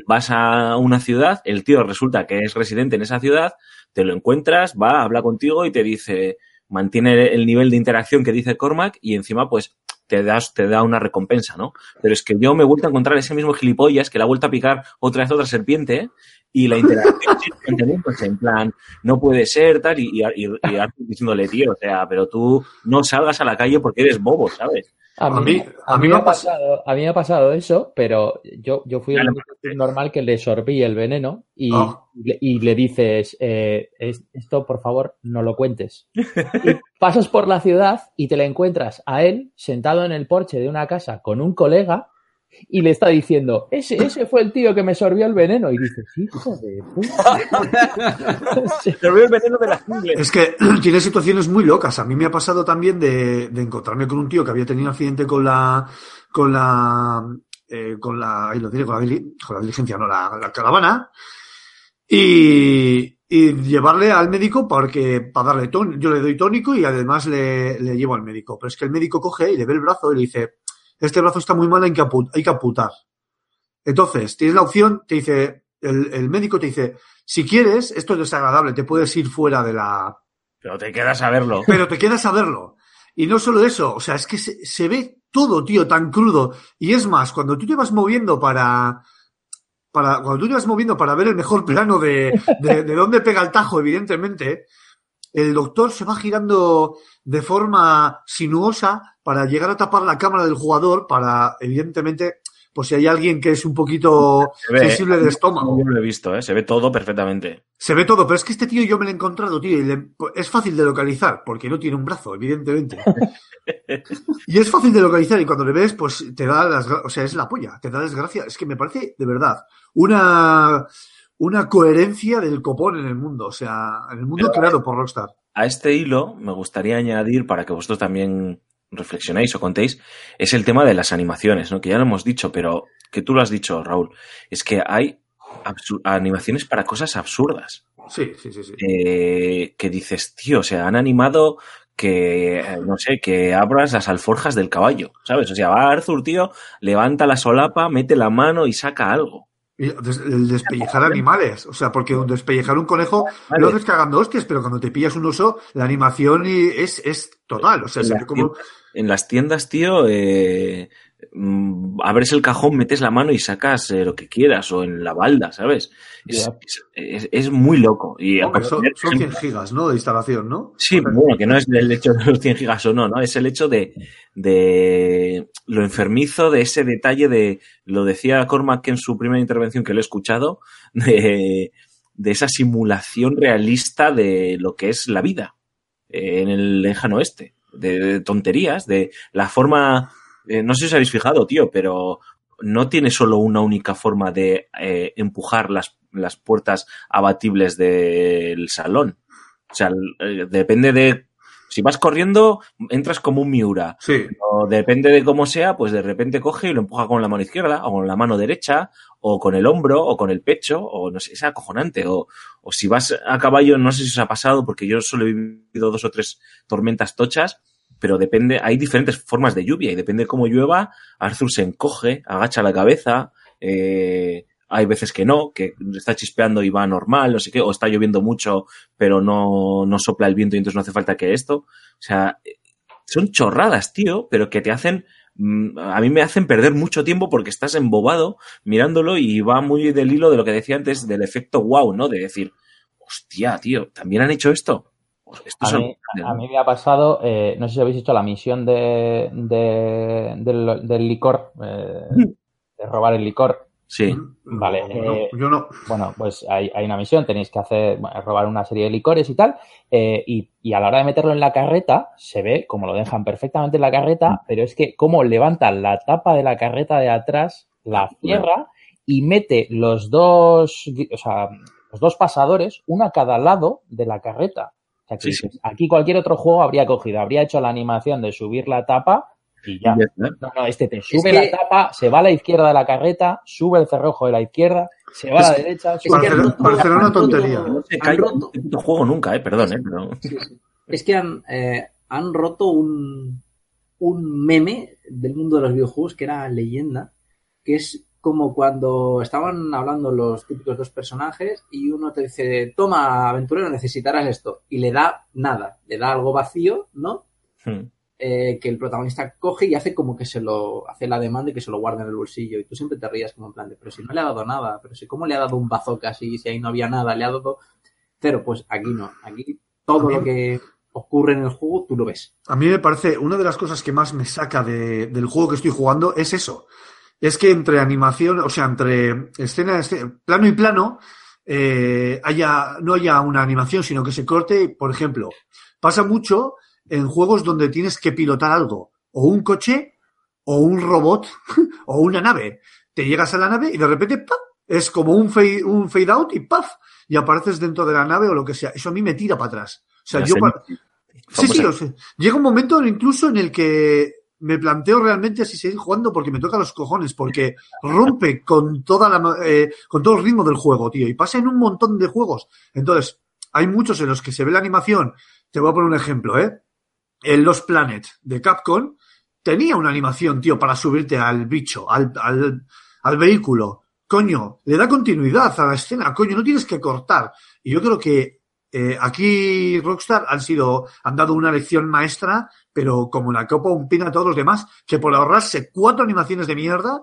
vas a una ciudad, el tío resulta que es residente en esa ciudad, te lo encuentras, va, habla contigo y te dice, mantiene el nivel de interacción que dice Cormac y encima pues te das, te da una recompensa, ¿no? Pero es que yo me he vuelto a encontrar ese mismo gilipollas que le ha vuelto a picar otra vez otra serpiente y la interacción pues en plan, no puede ser, tal, y, y, y, diciéndole, tío, o sea, pero tú no salgas a la calle porque eres bobo, ¿sabes?
A mí, a mí, a mí me ha pasado, a mí me ha pasado eso, pero yo, yo fui el normal que le sorbí el veneno y, oh. y, le dices, eh, esto por favor no lo cuentes. y pasas por la ciudad y te le encuentras a él sentado en el porche de una casa con un colega y le está diciendo, ese, ese fue el tío que me sorbió el veneno. Y dices, hijo de puta.
Se sorbió el veneno de la jungla.
Es que tiene situaciones muy locas. A mí me ha pasado también de, de encontrarme con un tío que había tenido un accidente con la, con la, eh, con la, ahí lo diré, con la, con la diligencia, no, la, la caravana. Y, y llevarle al médico porque para darle tónico, yo le doy tónico y además le, le llevo al médico. Pero es que el médico coge y le ve el brazo y le dice, este brazo está muy mal, hay que, hay que amputar. Entonces, tienes la opción, te dice, el, el, médico te dice, si quieres, esto es desagradable, te puedes ir fuera de la...
Pero te quedas a verlo.
Pero te quedas a verlo. Y no solo eso, o sea, es que se, se ve todo, tío, tan crudo. Y es más, cuando tú te vas moviendo para, para, cuando tú te vas moviendo para ver el mejor plano de, de, de dónde pega el tajo, evidentemente, el doctor se va girando de forma sinuosa para llegar a tapar la cámara del jugador para, evidentemente, pues si hay alguien que es un poquito
ve,
sensible de estómago.
Yo lo he visto, ¿eh? se ve todo perfectamente.
Se ve todo, pero es que este tío yo me lo he encontrado, tío, y le, es fácil de localizar, porque no tiene un brazo, evidentemente. y es fácil de localizar, y cuando le ves, pues te da las, o sea, es la polla, te da desgracia. Es que me parece, de verdad, una, una coherencia del copón en el mundo, o sea, en el mundo
Pero-
creado por Rockstar.
A este hilo me gustaría añadir, para que vosotros también reflexionéis o contéis, es el tema de las animaciones, ¿no? Que ya lo hemos dicho, pero que tú lo has dicho, Raúl, es que hay animaciones para cosas absurdas.
Sí, sí, sí, sí.
eh, que dices, tío, o sea, han animado que, eh, no sé, que abras las alforjas del caballo, ¿sabes? O sea, va Arthur, tío, levanta la solapa, mete la mano y saca algo.
El despellejar animales, o sea, porque un despellejar un conejo
Vale.
lo haces cagando hostias, pero cuando te pillas un oso, la animación es, es total, o sea,
En
se
las,
ve como...
tiendas, en las tiendas, tío, eh, abres el cajón, metes la mano y sacas eh, lo que quieras, o en la balda, ¿sabes? Es, es- es- es muy loco. Y
Hombre, son, son 100
ejemplo-
gigas, ¿no? De instalación, ¿no?
Sí, bueno, que no es el hecho de los 100 gigas o no, ¿no? Es el hecho de, de lo enfermizo, de ese detalle de, lo decía Cormac en su primera intervención que lo he escuchado, de, de esa simulación realista de lo que es la vida eh, en el lejano oeste, de, de tonterías, de la forma, eh, no sé si os habéis fijado, tío, pero no tiene solo una única forma de eh, empujar las, las puertas abatibles del salón. O sea, eh, depende de. Si vas corriendo, entras como un Miura.
Sí.
O depende de cómo sea, pues de repente coge y lo empuja con la mano izquierda, o con la mano derecha, o con el hombro, o con el pecho, o no sé, es acojonante. O, o si vas a caballo, no sé si os ha pasado, porque yo solo he vivido dos o tres tormentas tochas, pero depende, hay diferentes formas de lluvia, y depende de cómo llueva, Arthur se encoge, agacha la cabeza, eh, hay veces que no, que está chispeando y va normal, no sé qué, o está lloviendo mucho, pero no, no sopla el viento y entonces no hace falta que esto. O sea, son chorradas, tío, pero que te hacen, mm, a mí me hacen perder mucho tiempo porque estás embobado mirándolo y va muy del hilo de lo que decía antes del efecto wow, ¿no? De decir, hostia, tío, ¿también han hecho esto? Esto
A
son-
mí, a mí me ha pasado, eh, no sé si habéis hecho la misión de, de- del, del licor, eh, de robar el licor.
Sí.
Vale,
No, no,
eh,
yo no.
Bueno, pues hay, hay una misión, tenéis que hacer, bueno, robar una serie de licores y tal, eh, y, y a la hora de meterlo en la carreta, se ve como lo dejan perfectamente en la carreta, pero es que como levantan la tapa de la carreta de atrás, la cierra y mete los dos, o sea, los dos pasadores, uno a cada lado de la carreta. O sea, que
Sí, sí.
dices, aquí cualquier otro juego habría cogido, habría hecho la animación de subir la tapa y ya.
Está.
No, no, este te sube la tapa, se va a la izquierda de la carreta, sube el cerrojo de la izquierda, se va a la derecha, sube
una tontería.
No se
roto-
este puto juego nunca, eh, perdón, eh, pero...
Sí, sí. Es que han, eh, han roto un, un meme del mundo de los videojuegos que era leyenda, que es como cuando estaban hablando los típicos dos personajes y uno te dice, toma, aventurero, necesitarás esto, y le da nada, le da algo vacío, ¿no?
Hmm.
Eh, que el protagonista coge y hace como que se lo hace la demanda y que se lo guarda en el bolsillo y tú siempre te rías como en plan de, pero si no le ha dado nada, pero si cómo le ha dado un bazooka así, si ahí no había nada, le ha dado cero, pues aquí no, aquí todo lo que ocurre en el juego tú lo ves.
A mí me parece, una de las cosas que más me saca de- del juego que estoy jugando es eso. Es que entre animación, o sea, entre escena, escena- plano y plano, eh, haya, no haya una animación, sino que se corte. Por ejemplo, pasa mucho en juegos donde tienes que pilotar algo, o un coche, o un robot, o una nave. Te llegas a la nave y de repente, ¡paf! es como un fade, un fade out y ¡paf! y apareces dentro de la nave o lo que sea. Eso a mí me tira para atrás. O sea,
La
yo, Sí, sí, o sea, llega un momento incluso en el que me planteo realmente si seguir jugando porque me toca los cojones, porque rompe con toda la eh, con todo el ritmo del juego, tío, y pasa en un montón de juegos. Entonces, hay muchos en los que se ve la animación. Te voy a poner un ejemplo, ¿eh? El Los Planet de Capcom tenía una animación, tío, para subirte al bicho, al, al, al vehículo. Coño, le da continuidad a la escena, coño, no tienes que cortar. Y yo creo que eh, aquí Rockstar han sido, han dado una lección maestra, pero como la copa un pin a todos los demás, que por ahorrarse cuatro animaciones de mierda,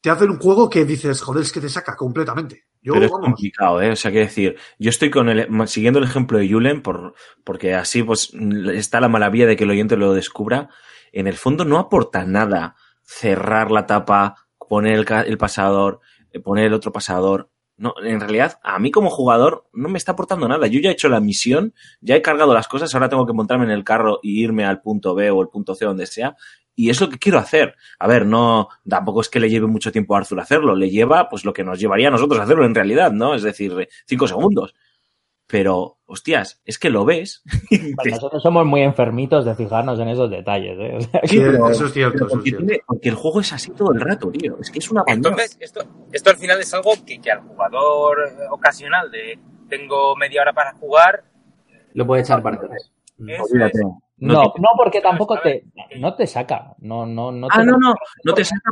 te hacen un juego que dices, joder, es que te saca completamente. Yo,
Pero es
vamos,
complicado, ¿eh? O sea, quiero decir, yo estoy con el, siguiendo el ejemplo de Julen, por, porque así pues está la maravilla de que el oyente lo descubra. En el fondo no aporta nada cerrar la tapa, poner el pasador, eh, poner el otro pasador. No, en realidad, a mí como jugador no me está aportando nada. Yo ya he hecho la misión, ya he cargado las cosas, ahora tengo que montarme en el carro y irme al punto B o el punto C donde sea Y es lo que quiero hacer. A ver, no, tampoco es que le lleve mucho tiempo a Arthur hacerlo, le lleva pues lo que nos llevaría a nosotros a hacerlo en realidad, ¿no? Es decir, cinco segundos. Pero, hostias, es que lo ves.
Pues nosotros somos muy enfermitos de fijarnos en esos detalles, ¿eh? O sea,
Sí,
pero-
eso es cierto.
Pero
Eso es
porque,
cierto.
tiene- porque el juego es así todo el rato, tío. Es que es una bañada.
Entonces, esto, esto al final es algo que, que al jugador ocasional de tengo media hora para jugar,
Lo puede echar para atrás.
No
No, porque tampoco te, no te saca. No, no, no te
Ah, no, no, no te saca.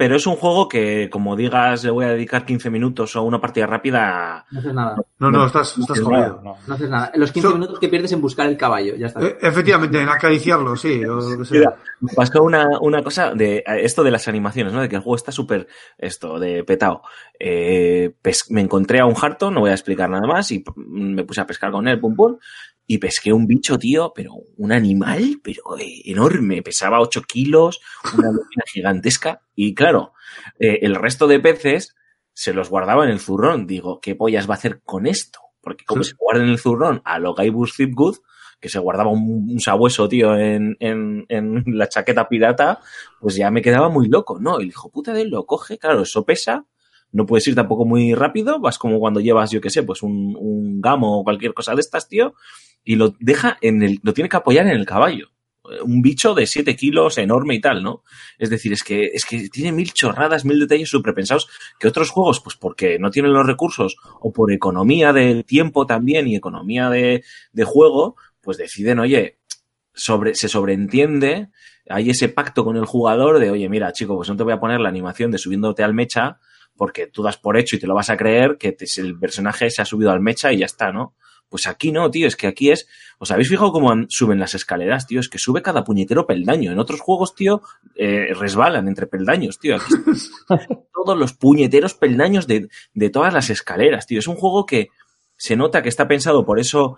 Pero es un juego que, como digas, le voy a dedicar 15 minutos a una partida rápida.
No haces nada.
No, no, estás, estás
no,
jodido.
No,
No haces nada. Los 15
So-
minutos que pierdes en buscar el caballo, ya está.
Eh, Efectivamente, en acariciarlo, sí. o lo que sea.
Mira, me pasó una, una cosa de esto de las animaciones, ¿no? De que el juego está súper, esto, de petado. Eh, me encontré a un harto, no voy a explicar nada más, y p- me puse a pescar con él, pum pum, y pesqué un bicho, tío, pero un animal, pero eh, enorme, pesaba 8 kilos, una máquina gigantesca, y claro, eh, el resto de peces se los guardaba en el zurrón. Digo, ¿qué pollas va a hacer con esto? Porque como
Sí.
se guarda en el zurrón a lo Guybrush Threepwood, que se guardaba un, un sabueso, tío, en, en, en la chaqueta pirata, pues ya me quedaba muy loco. No, el hijo puta de él lo coge, claro, eso pesa, no puedes ir tampoco muy rápido, vas como cuando llevas, yo qué sé, pues un, un gamo o cualquier cosa de estas, tío, y lo deja en el, lo tiene que apoyar en el caballo. Un bicho de 7 kilos, enorme y tal, ¿no? Es decir, es que, es que tiene mil chorradas, mil detalles súper pensados que otros juegos, pues porque no tienen los recursos o por economía del tiempo también y economía de, de juego, pues deciden, oye, sobre, se sobreentiende, hay ese pacto con el jugador de, oye, mira, chico, pues no te voy a poner la animación de subiéndote al mecha, porque tú das por hecho y te lo vas a creer que te- el personaje se ha subido al mecha y ya está, ¿no? Pues aquí no, tío, es que aquí es. ¿Os habéis fijado cómo suben las escaleras, tío? Es que sube cada puñetero peldaño. En otros juegos, tío, eh, resbalan entre peldaños, tío. Aquí todos los puñeteros peldaños de, de todas las escaleras, tío. Es un juego que se nota que está pensado, por eso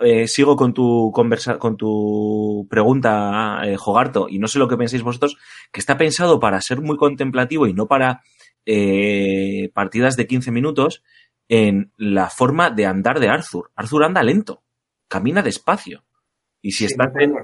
eh, sigo con tu conversa con tu pregunta, eh, Jogarto, y no sé lo que pensáis vosotros, que está pensado para ser muy contemplativo y no para eh, partidas de 15 minutos en la forma de andar de Arthur. Arthur anda lento, camina despacio. Y si
Sí,
estás en,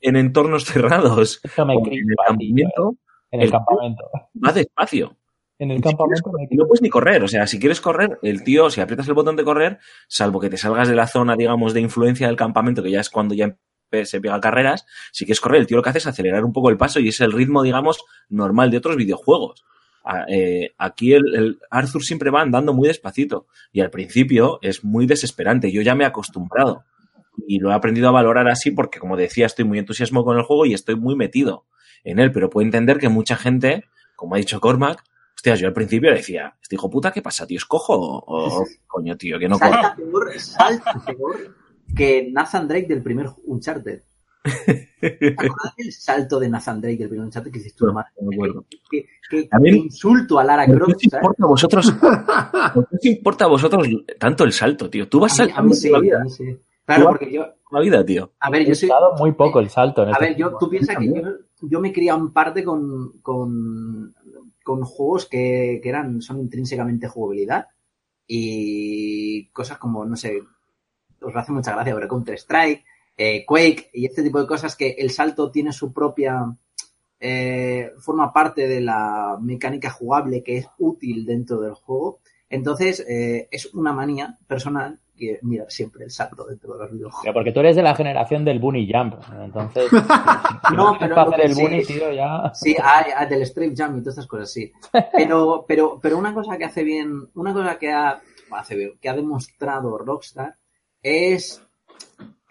en entornos cerrados en el campamento,
En el
el-
campamento.
va despacio.
En el
si
campamento
no puedes ni correr. O sea, si quieres correr, el tío, si aprietas el botón de correr, salvo que te salgas de la zona, digamos, de influencia del campamento, que ya es cuando ya se pega carreras, si quieres correr, el tío lo que hace es acelerar un poco el paso y es el ritmo, digamos, normal de otros videojuegos. Eh, aquí el, el Arthur siempre va andando muy despacito y al principio es muy desesperante. Yo ya me he acostumbrado y lo he aprendido a valorar así porque, como decía, estoy muy entusiasmado con el juego y estoy muy metido en él, pero puedo entender que mucha gente, como ha dicho Cormac, hostias, yo al principio decía, este hijo puta, ¿qué pasa, tío? ¿Es cojo o, o- coño, tío, que no cojo?
Salta peor, salta peor que Nathan Drake del primer Uncharted. ¿Te acuerdas del salto de Nathan Drake del primer Uncharted que dices tú,
No,
madre?
no me acuerdo.
Que, que- que insulto a Lara
¿Por qué
Croft,
os
¿sabes?
importa a vosotros? ¿Por qué os importa a vosotros tanto el salto, tío? Tú vas
A mí, a mí sí,
la
a
vida,
mí sí. Claro, porque yo,
la vida, tío.
a ver,
He
yo soy,
usado muy poco el salto en
A
este
ver, yo, tú piensas que yo, yo me crié en parte con, con, con juegos que, que eran, son intrínsecamente jugabilidad y cosas como, no sé, os hace mucha gracia, pero Counter Strike, eh, Quake y este tipo de cosas que el salto tiene su propia, eh, forma parte de la mecánica jugable que es útil dentro del juego. Entonces, eh, es una manía personal que mira siempre el salto dentro de los videojuegos.
Pero porque tú eres de la generación del bunny jump. Entonces, si
No, pero
hacer el
sí
bunny, tío, ya.
Sí, del Strafe Jam y todas estas cosas, sí. Pero, pero, pero una cosa que hace bien, una cosa que ha, hace bien, que ha demostrado Rockstar es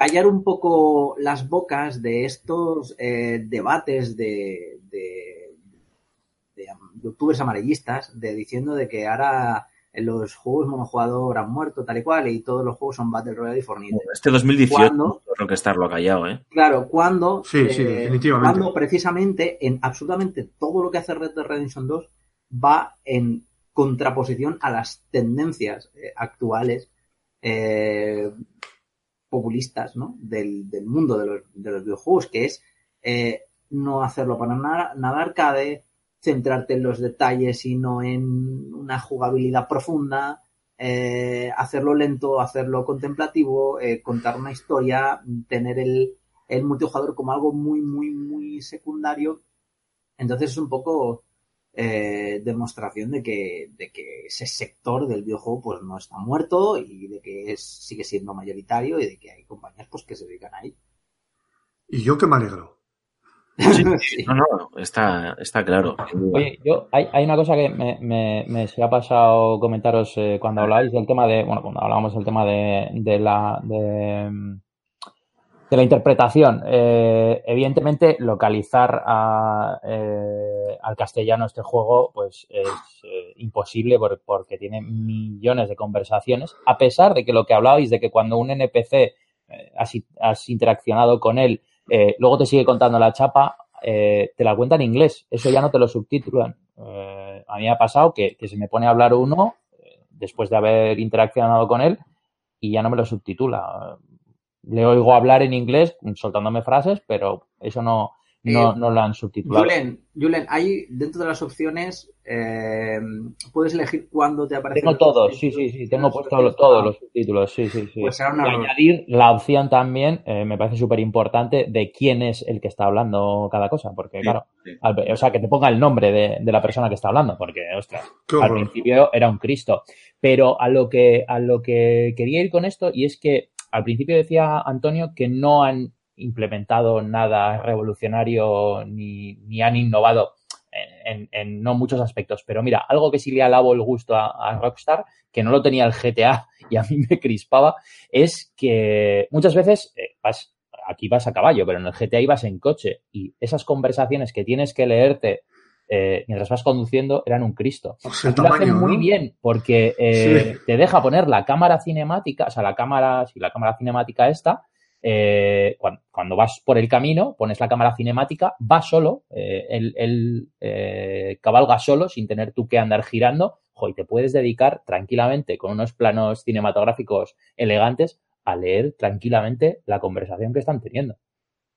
callar un poco las bocas de estos eh, debates de, de, de youtubers amarillistas, de diciendo de que ahora los juegos monojugador han muerto, tal y cual, y todos los juegos son Battle Royale y Fortnite.
Este 2018
¿Cuándo?
Rockstar lo ha callado, ¿eh?
Claro, cuando,
Sí, sí, definitivamente.
cuando precisamente en absolutamente todo lo que hace Red Dead Redemption 2 va en contraposición a las tendencias eh, actuales eh, populistas ¿no? del, del mundo de los, de los videojuegos, que es eh, no hacerlo para nada, nada arcade, centrarte en los detalles y no en una jugabilidad profunda, eh, hacerlo lento, hacerlo contemplativo, eh, contar una historia, tener el, el multijugador como algo muy, muy, muy secundario. Entonces es un poco eh, demostración de que, de que ese sector del videojuego pues no está muerto y de que es, sigue siendo mayoritario y de que hay compañías pues que se dedican ahí.
Y yo que me alegro.
Sí, No, no, está, está claro.
Oye, yo, hay, hay una cosa que me, me, me se ha pasado comentaros eh, cuando habláis del tema de, bueno, cuando hablábamos del tema de, de la, de, de la interpretación. Eh, evidentemente, localizar a, eh, al castellano este juego, pues es eh, imposible por- porque tiene millones de conversaciones, a pesar de que lo que hablabais de que cuando un NPC eh, has, has interaccionado con él, eh, luego te sigue contando la chapa, te la cuenta en inglés, eso ya no te lo subtitulan. A mí me ha pasado que, que se me pone a hablar uno después de haber interaccionado con él y ya no me lo subtitula. Le oigo hablar en inglés soltándome frases, pero eso no, no,
Eh,
no lo han subtitulado.
Julen, Julen, hay dentro de las opciones, eh, puedes elegir cuándo te aparece.
Tengo todos, sí, sí, sí, tengo puesto todos los subtítulos, sí, sí, sí.
Pues será un
y
error.
añadir la opción también, eh, me parece súper importante, de quién es el que está hablando cada cosa, porque
Sí,
claro,
sí.
al- o sea, que te ponga el nombre de, de la persona que está hablando, porque, ostras,
Qué
al
horror.
principio era un Cristo. Pero a lo que, a lo que quería ir con esto, y es que al principio decía Antonio que no han implementado nada revolucionario ni, ni han innovado en, en- no muchos aspectos. Pero mira, algo que sí le alabo el gusto a, a Rockstar, que no lo tenía el GTA y a mí me crispaba, es que muchas veces eh, vas, aquí vas a caballo, pero en el GTA ibas en coche y esas conversaciones que tienes que leerte eh, mientras vas conduciendo eran un Cristo. Lo hacen muy
¿no?
bien porque eh,
Sí.
te deja poner la cámara cinemática, o sea, la cámara, si la cámara cinemática esta, eh, cuando, cuando vas por el camino, pones la cámara cinemática, va solo, él, él, cabalga solo sin tener tú que andar girando, jo, y te puedes dedicar tranquilamente con unos planos cinematográficos elegantes a leer tranquilamente la conversación que están teniendo.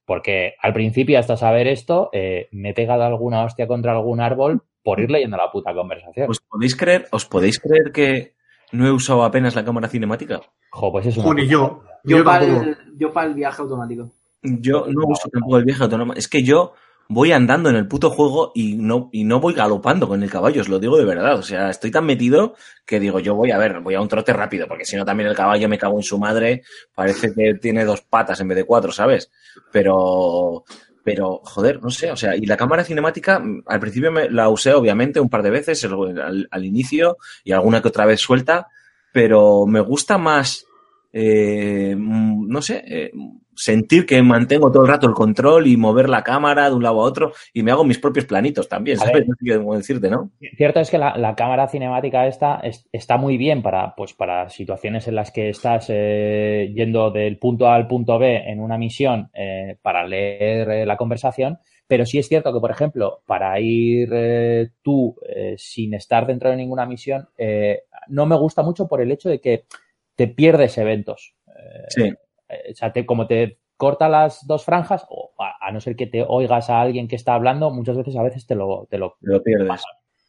Porque al principio, hasta saber esto, eh, me he pegado alguna hostia contra algún árbol por ir leyendo la puta conversación.
¿Os podéis creer, os podéis creer que no he usado apenas la cámara cinemática?
Jo, pues es una
yo.
Yo,
Yo
para el, yo para el viaje automático.
Yo no uso tampoco el viaje autónomo. Es que yo voy andando en el puto juego y no, y no voy galopando con el caballo, os lo digo de verdad. O sea, estoy tan metido que digo, yo voy a ver, voy a un trote rápido, porque si no también el caballo me cago en su madre, parece que tiene dos patas en vez de cuatro, ¿sabes? Pero, pero, joder, no sé, o sea, y la cámara cinemática, mm, al principio me, la usé obviamente un par de veces al, al inicio y alguna que otra vez suelta, pero me gusta más, eh, mm, no sé, eh, sentir que mantengo todo el rato el control y mover la cámara de un lado a otro y me hago mis propios planitos también, ¿sabes?
ver.
No sé cómo decirte, ¿no?
Cierto es que la, la cámara cinemática esta es- está muy bien para, pues, para situaciones en las que estás eh, yendo del punto A al punto B en una misión eh, para leer eh, la conversación, pero sí es cierto que, por ejemplo, para ir eh, tú eh, sin estar dentro de ninguna misión, eh, no me gusta mucho por el hecho de que te pierdes eventos.
Sí.
O sea, te- como te corta las dos franjas, o a, a no ser que te oigas a alguien que está hablando, muchas veces a veces te lo, te lo,
Lo pierdes.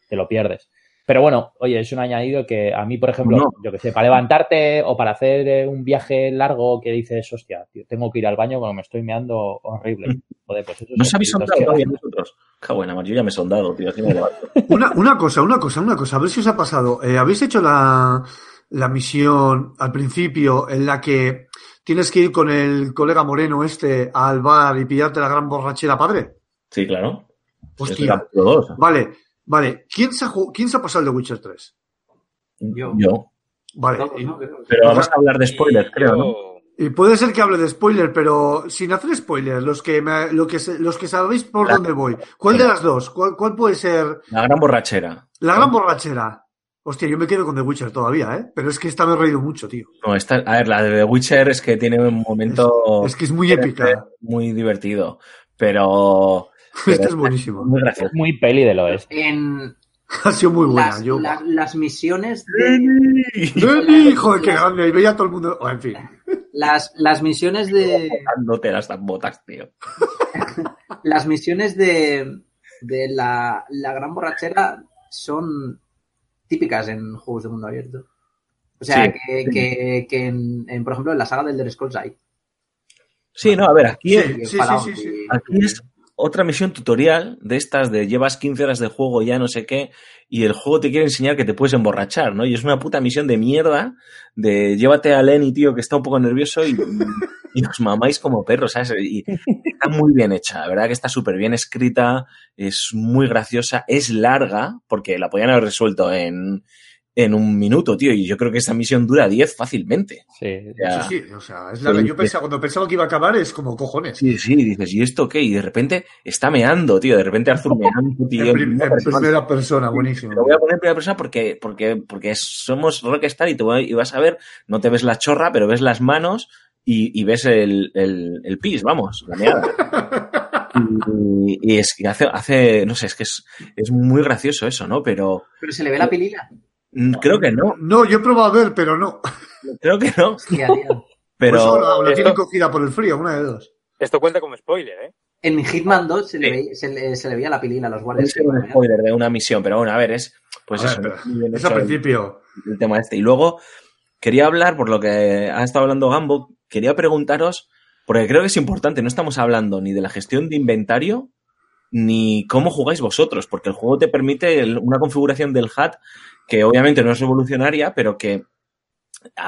te lo pierdes. Pero bueno, oye, es un añadido que a mí, por ejemplo,
No.
yo que sé, para levantarte o para hacer eh, un viaje largo que dices, hostia, tío, tengo que ir al baño cuando me estoy meando horrible. Joder, pues esos
¿No os habéis
que-
todavía nosotros? Qué buena, yo ya me he soldado, tío, así me levanto.
Una, una cosa, una cosa, una cosa, a ver si os ha pasado. Eh, ¿Habéis hecho la, la misión al principio en la que tienes que ir con el colega moreno este al bar y pillarte la gran borrachera padre?
Sí, claro.
Hostia. Vale, vale. ¿Quién se ha, ¿Quién se ha pasado el de Witcher 3?
Yo.
Yo.
Vale.
Pero vamos a hablar de spoilers, creo, ¿no?
Y puede ser que hable de spoiler, pero sin hacer spoiler, los que, me- lo que se- los que sabéis por
La-
dónde voy. ¿Cuál de las dos? ¿Cuál, cuál puede ser
La gran borrachera.
la gran borrachera? Hostia, yo me quedo con The Witcher todavía, ¿eh? Pero es que esta me he reído mucho, tío.
No, esta, a ver, la de The Witcher es que tiene un momento
Es que es muy épica.
muy divertido, pero, pero
Esta es buenísima.
muy gracioso.
Muy peli del oeste.
En
Ha sido muy buena.
las,
yo...
las- las misiones de,
¡Dani! Joder, qué grande. Y veía a todo el mundo. Oh, en fin.
las, las misiones de
Dándote las botas, tío.
las misiones de, de la, la gran borrachera son típicas en juegos de mundo abierto. O sea,
Sí,
que,
sí.
que, que en, en, por ejemplo, en la saga del Elder Scrolls hay.
Sí, no, a ver, aquí,
Sí,
Y
sí, sí,
Fallout
sí, sí.
y-
aquí es otra misión tutorial de estas de llevas 15 horas de juego ya no sé qué y el juego te quiere enseñar que te puedes emborrachar, ¿no? Y es una puta misión de mierda de llévate a Lenny, tío, que está un poco nervioso y, y os mamáis como perros, ¿sabes? Y está muy bien hecha, la verdad que está súper bien escrita, es muy graciosa, es larga, porque la podían haber resuelto en, en un minuto, tío, y yo creo que esta misión dura 10 fácilmente.
Sí,
Ya.
Sí, sí, o sea, es larga. Yo pensaba, cuando pensaba que iba a acabar, es como cojones.
Sí, sí, dices, ¿y esto qué? Y de repente está meando, tío, de repente Arthur meando, tío.
En, prim- en primera persona, buenísimo.
Lo voy a poner en primera persona porque, porque, porque somos Rockstar y, te voy- y vas a ver, no te ves la chorra, pero ves las manos y, y ves el, el, el pis, vamos, la meada. Y, y es que hace, hace, no sé, es que es, es muy gracioso eso, ¿no? Pero
Pero se le ve la pilila.
mm, creo que no,
No, yo he probado a ver, pero no.
creo que no,
Hostia,
pero...
Pues o la,
Esto-
tienen cogida por el frío, una de dos.
Esto cuenta como spoiler, ¿eh?
En Hitman 2 se le,
Sí.
veía, se, le, se le veía la pilila a los guardias.
Es un spoiler de una misión, pero bueno, a ver, es, pues
A
eso,
ver, Es al
el-
principio.
el tema este. Y luego quería hablar, por lo que ha estado hablando Gambo, quería preguntaros, porque creo que es importante, no estamos hablando ni de la gestión de inventario, ni cómo jugáis vosotros, porque el juego te permite una configuración del HAT que obviamente no es revolucionaria, pero que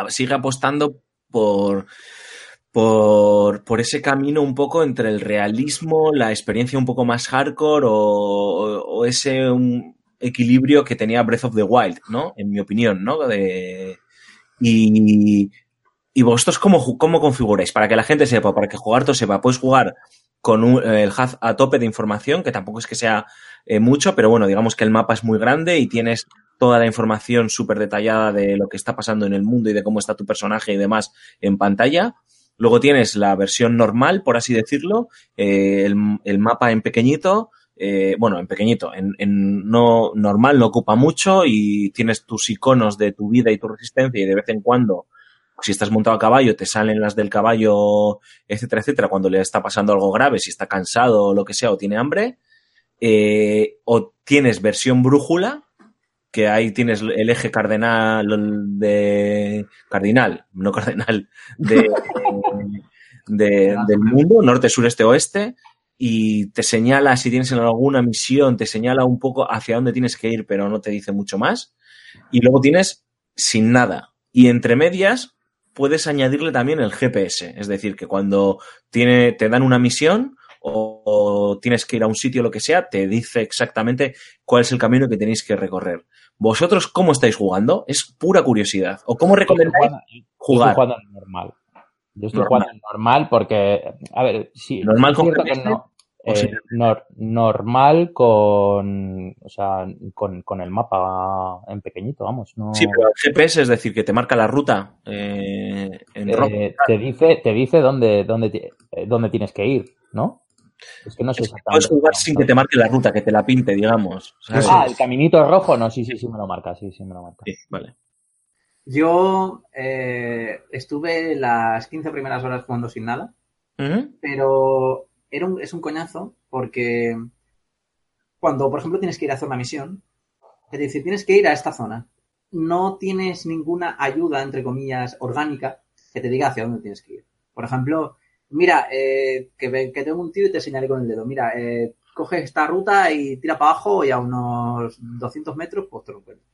sigue apostando por, por, ese camino un poco entre el realismo, la experiencia un poco más hardcore o, ese equilibrio que tenía Breath of the Wild, ¿no? En mi opinión, ¿no? De, y, y vosotros cómo, cómo configuráis? Para que la gente sepa, para que jugar todo sepa, puedes jugar con un- el HUD a tope de información, que tampoco es que sea eh, mucho, pero bueno, digamos que el mapa es muy grande y tienes toda la información súper detallada de lo que está pasando en el mundo y de cómo está tu personaje y demás en pantalla. Luego tienes la versión normal, por así decirlo, eh, el, mapa en pequeñito, eh, bueno, en pequeñito, en, en no normal, no ocupa mucho y tienes tus iconos de tu vida y tu resistencia y de vez en cuando, si estás montado a caballo, te salen las del caballo, etcétera, etcétera, cuando le está pasando algo grave, si está cansado o lo que sea, o tiene hambre. Eh, o tienes versión brújula, que ahí tienes el eje cardenal de cardinal, no cardenal, de, de- del mundo, norte, sureste, oeste, y te señala, si tienes en alguna misión, te señala un poco hacia dónde tienes que ir, pero no te dice mucho más. Y luego tienes sin nada. Y entre medias puedes añadirle también el GPS, es decir, que cuando tiene, te dan una misión o, o tienes que ir a un sitio, lo que sea, te dice exactamente cuál es el camino que tenéis que recorrer. ¿Vosotros cómo estáis jugando? Es pura curiosidad. ¿O cómo recomendáis
Yo estoy
jugar?
jugando normal. Yo estoy
Normal.
jugando normal porque, a ver, sí,
¿Normal con
que
GPS?
No.
¿O
eh, nor- normal con, o sea, con, con el mapa en pequeñito, vamos. No,
Sí, pero el GPS, es decir, que te marca la ruta eh, en rojo.
eh, te dice, te dice dónde, dónde, eh, dónde tienes que ir, ¿no? Es que no sé
Puedes
exactamente.
jugar sin que te marque la ruta, que te la pinte, digamos.
Ah,
es.
el caminito rojo, no, sí, sí, sí me lo marca, sí, sí me lo marca.
Sí, vale.
Yo eh, estuve las 15 primeras horas jugando sin nada,
Ujú.
pero era un- es un coñazo porque cuando, por ejemplo, tienes que ir a hacer una misión, es decir, tienes que ir a esta zona, no tienes ninguna ayuda, entre comillas, orgánica que te diga hacia dónde tienes que ir. Por ejemplo, mira, eh, que, que tengo un tío y te señalé con el dedo, mira, eh, coge esta ruta y tira para abajo y a unos 200 metros, pues te lo encuentras.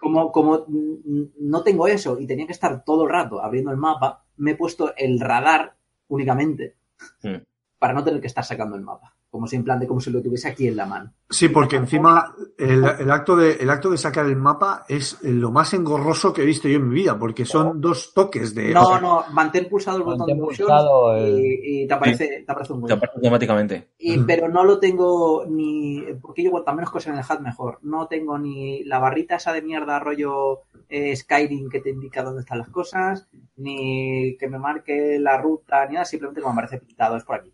Como, como no tengo eso y tenía que estar todo el rato abriendo el mapa, me he puesto el radar únicamente
Mm.
Para no tener que estar sacando el mapa. Como si en plan de como si lo tuviese aquí en la mano.
Sí, porque encima el, el acto de, el acto de sacar el mapa es lo más engorroso que he visto yo en mi vida, porque son dos toques de...
No, no, mantén pulsado el botón de
el-
y, y te aparece, te aparece un
Te aparece automáticamente.
Y,
Mm.
pero no lo tengo ni. Porque yo, cuanto menos cosas en el HUD, mejor. No tengo ni la barrita esa de mierda, rollo eh, Skyrim, que te indica dónde están las cosas, ni que me marque la ruta, ni nada. Simplemente como me aparece pintado, es por aquí.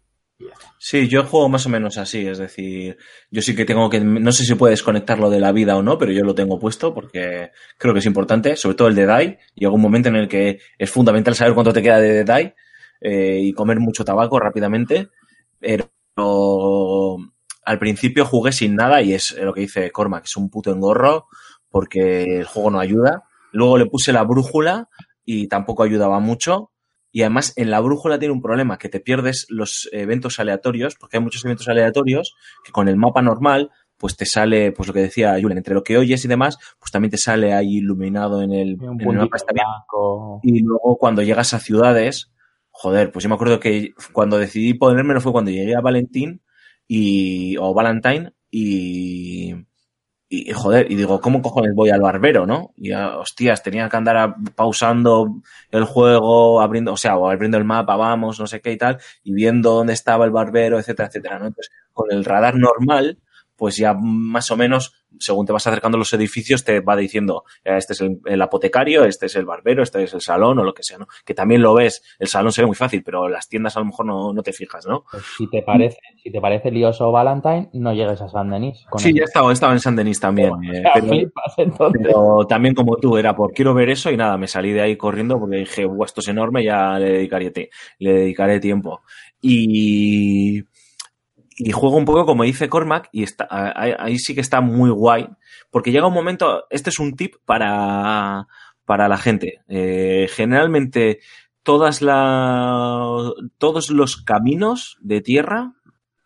Sí, yo juego más o menos así, es decir, yo sí que tengo que, no sé si puedes conectarlo de la vida o no, pero yo lo tengo puesto porque creo que es importante, sobre todo el de DAI. Llega un momento en el que es fundamental saber cuánto te queda de DAI eh, y comer mucho tabaco rápidamente, pero al principio jugué sin nada y es lo que dice Cormac, es un puto engorro porque el juego no ayuda. Luego le puse la brújula y tampoco ayudaba mucho. Y además en la brújula tiene un problema, que te pierdes los eventos aleatorios, porque hay muchos eventos aleatorios que con el mapa normal pues te sale, pues lo que decía Julen, entre lo que oyes y demás, pues también te sale ahí iluminado en el, en el mapa. Está Y luego cuando llegas a ciudades, joder, pues yo me acuerdo que cuando decidí ponérmelo fue cuando llegué a Valentín y, o Valentine y, y, joder, y digo, ¿cómo cojones voy al barbero, no? Y hostias, tenía que andar pausando el juego, abriendo, o sea, abriendo el mapa, vamos, no sé qué y tal, y viendo dónde estaba el barbero, etcétera, etcétera, ¿no? Entonces, con el radar normal, pues ya más o menos, según te vas acercando a los edificios, te va diciendo, eh, este es el, apotecario, este es el barbero, este es el salón o lo que sea, ¿no? Que también lo ves, el salón se ve muy fácil, pero las tiendas a lo mejor no, no te fijas, ¿no?
Pues si te parece, si te parece lioso Valentine, no llegues a San Denis.
sí, ya he estado, he estado en San Denis también. Eh, pero, también como tú, era por quiero ver eso y nada, me salí de ahí corriendo porque dije, esto es enorme, ya le dedicaré, le dedicaré tiempo. Y y juego un poco como dice Cormac y está, ahí, sí que está muy guay, porque llega un momento, este es un tip para, para la gente. Eh, generalmente todas la, todos los caminos de tierra,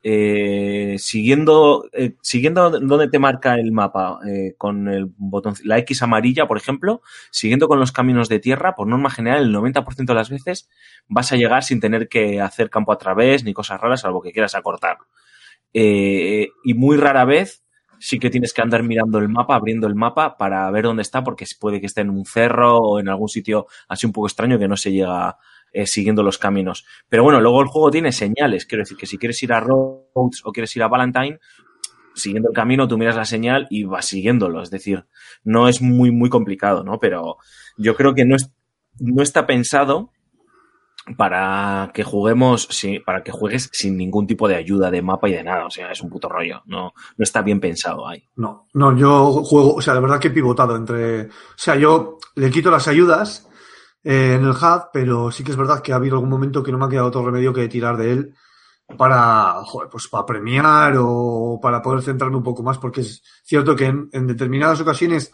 eh, siguiendo, eh, siguiendo donde te marca el mapa eh, con el botón, la X amarilla, por ejemplo, siguiendo con los caminos de tierra, por norma general, el 90% de las veces vas a llegar sin tener que hacer campo a través ni cosas raras, salvo que quieras acortar. Y muy rara vez sí que tienes que andar mirando el mapa, abriendo el mapa para ver dónde está, porque puede que esté en un cerro o en algún sitio así un poco extraño que no se llega eh, siguiendo los caminos. Pero bueno, luego el juego tiene señales. Quiero decir que si quieres ir a Rhodes o quieres ir a Valentine, siguiendo el camino, tú miras la señal y vas siguiéndolo. Es decir, no es muy, muy complicado, ¿no? Pero yo creo que no, es, no está pensado para que juguemos, sí, para que juegues sin ningún tipo de ayuda de mapa y de nada. O sea, es un puto rollo. No, no está bien pensado ahí.
No, no, yo juego, o sea, la verdad que he pivotado entre. O sea, yo le quito las ayudas eh, en el HUD, pero sí que es verdad que ha habido algún momento que no me ha quedado otro remedio que tirar de él para, joder, pues para premiar o para poder centrarme un poco más, porque es cierto que en, en determinadas ocasiones,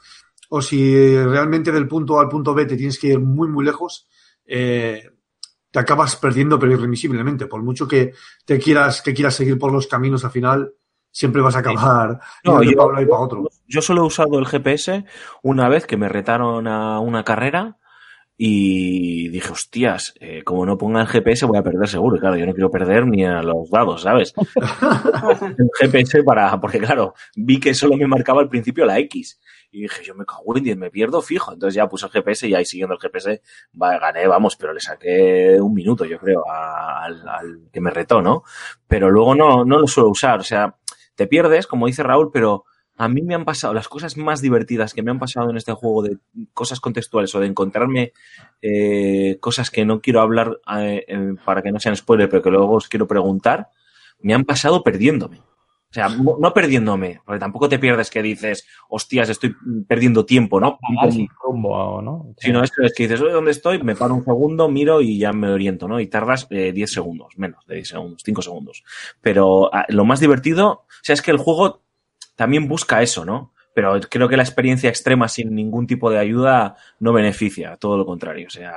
o si realmente del punto A al punto B te tienes que ir muy, muy lejos, eh, te acabas perdiendo pero irremisiblemente. Por mucho que te quieras, que quieras seguir por los caminos al final, siempre vas a acabar
no, yo, para otro. Yo solo he usado el GPS una vez que me retaron a una carrera y dije, hostias, eh, como no ponga el GPS voy a perder seguro. claro, yo no quiero perder ni a los dados, ¿sabes? el GPS para, porque claro, vi que solo me marcaba al principio la X. Y dije, yo me cago en 10, me pierdo fijo. Entonces ya puse el GPS y ahí siguiendo el GPS va, gané, vamos, pero le saqué un minuto, yo creo, al, al que me retó, ¿no? Pero luego no, no lo suelo usar. O sea, te pierdes, como dice Raúl, pero a mí me han pasado las cosas más divertidas que me han pasado en este juego de cosas contextuales o de encontrarme eh, cosas que no quiero hablar eh, para que no sean spoiler, pero que luego os quiero preguntar, me han pasado perdiéndome. O sea, no perdiéndome, porque tampoco te pierdes que dices, hostias, estoy perdiendo tiempo, ¿no?
rumbo, ¿no?
Sino esto es que dices, oye, ¿dónde estoy? Me paro un segundo, miro y ya me oriento, ¿no? Y tardas eh, 10 segundos, menos de 10 segundos, 5 segundos. Pero ah, lo más divertido, o sea, es que el juego también busca eso, ¿no? Pero creo que la experiencia extrema sin ningún tipo de ayuda no beneficia, todo lo contrario, o sea,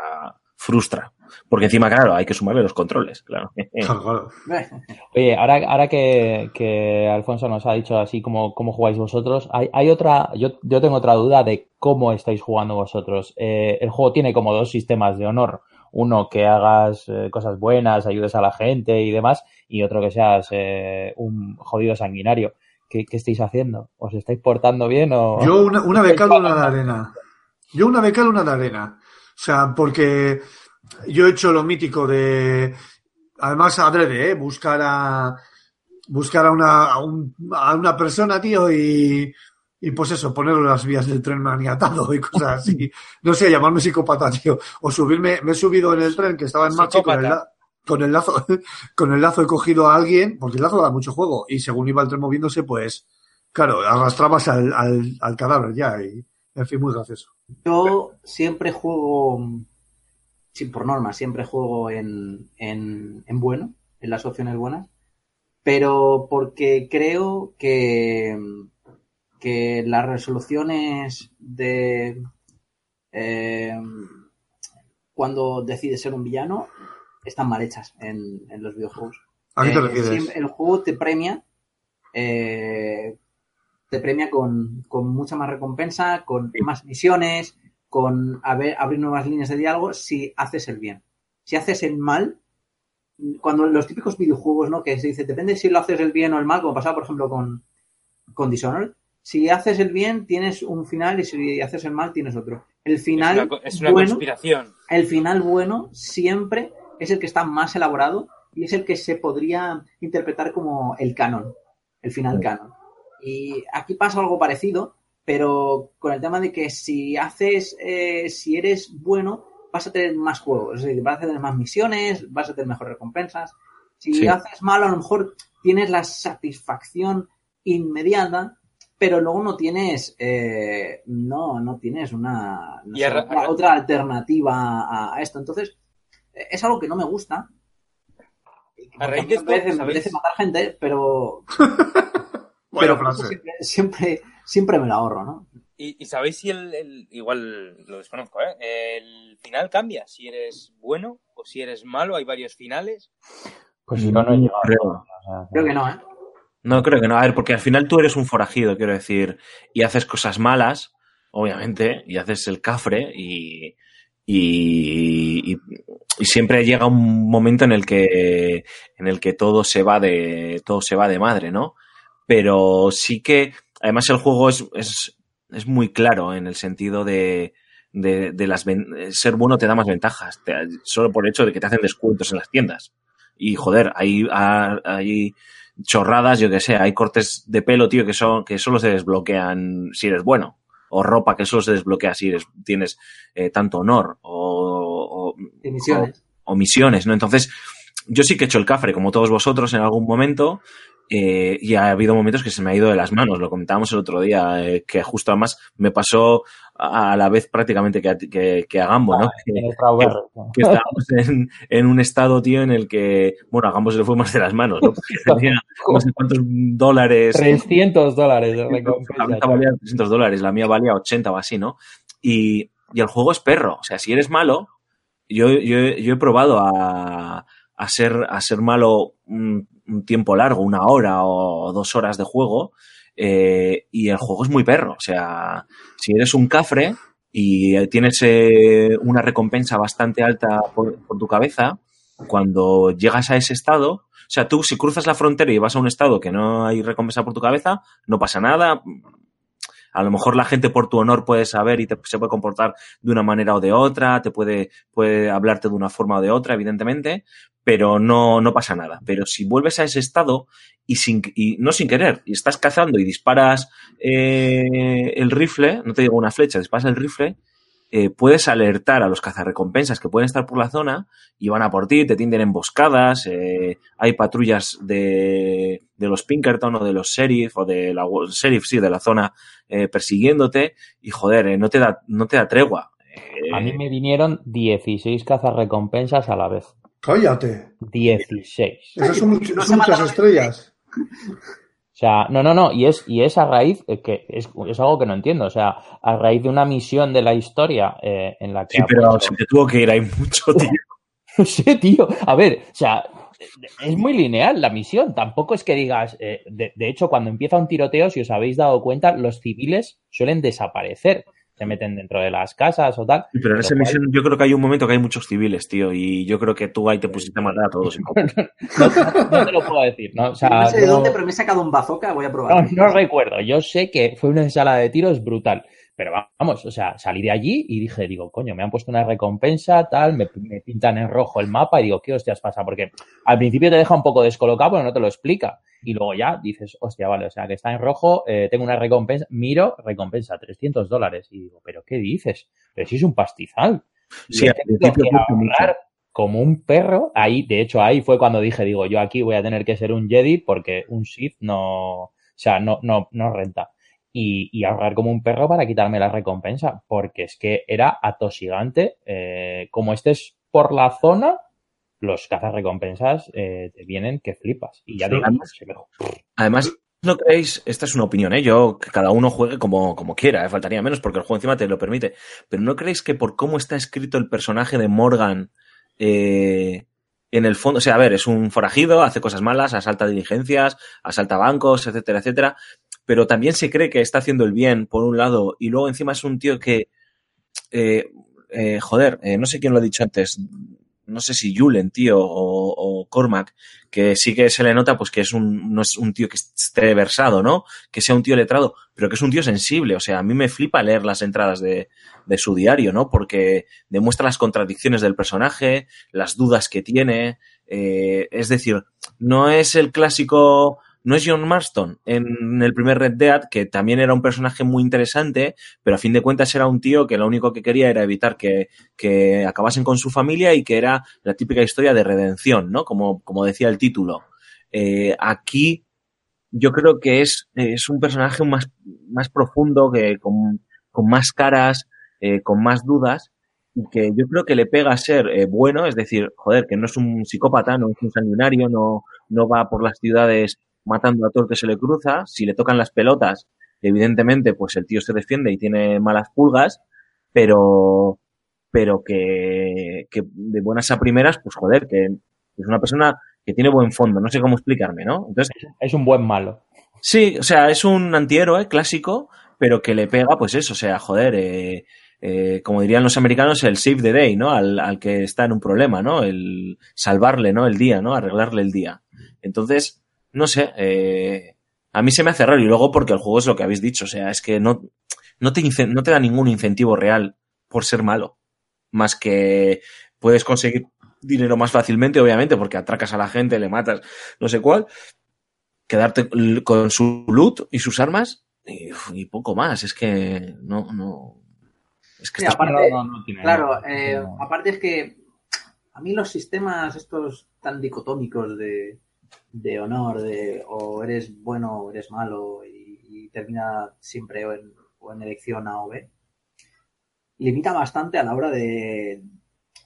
frustra. Porque encima, claro, hay que sumarle los controles, claro.
Oye, ahora, ahora que, Alfonso nos ha dicho así como cómo jugáis vosotros, hay, hay otra, yo, yo tengo otra duda de cómo estáis jugando vosotros. Eh, el juego tiene como dos sistemas de honor. Uno que hagas eh, cosas buenas, ayudes a la gente y demás, y otro que seas eh, un jodido sanguinario. ¿Qué, estáis haciendo? ¿Os estáis portando bien o...?
Yo una, una de cal, una de arena. Yo una de cal, una de arena. O sea, porque yo he hecho lo mítico de... Además, adrede, ¿eh? Buscar a... Buscar a una, a, una persona, tío, y, y pues eso, ponerlo en las vías del tren maniatado y cosas así. No sé, llamarme psicópata, tío. O subirme, me he subido en el tren que estaba en marcha y con el, con el lazo, con el lazo he cogido a alguien, porque el lazo da mucho juego, y según iba el tren moviéndose, pues, claro, arrastrabas al, al, cadáver ya, y en fin, muy gracioso.
Yo siempre juego, sí, por norma, siempre juego en, en, en bueno, en las opciones buenas, pero porque creo que, que las resoluciones de eh, cuando decides ser un villano están mal hechas en, en los videojuegos.
¿A qué te
Eh,
refieres?
siempre- el juego te premia, eh, te premia con, con mucha más recompensa, con más misiones, con haber- abrir nuevas líneas de diálogo si haces el bien. Si haces el mal, cuando los típicos videojuegos, ¿no? Que se dice, depende si lo haces el bien o el mal, como pasaba, por ejemplo, con, con Dishonored. Si haces el bien, tienes un final y si haces el mal, tienes otro. El
Es
final
una, es una
bueno,
conspiración.
el final bueno siempre es el que está más elaborado y es el que se podría interpretar como el canon, el final canon. Y aquí pasa algo parecido, pero con el tema de que si haces, eh, si eres bueno, vas a tener más juegos, es decir, vas a tener más misiones, vas a tener mejores recompensas. Si
Sí.
haces mal, a lo mejor tienes la satisfacción inmediata, pero luego no tienes, eh, no, no tienes una, no sé, otra, alternativa a, a esto. Entonces, es algo que no me gusta.
A raíz
me apetece,
esto,
me apetece
¿sabéis?
matar gente, pero, pero
frase.
siempre, siempre, siempre me la ahorro, ¿no?
¿Y, y sabéis si el, el- Igual lo desconozco, ¿eh? ¿El final cambia? Si eres bueno o si eres malo. Hay varios finales.
Pues yo no he llegado.
creo.
Creo que no, ¿eh?
No, creo que no. A ver, porque al final tú eres un forajido, quiero decir, y haces cosas malas, obviamente, y haces el cafre y, y, y- y siempre llega un momento en el que en el que todo se va de todo se va de madre, ¿no? Pero sí que además el juego es, es, es muy claro en el sentido de de, de las ser bueno te da más ventajas, te- solo por el hecho de que te hacen descuentos en las tiendas. Y joder, hay, hay chorradas, yo que sé, hay cortes de pelo, tío, que son que solo se desbloquean si eres bueno. O ropa que solo se desbloquea si eres, tienes eh, tanto honor o, o-
De misiones.
o misiones, ¿no? Entonces, yo sí que he hecho el cafre, como todos vosotros, en algún momento, eh, y ha habido momentos que se me ha ido de las manos, lo comentábamos el otro día, eh, que justo además me pasó a la vez prácticamente que a, que, que a Gambo, ¿no? Que,
¿no?
que estábamos en, en un estado, tío, en el que, bueno, a Gambo se le fue más de las manos, ¿no? Porque tenía no sé cuántos dólares.
300 dólares
La venta valía 300 dólares, la mía valía 80 o así, ¿no? Y, y el juego es perro. O sea, si eres malo, yo, yo, he probado a, a, ser, a ser malo un, tiempo largo, una hora o dos horas de juego, eh, y el juego es muy perro. O sea, si eres un cafre y tienes eh, una recompensa bastante alta por tu cabeza, cuando llegas a ese estado, o sea, tú si cruzas la frontera y vas a un estado que no hay recompensa por tu cabeza, no pasa nada. A lo mejor la gente por tu honor puede saber y te, se puede comportar de una manera o de otra, te puede, puede hablarte de una forma o de otra, evidentemente, pero no, no pasa nada. Pero si vuelves a ese estado y, sin, y no sin querer, y estás cazando y disparas eh, el rifle, no te digo una flecha, disparas el rifle, eh, puedes alertar a los cazarrecompensas que pueden estar por la zona y van a por ti, te tienden emboscadas, eh, hay patrullas de, de los Pinkerton o de los Sheriff o de la Sheriff, sí, de la zona eh, persiguiéndote y joder, eh, no, te da, no te da tregua. Eh,
A mí me vinieron 16 cazarrecompensas a la vez.
Cállate.
16.
Esas son, muchas estrellas.
O sea, no, no, no, y es, y es a raíz, eh, que es, es algo que no entiendo, o sea, a raíz de una misión de la historia eh, en la que...
sí, pero
puesto-
se te tuvo que ir ahí mucho, tío.
No sé, tío. A ver, o sea, es muy lineal la misión. Tampoco es que digas. eh, de, de hecho, cuando empieza un tiroteo, si os habéis dado cuenta, los civiles suelen desaparecer. Se meten dentro de las casas o tal.
Sí, pero en esa
cual-
misión yo creo que hay un momento que hay muchos civiles, tío, y yo creo que tú ahí te pusiste a matar a todos.
No, no- no te lo puedo decir, ¿no? O sea,
no sé de
no-
dónde, pero me he sacado un bazooka, voy a probar.
No, no recuerdo. Yo sé que fue una ensalada de tiros brutal. Pero vamos, o sea, salí de allí y dije, digo, coño, me han puesto una recompensa, tal, me, me pintan en rojo el mapa y digo, ¿qué hostias pasa? Porque al principio te deja un poco descolocado, pero no te lo explica. Y luego ya dices, hostia, vale, o sea, que está en rojo, eh, tengo una recompensa, miro, recompensa, 300 dólares. Y digo, ¿pero qué dices? Pero si es un pastizal.
Sí, al principio
como un perro. Ahí, de hecho, ahí fue cuando dije, digo, yo aquí voy a tener que ser un Jedi porque un Sith no, o sea, no, no, no renta. Y, y ahorrar como un perro para quitarme la recompensa, porque es que era atosigante. Eh, como estés por la zona, los cazarrecompensas eh, te vienen que flipas. Y ya
Sí,
digamos,
además-
se me-
Además, no creéis, esta es una opinión, ¿eh? yo, que cada uno juegue como, como quiera, ¿eh? faltaría menos porque el juego encima te lo permite, pero ¿no creéis que por cómo está escrito el personaje de Morgan, eh, en el fondo, o sea, a ver, es un forajido, hace cosas malas, asalta diligencias, asalta bancos, etcétera, etcétera, pero también se cree que está haciendo el bien, por un lado, y luego encima es un tío que, eh, eh, joder, eh, no sé quién lo ha dicho antes, no sé si Julen, tío, o, o, Cormac, que sí que se le nota pues que es un, no es un tío que esté versado, ¿no? Que sea un tío letrado, pero que es un tío sensible. O sea, a mí me flipa leer las entradas de, de su diario, ¿no? Porque demuestra las contradicciones del personaje, las dudas que tiene. Eh, es decir, no es el clásico no es John Marston en el primer Red Dead, que también era un personaje muy interesante, pero a fin de cuentas era un tío que lo único que quería era evitar que, que acabasen con su familia y que era la típica historia de redención, ¿no? Como, como decía el título. Eh, aquí yo creo que es, es un personaje más, más profundo, que con, con más caras, eh, con más dudas, y que yo creo que le pega a ser eh, bueno, es decir, joder, que no es un psicópata, no es un sanguinario, no, no va por las ciudades matando a todo el que se le cruza. Si le tocan las pelotas, evidentemente, pues el tío se defiende y tiene malas pulgas, pero, pero que, que de buenas a primeras, pues joder, que es una persona que tiene buen fondo. No sé cómo explicarme, ¿no? Entonces.
Es un buen malo.
Sí, o sea, es un antihéroe clásico, pero que le pega, pues eso, o sea, joder, eh, eh, como dirían los americanos, el save the day, ¿no? Al, al que está en un problema, ¿no? El salvarle, ¿no? El día, ¿no? Arreglarle el día. Entonces, no sé, eh, a mí se me hace raro. Y luego porque el juego es lo que habéis dicho, o sea, es que no, no, te, no te da ningún incentivo real por ser malo. Más que puedes conseguir dinero más fácilmente, obviamente, porque atracas a la gente, le matas, no sé cuál. Quedarte con su loot y sus armas y, y poco más. Es que no, no.
Es que sí, aparte, no, no, tiene claro, eh, aparte es que a mí los sistemas estos tan dicotómicos de, de honor, de o eres bueno o eres malo y, termina siempre o en, elección A o B, limita bastante a la hora de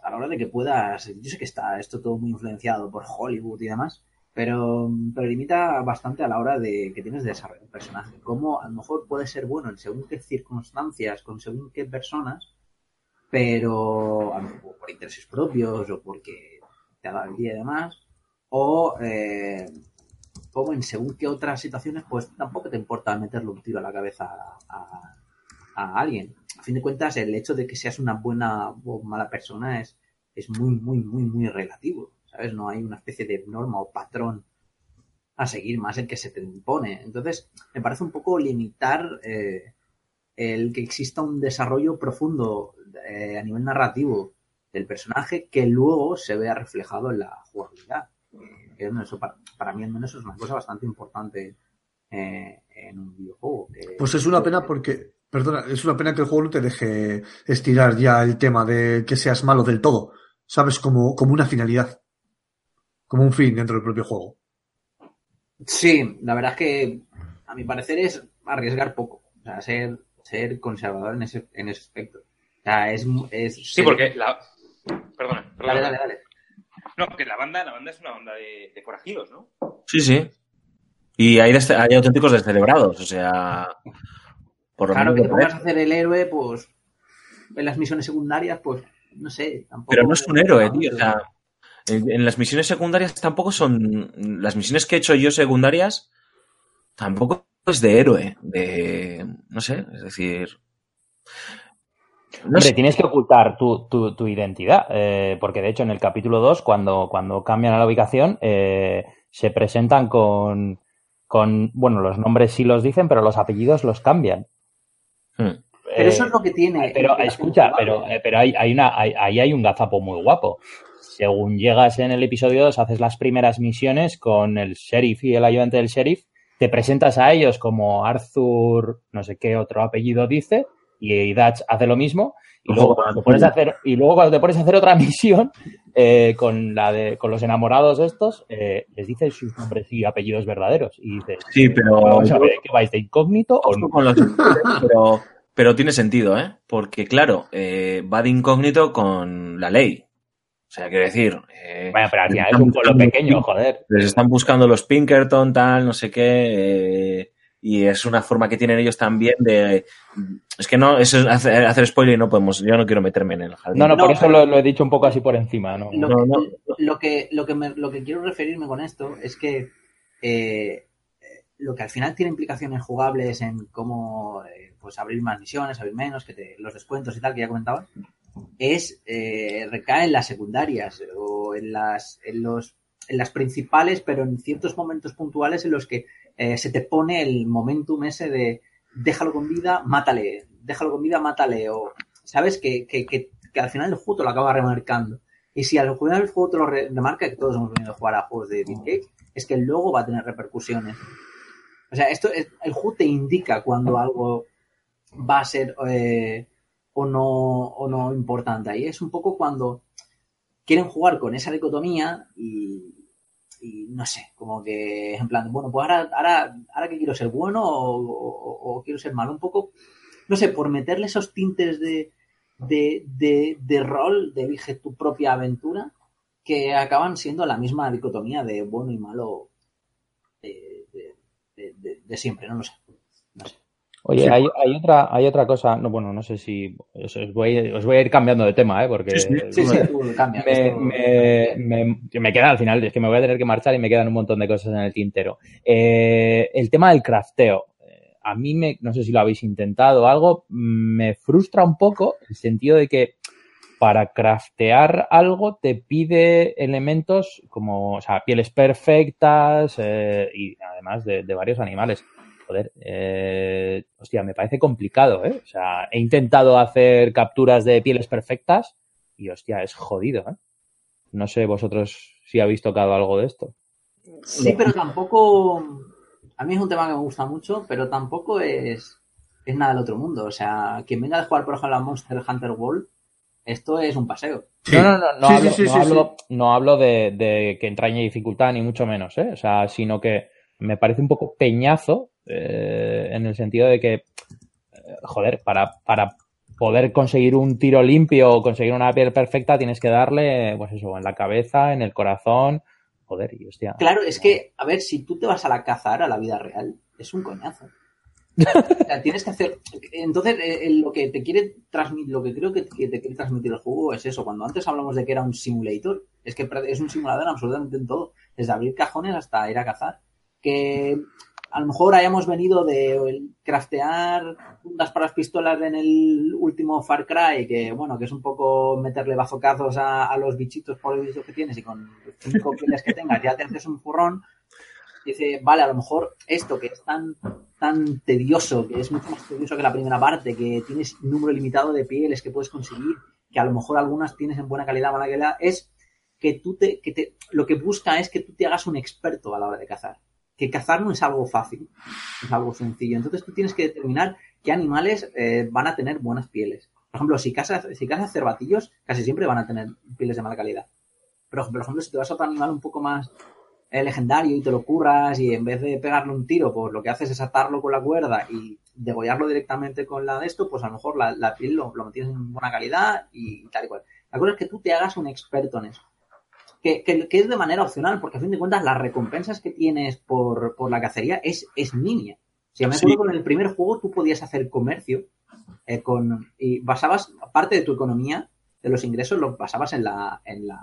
a la hora de que puedas, yo sé que está esto todo muy influenciado por Hollywood y demás, pero, pero limita bastante a la hora de que tienes de desarrollar un personaje. Cómo a lo mejor puede ser bueno en según qué circunstancias, con según qué personas, pero por intereses propios o porque te ha dado el día y demás, o eh, como en según qué otras situaciones, pues tampoco te importa meterle un tiro a la cabeza a, alguien. A fin de cuentas, el hecho de que seas una buena o mala persona es, es muy, muy, muy, muy relativo. ¿Sabes? No hay una especie de norma o patrón a seguir más el que se te impone. Entonces, me parece un poco limitar eh, el que exista un desarrollo profundo eh, a nivel narrativo del personaje que luego se vea reflejado en la jugabilidad. Eh, eso para, para, mí al menos es una cosa bastante importante eh, en un videojuego. Que,
pues es una pena porque, perdona, es una pena que el juego no te deje estirar ya el tema de que seas malo del todo, ¿sabes? Como, como una finalidad, como un fin dentro del propio juego.
Sí, la verdad es que a mi parecer es arriesgar poco, o sea, ser, ser conservador en ese, en ese aspecto. O sea, es, es
sí, ser... porque la... Perdona, perdona.
Dale, dale, dale.
No, porque la banda, la banda es una banda de, de forajidos, ¿no?
Sí, sí. Y hay, hay auténticos descelebrados, o sea.
Por claro, que te pongas a hacer el héroe, pues. En las misiones secundarias, pues. No sé. Tampoco
Pero no es un héroe, tío. O sea, en, en, las misiones secundarias tampoco son. Las misiones que he hecho yo secundarias. Tampoco es de héroe. De. No sé, es decir.
No Hombre, tienes que ocultar tu, tu, tu identidad, eh, porque de hecho en el capítulo 2, cuando, cuando cambian a la ubicación, eh, se presentan con, con, bueno, los nombres sí los dicen, pero los apellidos los cambian.
Hmm. Pero eso es lo que tiene.
Pero escucha, pero, pero hay, hay una, hay, ahí hay un gazapo muy guapo. Según llegas en el episodio 2, haces las primeras misiones con el sheriff y el ayudante del sheriff, te presentas a ellos como Arthur, no sé qué otro apellido dice, y Dutch hace lo mismo. Y luego, cuando te pones a hacer, y luego cuando te pones a hacer otra misión eh, con la de con los enamorados estos, eh, les dices sus nombres y apellidos verdaderos. Y dices,
sí, pero
vamos a ver, ¿qué vais de incógnito o no?
Con los... pero, pero tiene sentido, ¿eh? Porque claro, eh, va de incógnito con la ley. O sea, quiero decir. Eh,
Bueno, pero al final es un pueblo pequeño, joder.
Les están buscando los Pinkerton, tal, no sé qué. eh, y es una forma que tienen ellos también de. Es que no, eso es hacer, hacer spoiler y no podemos. Yo no quiero meterme en el jardín.
No, no,
No,
por eso lo, lo he dicho un poco así por encima, ¿no?
Lo,
No,
que,
no.
lo que, lo, que me- lo que quiero referirme con esto es que eh, lo que al final tiene implicaciones jugables en cómo eh, pues abrir más misiones, abrir menos, que te- los descuentos y tal que ya comentabas, es eh, recae en las secundarias o en las, en los en las principales, pero en ciertos momentos puntuales en los que eh, se te pone el momentum ese de déjalo con vida, mátale, déjalo con vida, mátale, o sabes que, que, que, que al final el juego te lo acaba remarcando. Y si al final el juego te lo re- remarca, que todos hemos venido a jugar a juegos de Cake, es que luego va a tener repercusiones. O sea, esto es- el juego te indica cuando algo va a ser eh, o no o no importante. Ahí es un poco cuando quieren jugar con esa dicotomía y, y no sé, como que en plan, bueno, pues ahora, ahora, ahora que quiero ser bueno o, quiero ser malo, un poco, no sé, por meterle esos tintes de, de, de, de rol, de elige tu propia aventura, que acaban siendo la misma dicotomía de bueno y malo de- de- de- de siempre, no lo sé.
Oye, hay, hay otra, hay otra cosa, no, bueno, no sé si os, os voy, os voy a ir cambiando de tema, ¿eh? Porque
Sí, sí.
Cambia.
me, me, me queda al final, es que me voy a tener que marchar y me quedan un montón de cosas en el tintero. Eh, el tema del crafteo. Eh, A mí, me, no sé si lo habéis intentado o algo, me frustra un poco el sentido de que para craftear algo te pide elementos como, o sea, pieles perfectas eh, y además de, de varios animales. Joder, eh, hostia, me parece complicado, ¿eh? O sea, he intentado hacer capturas de pieles perfectas y, hostia, es jodido, ¿eh? No sé vosotros si habéis tocado algo de esto.
Sí, pero tampoco. A mí es un tema que me gusta mucho, pero tampoco es, es nada del otro mundo. O sea, quien venga de jugar, por ejemplo, a Monster Hunter World, esto es un paseo.
Sí.
No, no, no, no
Sí,
hablo,
sí, sí,
no
sí,
hablo, no hablo de, de que entrañe dificultad, ni mucho menos, ¿eh? O sea, sino que me parece un poco peñazo eh, en el sentido de que, eh, joder, para, para poder conseguir un tiro limpio o conseguir una piel perfecta tienes que darle, pues eso, en la cabeza, en el corazón, joder, y hostia.
Claro, es que, a ver, si tú te vas a la cazar a la vida real, es un coñazo. O sea, tienes que hacer. Entonces, eh, lo que te quiere transmitir, lo que creo que, que te quiere transmitir el juego es eso. Cuando antes hablamos de que era un simulator, es que es un simulador absolutamente en todo, desde abrir cajones hasta ir a cazar. Que a lo mejor hayamos venido de el craftear puntas para las pistolas en el último Far Cry, que bueno, que es un poco meterle bazocazos a, a los bichitos por el bicho que tienes y con cinco pieles que tengas ya te haces un furrón. Dice, vale, a lo mejor esto que es tan, tan tedioso, que es mucho más tedioso que la primera parte, que tienes un número limitado de pieles que puedes conseguir, que a lo mejor algunas tienes en buena calidad, mala calidad, es que tú te, que te, lo que busca es que tú te hagas un experto a la hora de cazar. Que cazar no es algo fácil, es algo sencillo. Entonces tú tienes que determinar qué animales eh, van a tener buenas pieles. Por ejemplo, si cazas, si cazas cervatillos, casi siempre van a tener pieles de mala calidad. Pero, por ejemplo, si te vas a otro animal un poco más eh, legendario y te lo curras y en vez de pegarle un tiro, pues lo que haces es atarlo con la cuerda y degollarlo directamente con la de esto, pues a lo mejor la, piel lo, lo mantienes en buena calidad y tal y cual. La cosa es que tú te hagas un experto en eso. Que, que, que es de manera opcional, porque a fin de cuentas las recompensas que tienes por, por la cacería es, es niña. Si me acuerdo
Sí.
con el primer juego tú podías hacer comercio eh, con y basabas parte de tu economía de los ingresos los basabas en la en la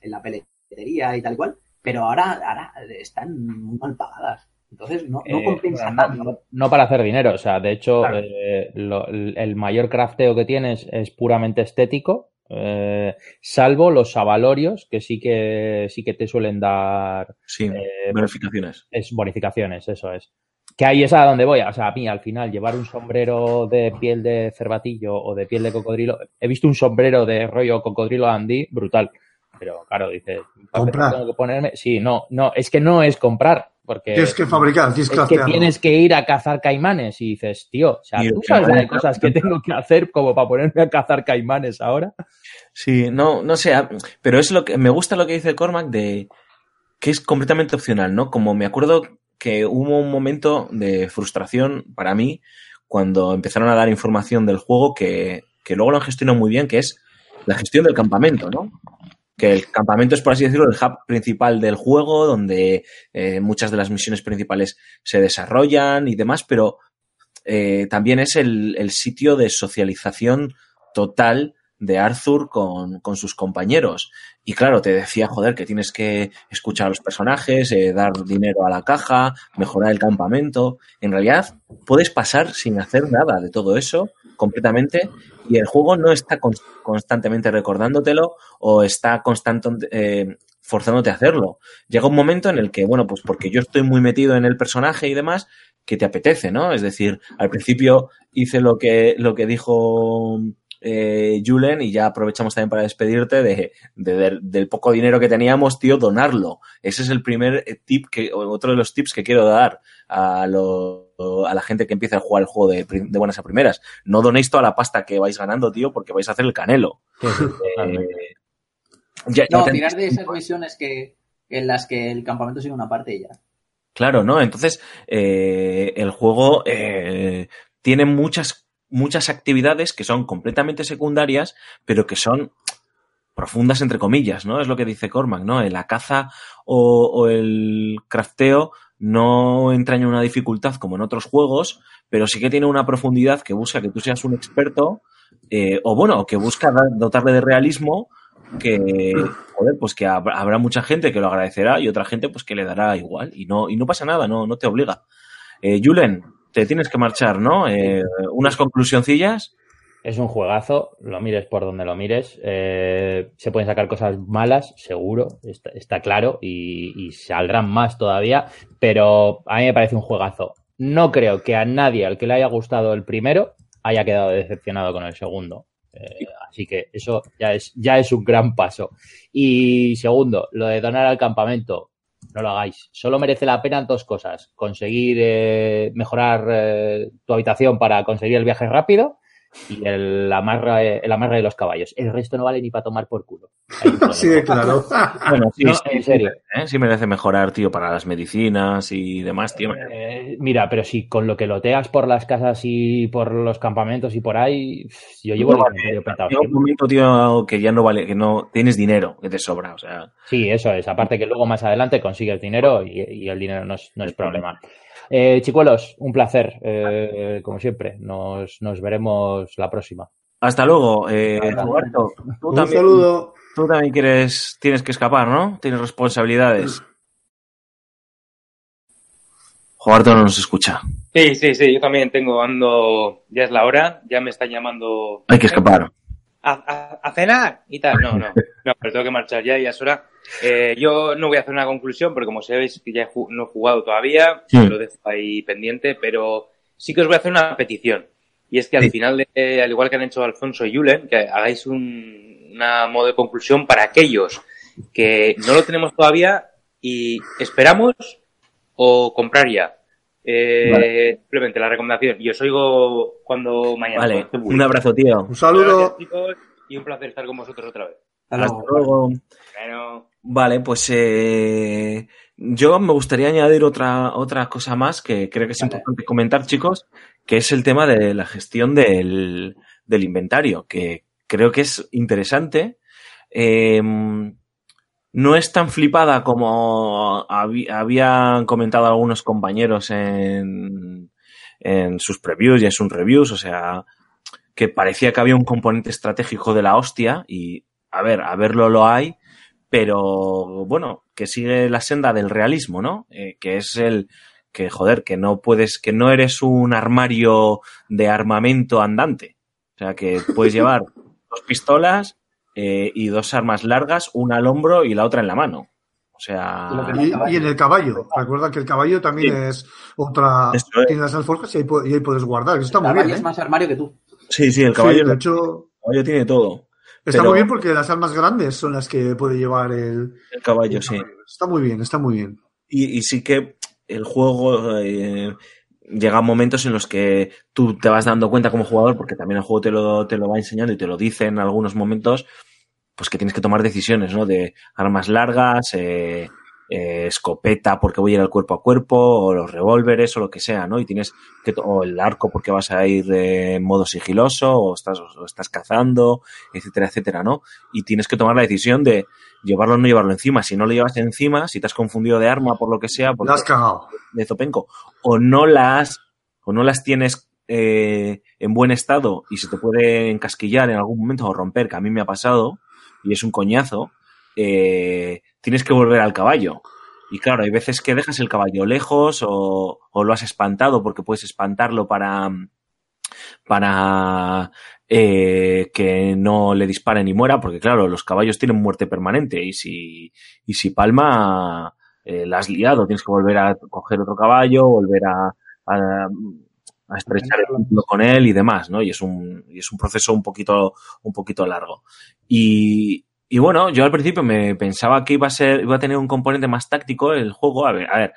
en la peletería y tal cual pero ahora ahora están muy mal pagadas entonces no, no
Eh,
compensa
no,
tanto
no- no para hacer dinero, o sea, de hecho,
Claro.
eh, lo- el mayor crafteo que tienes es puramente estético, eh, salvo los avalorios, que sí que sí que te suelen dar
Sí,
Eh,
bonificaciones.
es bonificaciones, eso es. Que ahí es a donde voy. O sea, a mí al final llevar un sombrero de piel de cervatillo o de piel de cocodrilo. He visto un sombrero de rollo cocodrilo andí brutal. Pero claro, dices, ¿para qué
Comprar.
tengo que ponerme? Sí, no, no, es que no es comprar. Porque
Tienes que fabricar, tienes que
es que tienes que ir a cazar caimanes y dices, tío, o sea, tú sabes las cosas que tengo que hacer como para ponerme a cazar caimanes ahora.
Sí, no, no sé, ah, pero es lo que me gusta lo que dice Cormac de que es completamente opcional, ¿no? Como me acuerdo que hubo un momento de frustración para mí cuando empezaron a dar información del juego que, que luego lo gestionó muy bien, que es la gestión del campamento, ¿no? que el campamento es, por así decirlo, el hub principal del juego, donde eh, muchas de las misiones principales se desarrollan y demás, pero eh, también es el, el, sitio de socialización total de Arthur con, con, sus compañeros. Y claro, te decía, joder, que tienes que escuchar a los personajes, eh, dar dinero a la caja, mejorar el campamento. En realidad, puedes pasar sin hacer nada de todo eso completamente y el juego no está con, constantemente recordándotelo o está constante, eh, forzándote a hacerlo. Llega un momento en el que, bueno, pues porque yo estoy muy metido en el personaje y demás, que te apetece, ¿no? Es decir, al principio hice lo que, lo que dijo eh, Julen y ya aprovechamos también para despedirte de, de, de, del poco dinero que teníamos, tío, donarlo. Ese es el primer tip que, otro de los tips que quiero dar a, lo, a la gente que empieza a jugar el juego de, de, buenas a primeras. No donéis toda la pasta que vais ganando, tío, porque vais a hacer el canelo.
eh, ya, no, ya tirar de esas misiones que, en las que el campamento sigue una parte y ya.
Claro, ¿no? Entonces, eh, el juego eh, tiene muchas, muchas actividades que son completamente secundarias, pero que son profundas entre comillas, ¿no? Es lo que dice Cormac, ¿no? La caza o, el crafteo no entraña una dificultad como en otros juegos, pero sí que tiene una profundidad que busca que tú seas un experto, eh, o bueno, que busca dotarle de realismo que, joder, pues que habrá mucha gente que lo agradecerá y otra gente pues que le dará igual y no, y no pasa nada, no, no te obliga. Eh, Julen, te tienes que marchar, ¿no? Eh, unas conclusioncillas.
Es un juegazo, lo mires por donde lo mires. Eh, se pueden sacar cosas malas, seguro, está, está claro, y, y, saldrán más todavía, pero a mí me parece un juegazo. No creo que a nadie al que le haya gustado el primero haya quedado decepcionado con el segundo. Eh, así que eso ya es, ya es un gran paso. Y segundo, lo de donar al campamento, no lo hagáis. Solo merece la pena dos cosas. Conseguir eh, mejorar eh, tu habitación para conseguir el viaje rápido y el amarre, el amarre de los caballos. El resto no vale ni para tomar por culo.
Sí, claro.
bueno, sí, no, sí, en serio. ¿eh? Sí merece mejorar, tío, para las medicinas y demás, tío.
Eh, mira, pero si con lo que loteas por las casas y por los campamentos y por ahí, yo llevo
no, el vale. petado. un momento, tío, que ya no vale, que no tienes dinero, que te sobra, o sea.
Sí, eso es. Aparte que luego más adelante consigues dinero y, y el dinero no es, no es problema. Eh, chicuelos, un placer, eh, como siempre. Nos, nos, veremos la próxima.
Hasta luego, eh, Roberto.
Tú un también, saludo.
Tú también quieres, tienes que escapar, ¿no? Tienes responsabilidades. Roberto no nos escucha.
Sí, sí, sí, yo también tengo, ando, ya es la hora, ya me están llamando.
Hay que escapar.
A, a, a cenar y tal. No, no, no, pero tengo que marchar ya, ya es hora. Eh, yo no voy a hacer una conclusión porque como sabéis que ya he no he jugado todavía, sí. lo dejo ahí pendiente, pero sí que os voy a hacer una petición. Y es que al sí. final, de, al igual que han hecho Alfonso y Julen, que hagáis un, una modo de conclusión para aquellos que no lo tenemos todavía y esperamos o comprar ya. Eh, vale. Simplemente la recomendación. Y os oigo cuando mañana.
Vale, un abrazo, tío.
Un saludo.
Gracias, chicos, y un placer estar con vosotros otra vez.
Hasta luego.
Bueno.
Vale, pues eh, yo me gustaría añadir otra, otra cosa más que creo que es vale. importante comentar, chicos, que es el tema de la gestión del, del inventario, que creo que es interesante. Eh, no es tan flipada como hab habían comentado algunos compañeros en, en sus previews y en sus reviews, o sea, que parecía que había un componente estratégico de la hostia y, a ver, a verlo lo hay, pero bueno, que sigue la senda del realismo, ¿no? Eh, que es el que, joder, que no puedes, que no eres un armario de armamento andante. O sea, que puedes llevar dos pistolas eh, y dos armas largas, una al hombro y la otra en la mano. O sea.
Y, y en el caballo. Recuerda que el caballo también sí. es otra. Es. Tiene las alforjas y ahí, y ahí, puedes guardar. Eso está
el
muy bien.
es
¿eh?
más armario que tú.
Sí, sí, el caballo.
Sí, de hecho.
El caballo tiene todo.
Está pero... muy bien porque las armas grandes son las que puede llevar el,
el caballo, el
sí. Está muy bien, está muy bien.
Y, y sí que el juego eh, llega momentos en los que tú te vas dando cuenta como jugador, porque también el juego te lo, te lo va enseñando y te lo dice en algunos momentos, pues que tienes que tomar decisiones, ¿no? De armas largas, eh, eh, escopeta porque voy a ir al cuerpo a cuerpo, o los revólveres, o lo que sea, ¿no? Y tienes que, o el arco porque vas a ir en modo sigiloso, o estás, o estás cazando, etcétera, etcétera, ¿no? Y tienes que tomar la decisión de llevarlo o no llevarlo encima. Si no lo llevas encima, si te has confundido de arma por lo que sea,
La has cagado.
de Zopenco, o no las, o no las tienes eh, en buen estado y se te puede encasquillar en algún momento o romper, que a mí me ha pasado, y es un coñazo, eh, tienes que volver al caballo. Y claro, hay veces que dejas el caballo lejos o, o lo has espantado porque puedes espantarlo para, para eh, que no le dispare ni muera, porque claro, los caballos tienen muerte permanente y si, y si palma, eh, la has liado, tienes que volver a coger otro caballo, volver a, a, a estrechar el vínculo con él y demás, ¿no? Y es un, y es un proceso un poquito, un poquito largo. Y, y bueno, yo al principio me pensaba que iba a ser, iba a tener un componente más táctico el juego. A ver, a ver,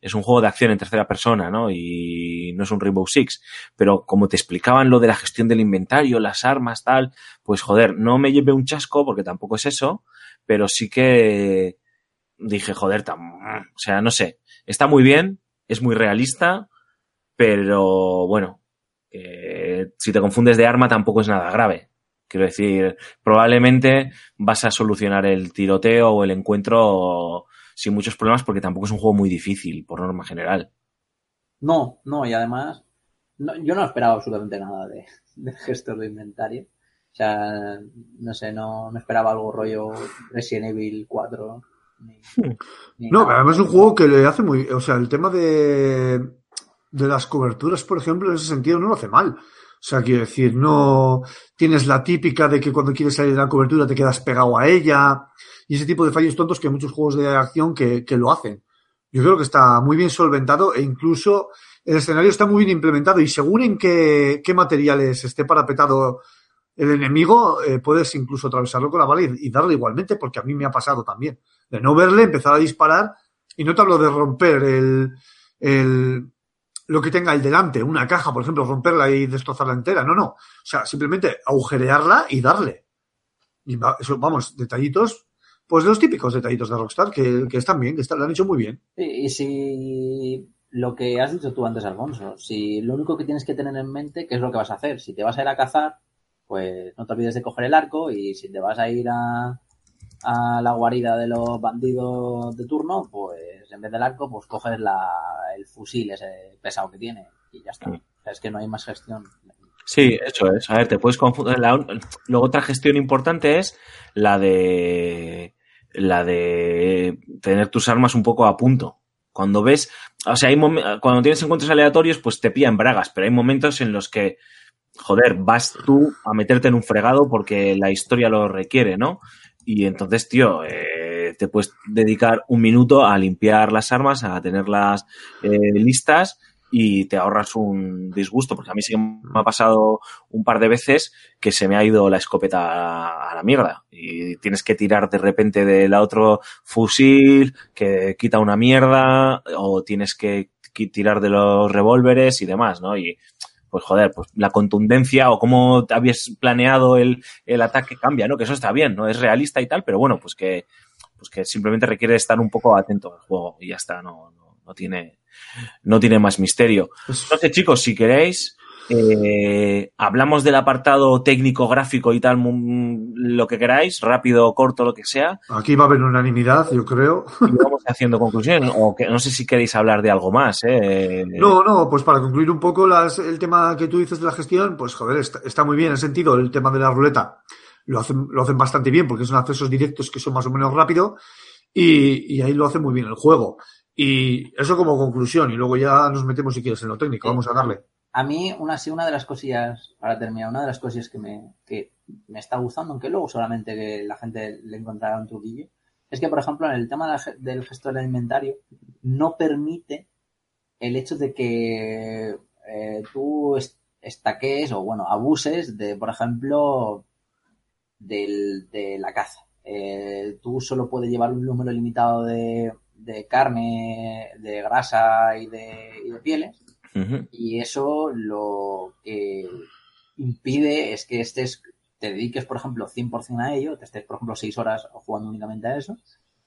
es un juego de acción en tercera persona, ¿no? Y no es un Rainbow Six. Pero como te explicaban lo de la gestión del inventario, las armas, tal, pues joder, no me llevé un chasco porque tampoco es eso, pero sí que dije, joder, tam, o sea, no sé, está muy bien, es muy realista, pero bueno, eh, si te confundes de arma tampoco es nada grave. Quiero decir, probablemente vas a solucionar el tiroteo o el encuentro sin muchos problemas porque tampoco es un juego muy difícil, por norma general.
No, no, y además, no, yo no esperaba absolutamente nada de, del gestor de inventario. O sea, no sé, no, no esperaba algo rollo Resident Evil 4. Ni, ni
No,
nada.
además es un juego que le hace muy. O sea, el tema de, de las coberturas, por ejemplo, en ese sentido no lo hace mal. O sea, quiero decir, no tienes la típica de que cuando quieres salir de la cobertura te quedas pegado a ella y ese tipo de fallos tontos que hay muchos juegos de acción que, que lo hacen. Yo creo que está muy bien solventado e incluso el escenario está muy bien implementado y según en qué, qué materiales esté parapetado el enemigo, eh, puedes incluso atravesarlo con la bala y, darle igualmente, porque a mí me ha pasado también. De no verle, empezar a disparar y no te hablo de romper el, el, lo que tenga el delante, una caja, por ejemplo, romperla y destrozarla entera. No, no. O sea, simplemente agujerearla y darle. Y va- eso, vamos, detallitos, pues los típicos detallitos de Rockstar, que, que están bien, que están, lo han hecho muy bien.
Y, y si lo que has dicho tú antes, Alfonso, si lo único que tienes que tener en mente, ¿qué es lo que vas a hacer? Si te vas a ir a cazar, pues no te olvides de coger el arco y si te vas a ir a, a la guarida de los bandidos de turno, pues en vez del arco, pues coges la, el fusil ese pesado que tiene y ya está.
Sí.
O sea, es que no hay más gestión.
Sí, eso es. A ver, te puedes confundir. La, luego otra gestión importante es la de la de tener tus armas un poco a punto. Cuando ves, o sea, hay cuando tienes encuentros aleatorios, pues te pillan bragas, pero hay momentos en los que, joder, vas tú a meterte en un fregado porque la historia lo requiere, ¿no? Y entonces, tío, eh, te puedes dedicar un minuto a limpiar las armas, a tenerlas eh, listas y te ahorras un disgusto, porque a mí sí que me ha pasado un par de veces que se me ha ido la escopeta a, la mierda y tienes que tirar de repente del otro fusil que quita una mierda o tienes que tirar de los revólveres y demás, ¿no? Y pues joder, pues la contundencia o cómo te habías planeado el, el ataque cambia, ¿no? Que eso está bien, ¿no? Es realista y tal, pero bueno, pues que, pues que simplemente requiere estar un poco atento al juego y ya está, no, no, no tiene, no tiene más misterio.
Pues,
No sé, chicos, si queréis, eh, hablamos del apartado técnico, gráfico y tal, lo que queráis, rápido, corto, lo que sea,
aquí va a haber unanimidad, yo creo.
y vamos haciendo conclusiones. O que no sé si queréis hablar de algo más, ¿eh?
No, no, pues para concluir un poco las, el tema que tú dices de la gestión, pues joder, está, está muy bien en el sentido, el tema de la ruleta lo hacen, lo hacen bastante bien porque son accesos directos que son más o menos rápido y, y ahí lo hace muy bien el juego. Y eso como conclusión, y luego ya nos metemos si quieres en lo técnico, vamos a darle.
A mí, una, sí, una de las cosillas, para terminar, una de las cosillas que me, que me está gustando, aunque luego solamente que la gente le encontrará un truquillo, es que, por ejemplo, en el tema del gestor de inventario, no permite el hecho de que eh, tú est- estaques o, bueno, abuses de, por ejemplo, del, de la caza. Eh, tú solo puedes llevar un número limitado de, de carne, de grasa y de pieles Y eso lo que impide es que estés, te dediques, por ejemplo, 100% a ello, te estés, por ejemplo, 6 horas jugando únicamente a eso,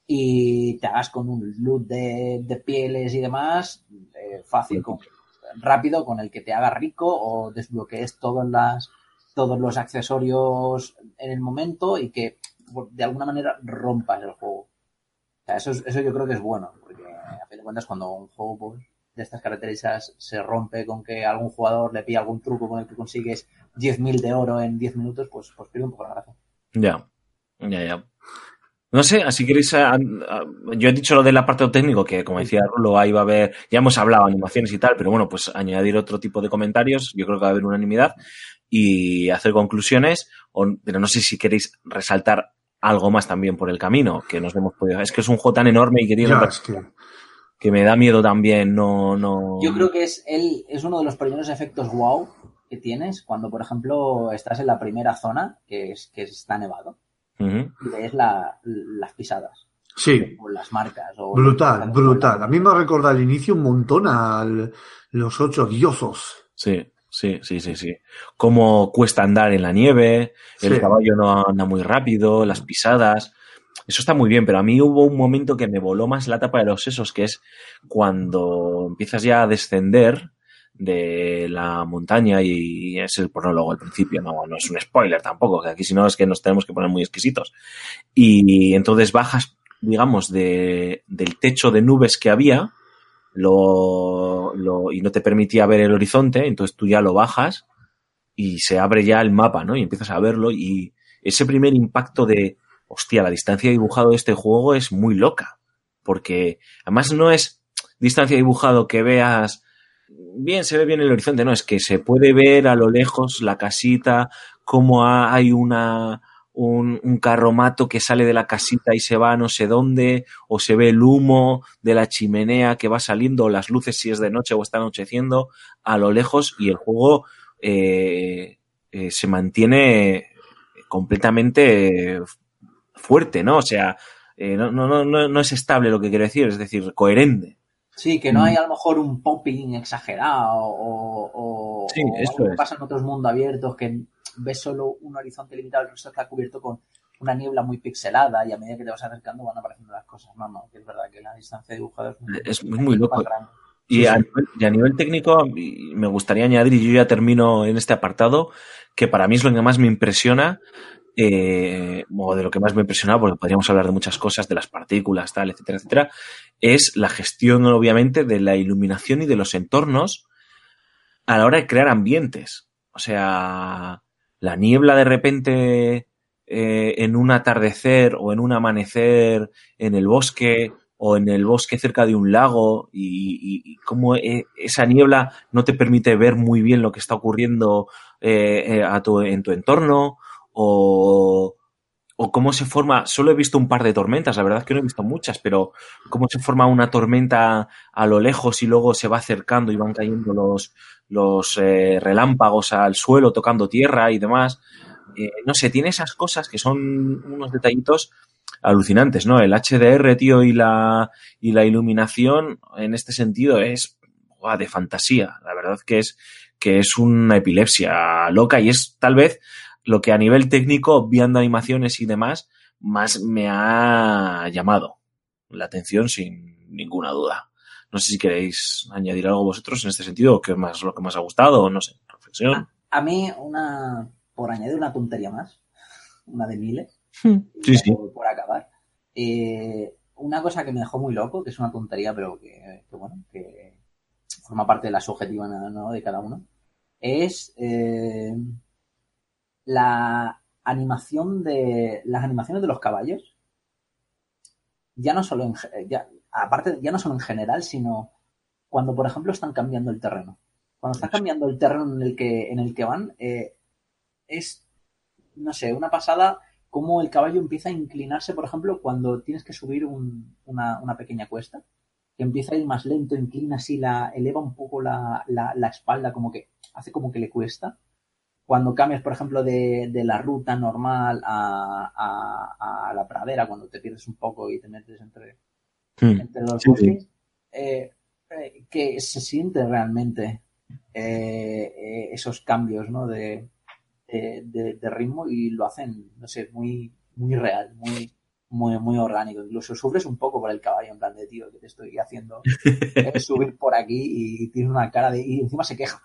y te hagas con un loot de, de pieles y demás eh, fácil, con- rápido, con el que te haga rico o desbloquees todas las, todos los accesorios en el momento y que de alguna manera rompas el juego. O sea, eso, es- eso yo creo que es bueno, porque a fin de cuentas cuando un juego pues, de estas características se rompe con que algún jugador le pilla algún truco con el que consigues 10.000 de oro en 10 minutos, pues, pues pierde un poco la gracia.
Ya, ya, ya. No sé, así queréis. a- a- yo he dicho lo del apartado técnico, que como decía Rulo, ahí va a haber. Ya hemos hablado animaciones y tal, pero bueno, pues añadir otro tipo de comentarios. Yo creo que va a haber unanimidad y hacer conclusiones. o- pero no sé si queréis resaltar algo más también por el camino, que nos hemos podido. Es que es un juego tan enorme y que tiene
Ya, es que.
Que me da miedo también. No, no.
Yo creo que es el, es uno de los primeros efectos wow que tienes cuando, por ejemplo, estás en la primera zona, que es que está nevado, y ves la- las pisadas,
Sí,
o las marcas. O
brutal, brutal. A mí me ha recordado al inicio un montón a los ocho diosos.
Sí, sí, sí, sí, sí. Cómo cuesta andar en la nieve, el
Sí.
caballo no anda muy rápido, las pisadas. Eso está muy bien, pero a mí hubo un momento que me voló más la tapa de los sesos, que es cuando empiezas ya a descender de la montaña y es el pronólogo al principio, no, no es un spoiler tampoco, que aquí si no es que nos tenemos que poner muy exquisitos. Y entonces bajas, digamos, de, del techo de nubes que había lo, lo- y no te permitía ver el horizonte, entonces tú ya lo bajas y se abre ya el mapa, ¿no? Y empiezas a verlo y ese primer impacto de, hostia, la distancia de dibujado de este juego es muy loca, porque además no es distancia de dibujado que veas bien, se ve bien el horizonte, no, es que se puede ver a lo lejos la casita, cómo ha- hay una, un, un carromato que sale de la casita y se va a no sé dónde, o se ve el humo de la chimenea que va saliendo, o las luces si es de noche o está anocheciendo, a lo lejos, y el juego eh, eh, se mantiene completamente fuerte, ¿no? O sea, eh, no, no, no, no es estable lo que quiero decir, es decir, coherente.
Sí, que no hay a lo mejor un popping exagerado o, o,
Sí,
o
eso
algo que pasa en otros mundos abiertos que ves solo un horizonte limitado, el resto está cubierto con una niebla muy pixelada y a medida que te vas acercando van apareciendo las cosas. No, no, que es verdad que la distancia de dibujado es muy,
Es muy, muy loco. Y,
Sí,
a,
sí.
nivel, y a nivel técnico, me gustaría añadir, y yo ya termino en este apartado, que para mí es lo que más me impresiona, eh, o de lo que más me impresiona, porque podríamos hablar de muchas cosas, de las partículas, tal, etcétera, etcétera, es la gestión, obviamente, de la iluminación y de los entornos a la hora de crear ambientes. O sea, la niebla de repente eh, en un atardecer o en un amanecer en el bosque o en el bosque cerca de un lago y, y- y cómo eh, esa niebla no te permite ver muy bien lo que está ocurriendo eh, eh, a tu, en tu entorno o, o cómo se forma, solo he visto un par de tormentas, la verdad es que no he visto muchas, pero cómo se forma una tormenta a lo lejos y luego se va acercando y van cayendo los, los eh, relámpagos al suelo tocando tierra y demás. Eh, no sé, tiene esas cosas que son unos detallitos alucinantes, ¿no? El HDR, tío, y la, y la iluminación en este sentido es de fantasía. La verdad que es, que es una epilepsia loca y es tal vez lo que a nivel técnico, viendo animaciones y demás, más me ha llamado la atención sin ninguna duda. No sé si queréis añadir algo vosotros en este sentido, o qué más, lo que más ha gustado, no sé, reflexión.
A mí, una, por añadir una tontería más, una de miles,
Sí,
y
sí.
Por, por acabar. Eh, una cosa que me dejó muy loco, que es una tontería, pero que, que, bueno, que forma parte de la subjetiva ¿no? de cada uno, es eh, la animación de las animaciones de los caballos. Ya no solo en ya, aparte, ya no solo en general, sino cuando, por ejemplo, están cambiando el terreno. Cuando están cambiando el terreno en el que, en el que van, eh, es, no sé, una pasada cómo el caballo empieza a inclinarse, por ejemplo, cuando tienes que subir un- una, una pequeña cuesta, que empieza a ir más lento, inclina así, la, eleva un poco la, la- la espalda, como que hace como que le cuesta. Cuando cambias, por ejemplo, de, de la ruta normal a, a- a la pradera, cuando te pierdes un poco y te metes entre,
Hmm.
entre los
Sí,
bosques, eh, eh, que se siente realmente eh, esos cambios ¿no? de, de, de- de ritmo y lo hacen, no sé, muy, muy real, muy, muy, muy orgánico. Incluso sufres un poco por el caballo, en plan de tío, que te estoy haciendo subir por aquí y tiene una cara de. y encima se queja.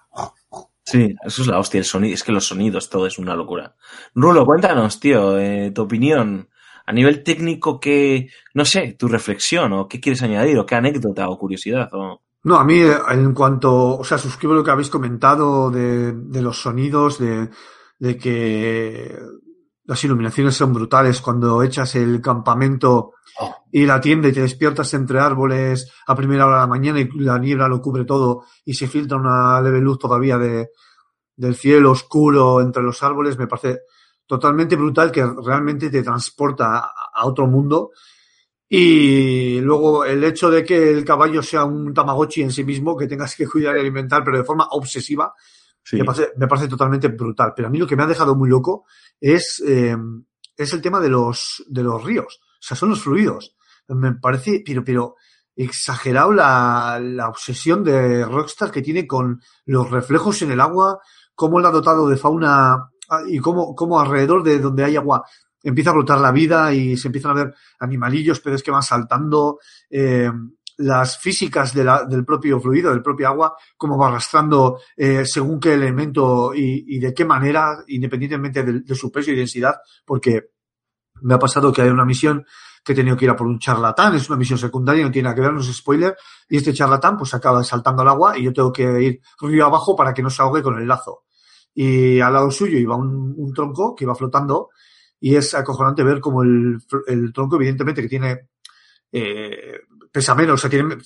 Sí, eso es la hostia, el sonido, es que los sonidos, todo es una locura. Rulo, cuéntanos, tío, eh, tu opinión. A nivel técnico, ¿qué, no sé, tu reflexión o qué quieres añadir o qué anécdota o curiosidad o...
No, a mí, en cuanto, o sea, suscribo lo que habéis comentado de, de los sonidos, de, de que las iluminaciones son brutales cuando echas el campamento y la tienda y te despiertas entre árboles a primera hora de la mañana y la niebla lo cubre todo y se filtra una leve luz todavía de, del cielo oscuro entre los árboles, me parece totalmente brutal que realmente te transporta a, a otro mundo. Y luego el hecho de que el caballo sea un tamagotchi en sí mismo, que tengas que cuidar y alimentar, pero de forma obsesiva,
Sí.
me, parece, me parece totalmente brutal. Pero a mí lo que me ha dejado muy loco es, eh, es el tema de los, de los ríos. O sea, son los fluidos. Me parece, pero, pero exagerado la, la obsesión de Rockstar que tiene con los reflejos en el agua, cómo lo ha dotado de fauna ah, y cómo, cómo alrededor de donde hay agua empieza a brotar la vida y se empiezan a ver animalillos, peces que van saltando, eh, las físicas de la, del propio fluido, del propio agua, cómo va arrastrando eh, según qué elemento y, y, de qué manera, independientemente de, de, su peso y densidad, porque me ha pasado que hay una misión que he tenido que ir a por un charlatán, es una misión secundaria, no tiene nada que ver, no es spoiler, y este charlatán pues acaba saltando al agua y yo tengo que ir río abajo para que no se ahogue con el lazo. Y al lado suyo iba un, un tronco que iba flotando y es acojonante ver como el, el tronco, evidentemente, que tiene eh, pesa menos, o sea, tiene,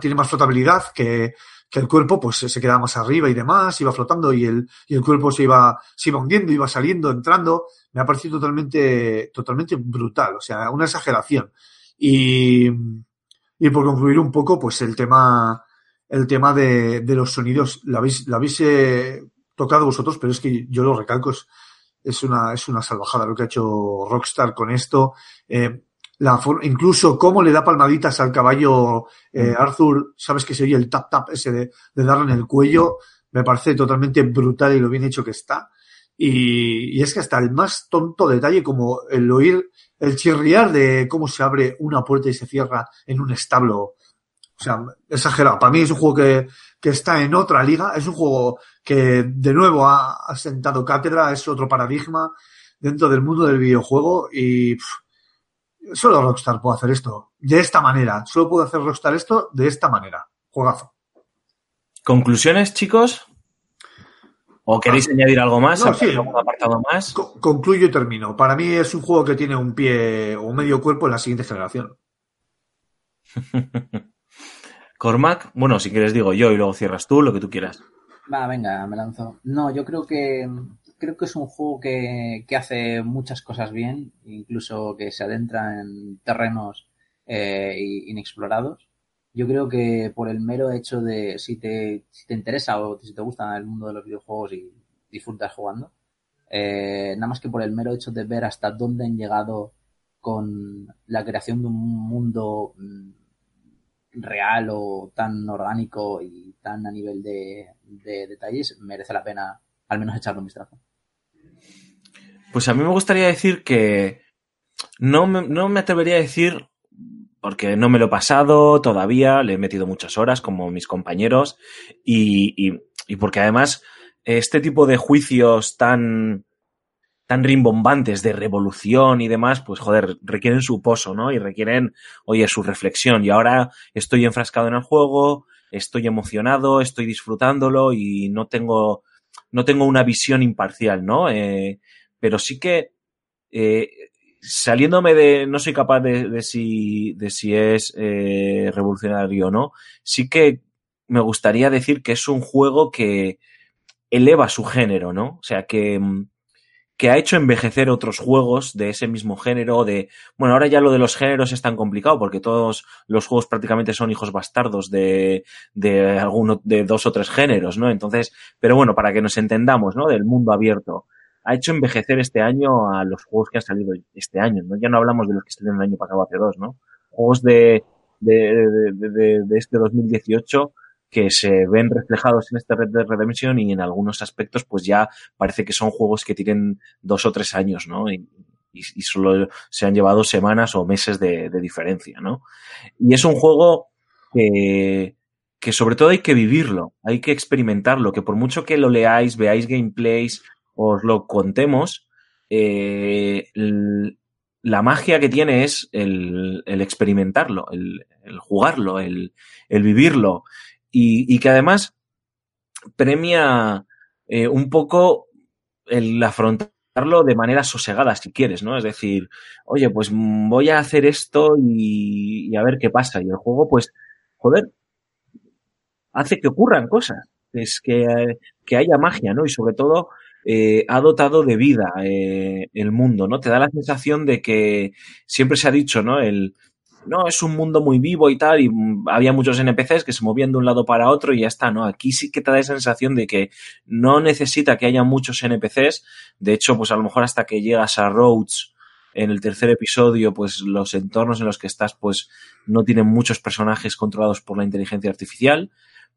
tiene más flotabilidad que, el cuerpo, pues se queda más arriba y demás, iba flotando y el, y el cuerpo se iba, se iba hundiendo, iba saliendo, entrando. Me ha parecido totalmente, totalmente brutal, o sea, una exageración. Y, y por concluir un poco, pues el tema, el tema de, de los sonidos, lo habéis, lo habéis eh, tocado vosotros, pero es que yo lo recalco, es, es una, es una salvajada lo que ha hecho Rockstar con esto. Eh, la incluso cómo le da palmaditas al caballo eh, Arthur, sabes que se oye el tap tap ese de, de, darle en el cuello, me parece totalmente brutal y lo bien hecho que está. Y, y, es que hasta el más tonto detalle como el oír, el chirriar de cómo se abre una puerta y se cierra en un establo. O sea, exagerado. Para mí es un juego que, que está en otra liga, es un juego que de nuevo ha, ha sentado cátedra, es otro paradigma dentro del mundo del videojuego y pff, solo Rockstar puede hacer esto de esta manera. Solo puede hacer Rockstar esto de esta manera. Juegazo.
¿Conclusiones, chicos? ¿O queréis ah, añadir algo más?
No, sí.
¿Algún apartado más?
Co concluyo y termino. Para mí es un juego que tiene un pie o medio cuerpo en la siguiente generación.
Cormac, bueno, si quieres digo yo y luego cierras tú, lo que tú quieras.
Va, venga, me lanzo. No, yo creo que creo que es un juego que, hace muchas cosas bien, incluso que se adentra en terrenos eh, inexplorados. Yo creo que por el mero hecho de si te, si te interesa o si te gusta el mundo de los videojuegos y disfrutas jugando, eh, nada más que por el mero hecho de ver hasta dónde han llegado con la creación de un mundo mm, real o tan orgánico y tan a nivel de, de detalles, merece la pena al menos echarle un vistazo.
Pues a mí me gustaría decir que no me, no me atrevería a decir, porque no me lo he pasado todavía, le he metido muchas horas como mis compañeros, y, y, y porque además este tipo de juicios tan, tan rimbombantes de revolución y demás, pues joder, requieren su pozo, ¿no? Y requieren, oye, su reflexión. Y ahora estoy enfrascado en el juego, estoy emocionado, estoy disfrutándolo y no tengo, no tengo una visión imparcial, ¿no? Eh, pero sí que eh, saliéndome de no soy capaz de, de si de si es eh, revolucionario o no sí que me gustaría decir que es un juego que eleva su género no o sea que que ha hecho envejecer otros juegos de ese mismo género de bueno ahora ya lo de los géneros es tan complicado porque todos los juegos prácticamente son hijos bastardos de de alguno de dos o tres géneros no entonces pero bueno para que nos entendamos no del mundo abierto ha hecho envejecer este año a los juegos que han salido este año, ¿no? Ya no hablamos de los que salieron el año pasado hace dos, ¿no? Juegos de, de, de, de, de este 2018 que se ven reflejados en este Red Dead Redemption y en algunos aspectos pues ya parece que son juegos que tienen dos o tres años, ¿no? Y solo se han llevado semanas o meses de, de diferencia, ¿no? Y es un juego que, que sobre todo hay que vivirlo, hay que experimentarlo, que por mucho que lo leáis, veáis gameplays, os lo contemos, eh, la magia que tiene es el, experimentarlo, el, jugarlo, el, vivirlo, y, que además premia eh, un poco el afrontarlo de manera sosegada, si quieres, ¿no? Es decir, oye, pues voy a hacer esto y, y a ver qué pasa. Y el juego, pues, joder, hace que ocurran cosas, es que, que haya magia, ¿no? Y sobre todo eh, ha dotado de vida eh, el mundo, ¿no? Te da la sensación de que siempre se ha dicho, ¿no? El, no, es un mundo muy vivo y tal, y mm, había muchos NPCs que se movían de un lado para otro y ya está, ¿no? Aquí sí que te da esa sensación de que no necesita que haya muchos NPCs, de hecho, pues a lo mejor hasta que llegas a Rhodes en el tercer episodio, pues los entornos en los que estás, pues no tienen muchos personajes controlados por la inteligencia artificial,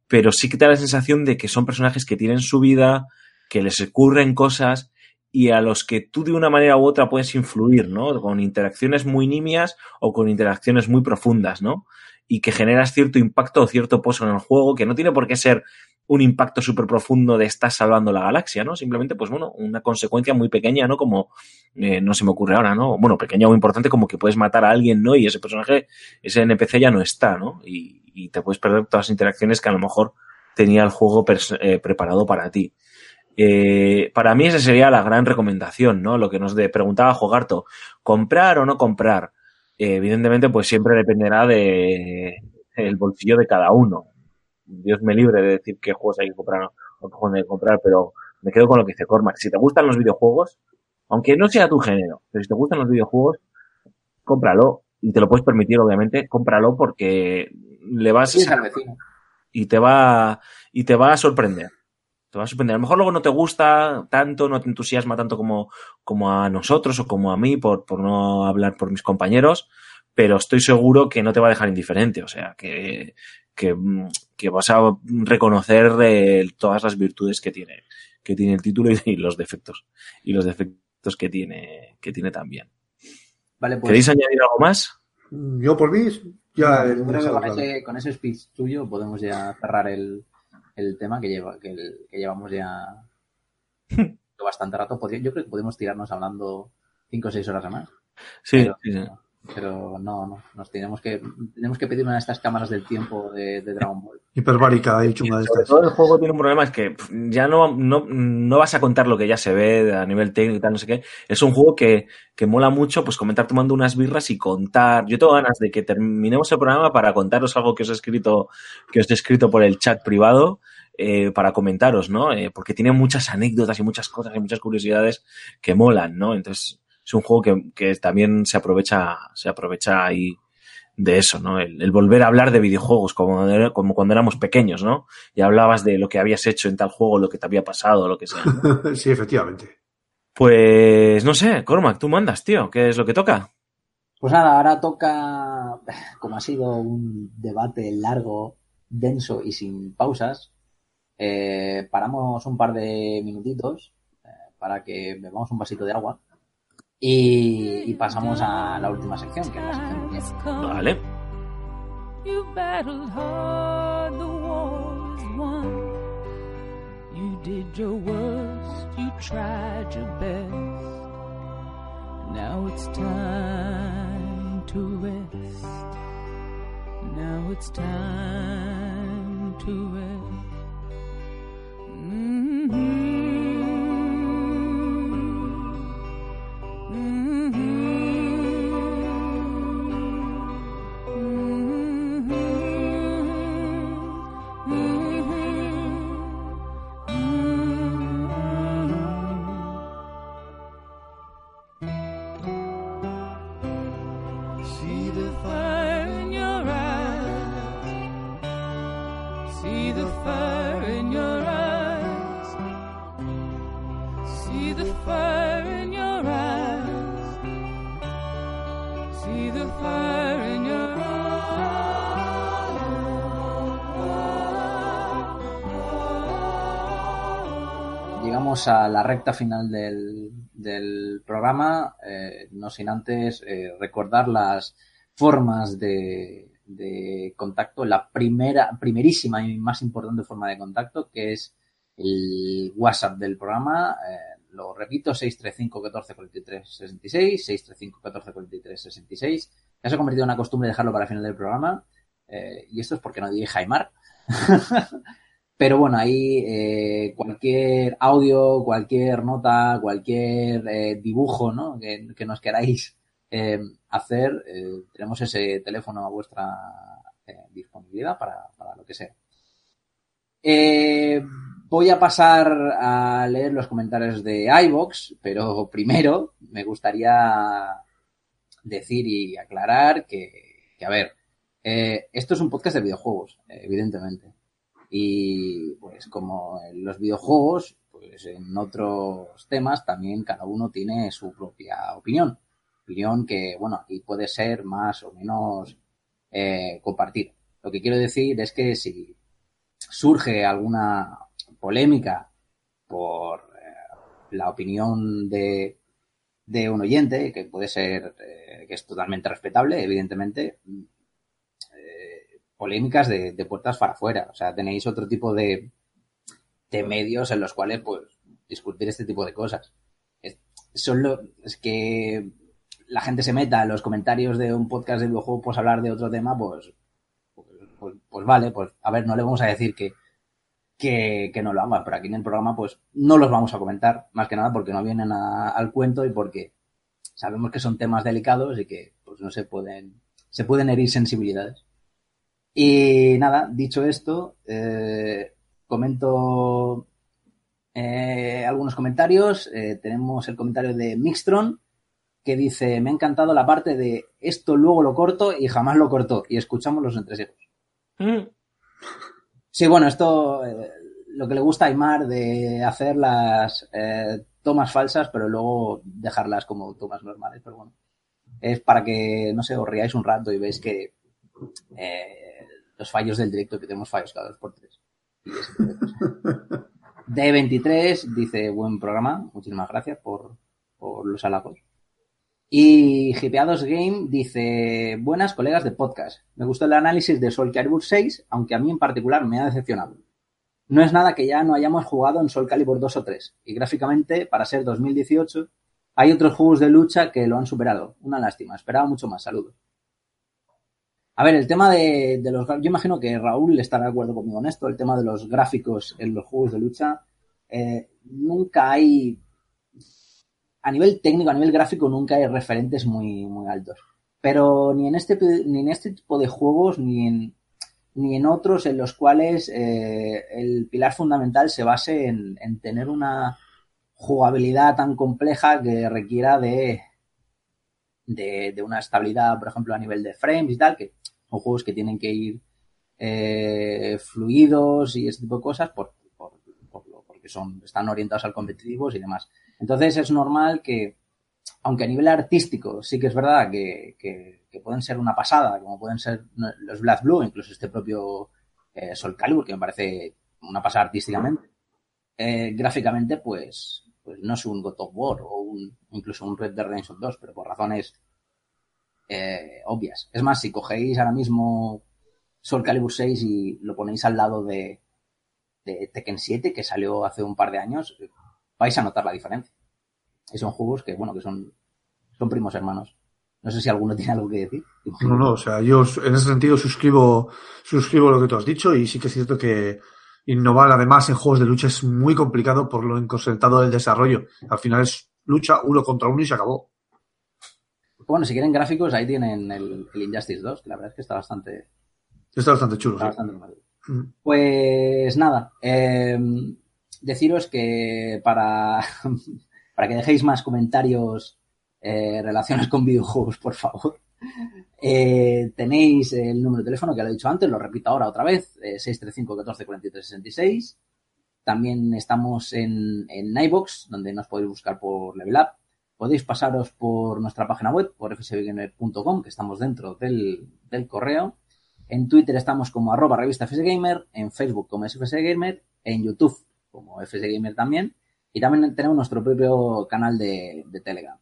pero sí que te da la sensación de que son personajes que tienen su vida, que les ocurren cosas y a los que tú de una manera u otra puedes influir, ¿no? Con interacciones muy nimias o con interacciones muy profundas, ¿no? Y que generas cierto impacto o cierto pozo en el juego, que no tiene por qué ser un impacto súper profundo de estás salvando la galaxia, ¿no? Simplemente, pues bueno, una consecuencia muy pequeña, ¿no? Como, eh, no se me ocurre ahora, ¿no? Bueno, pequeña o importante, como que puedes matar a alguien, ¿no? Y ese personaje, ese NPC ya no está, ¿no? Y, y te puedes perder todas las interacciones que a lo mejor tenía el juego eh, preparado para ti. Eh, para mí esa sería la gran recomendación, ¿no? Lo que nos preguntaba Jogarto, ¿comprar o no comprar? Eh, evidentemente, pues siempre dependerá de el bolsillo de cada uno. Dios me libre de decir qué juegos hay que comprar o qué juegos hay que comprar, pero me quedo con lo que dice Cormac. Si te gustan los videojuegos, aunque no sea tu género, pero si te gustan los videojuegos, cómpralo y te lo puedes permitir, obviamente, cómpralo porque le vas
Sí, vecino.
y te va y te va a sorprender. Te va a sorprender. A lo mejor luego no te gusta tanto, no te entusiasma tanto como, como a nosotros o como a mí, por, por no hablar por mis compañeros, pero estoy seguro que no te va a dejar indiferente. O sea, que, que, que vas a reconocer eh, todas las virtudes que tiene, que tiene el título y, y los defectos. Y los defectos que tiene, que tiene también.
Vale, pues.
¿Queréis añadir algo más?
Yo por mí, ya
yo
hemos
creo que con
hablado.
ese, con ese speech tuyo podemos ya cerrar el, el tema que, lleva, que, el- que llevamos ya bastante rato. Yo creo que podemos tirarnos hablando 5 o 6 horas más.
Sí,
Pero-
sí, sí.
Pero no, no. Nos tenemos que, tenemos que pedir una de estas cámaras del tiempo de, de Dragon Ball.
Hiperbárica y chunga de
Sobre
estas.
todo el juego tiene un problema, es que ya no, no, no vas a contar lo que ya se ve a nivel técnico y tal, no sé qué. Es un juego que, que mola mucho, pues comentar tomando unas birras y contar. Yo tengo ganas de que terminemos el programa para contaros algo que os he escrito, que os he escrito por el chat privado, eh, para comentaros, ¿no? Eh, porque tiene muchas anécdotas y muchas cosas y muchas curiosidades que molan, ¿no? Entonces, es un juego que, que también se aprovecha, se aprovecha ahí de eso, ¿no? El, el volver a hablar de videojuegos como, como cuando éramos pequeños, ¿no? Y hablabas de lo que habías hecho en tal juego, lo que te había pasado, lo que sea. ¿no?
sí, efectivamente.
Pues no sé, Cormac, tú mandas, tío, ¿qué es lo que toca?
Pues nada, ahora toca, como ha sido un debate largo, denso y sin pausas, eh, paramos un par de minutitos eh, para que bebamos un vasito de agua y, y pasamos a la última sección, que es la sección de tiempo.
Vale.
You battled hard, the war is won. You did your worst, you tried your best. Now it's time to rest. Now it's time to rest. See
A la recta final del, del programa, eh, no sin antes eh, recordar las formas de, de contacto. La primera, primerísima y más importante forma de contacto, que es el WhatsApp del programa. eh, lo repito, 635 14 43 66, 635 14 43 66. Ya se ha convertido en una costumbre dejarlo para el final del programa. y esto es porque no dije Jaimar. Pero bueno, ahí eh, cualquier audio, cualquier nota, cualquier eh, dibujo ¿no? que, nos queráis eh, hacer, tenemos ese teléfono a vuestra disponibilidad para, para lo que sea. Voy a pasar a leer los comentarios de iVox, pero primero me gustaría decir y aclarar que, a ver, esto es un podcast de videojuegos, evidentemente. Y pues como en los videojuegos, pues en otros temas también cada uno tiene su propia opinión. Opinión que, bueno, aquí puede ser más o menos eh, compartida. Lo que quiero decir es que si surge alguna polémica por eh, la opinión de, de un oyente, que puede ser, eh, que es totalmente respetable, evidentemente, polémicas de, puertas para afuera. O sea, tenéis otro tipo de, de medios en los cuales, pues, discutir este tipo de cosas. Es, son lo- es que la gente se meta en los comentarios de un podcast de videojuego, pues hablar de otro tema, pues, pues, pues, vale, pues a ver, no le vamos a decir que, que, que no lo hagan, pero aquí en el programa, pues no los vamos a comentar, más que nada porque no vienen a- al cuento y porque sabemos que son temas delicados y que pues no se pueden, se pueden herir sensibilidades. Y nada, dicho esto, eh, comento eh, algunos comentarios. Eh, tenemos el comentario de Mixtron que dice, me ha encantado la parte de esto luego lo corto y jamás lo cortó. Y escuchamos los entresijos. Sí, bueno, esto lo que le gusta a Aymar de hacer las tomas falsas, pero luego dejarlas como tomas normales, pero bueno. Es para que, no sé, os riáis un rato y veis que eh, los fallos del directo, que tenemos fallos cada dos por tres. Y ese tipo de cosas. D23 dice, buen programa, muchísimas gracias por, por los halagos. Y Hipeados Game dice, buenas colegas de podcast. Me gustó el análisis de Soul Calibur 6, aunque a mí en particular me ha decepcionado. No es nada que ya no hayamos jugado en Soul Calibur 2 o 3, y gráficamente, para ser 2018, hay otros juegos de lucha que lo han superado. Una lástima, esperaba mucho más. Saludos. A ver, el tema de, de los... Yo imagino que Raúl estará de acuerdo conmigo en esto, el tema de los gráficos en los juegos de lucha. eh, nunca hay a nivel técnico, a nivel gráfico, nunca hay referentes muy, muy altos. Pero ni en este, ni en este tipo de juegos, ni en, ni en otros en los cuales eh, el pilar fundamental se base en, en tener una jugabilidad tan compleja que requiera de, de, una estabilidad, por ejemplo, a nivel de frames y tal, que son juegos que tienen que ir eh, fluidos y ese tipo de cosas por, lo- porque son, están orientados al competitivo y demás. Entonces es normal que, aunque a nivel artístico sí que es verdad que, que- pueden ser una pasada, como pueden ser los Black Blue, incluso este propio eh, Soul Calibur, que me parece una pasada artísticamente, eh, gráficamente pues, pues no es un God of War o un, incluso un Red Dead Redemption 2, pero por razones eh, obvias. Es más, si cogéis ahora mismo Soul Calibur 6 y lo ponéis al lado de, Tekken 7, que salió hace un par de años, vais a notar la diferencia. Y son juegos que, bueno, que son, son primos hermanos. No sé si alguno tiene algo que decir.
No, no, o sea, yo en ese sentido suscribo, suscribo lo que tú has dicho y sí que es cierto que innovar además en juegos de lucha es muy complicado por lo inconcentrado del desarrollo. Al final es lucha uno contra uno y se acabó.
Bueno, si quieren gráficos, ahí tienen el, el Injustice 2, que la verdad es que está bastante,
Está bastante chulo.
está
sí.
bastante.
Mm.
Pues nada, eh, deciros que para, para que dejéis más comentarios eh, relacionados con videojuegos, por favor, eh, tenéis el número de teléfono que lo he dicho antes, lo repito ahora otra vez, eh, 635 14 43 66. También estamos en, en iVoox, donde nos podéis buscar por Level Up. Podéis pasaros por nuestra página web, por fsgamer.com, que estamos dentro del, del correo. En Twitter estamos como arroba revista FSGamer, en Facebook como FSGamer, en YouTube como FSGamer también. Y también tenemos nuestro propio canal de, de Telegram.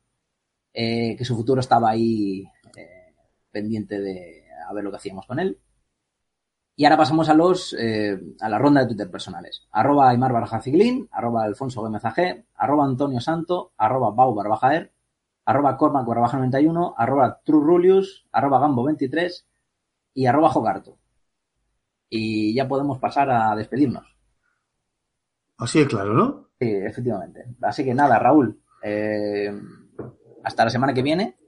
Eh, que su futuro estaba ahí pendiente de a ver lo que hacíamos con él. Y ahora pasamos a los eh, a la ronda de Twitter personales. Arroba Aymar Barja Ciglín, arroba Alfonso Gómez AG, arroba Antonio Santo, arroba Bau Barbajaer, arroba Cormac Barbaja 91, arroba Trurulius, arroba Gambo 23 y arroba Jogarto. Y ya podemos pasar a despedirnos.
Así de claro, ¿no?
Sí, efectivamente. Así que nada, Raúl, eh, hasta la semana que viene.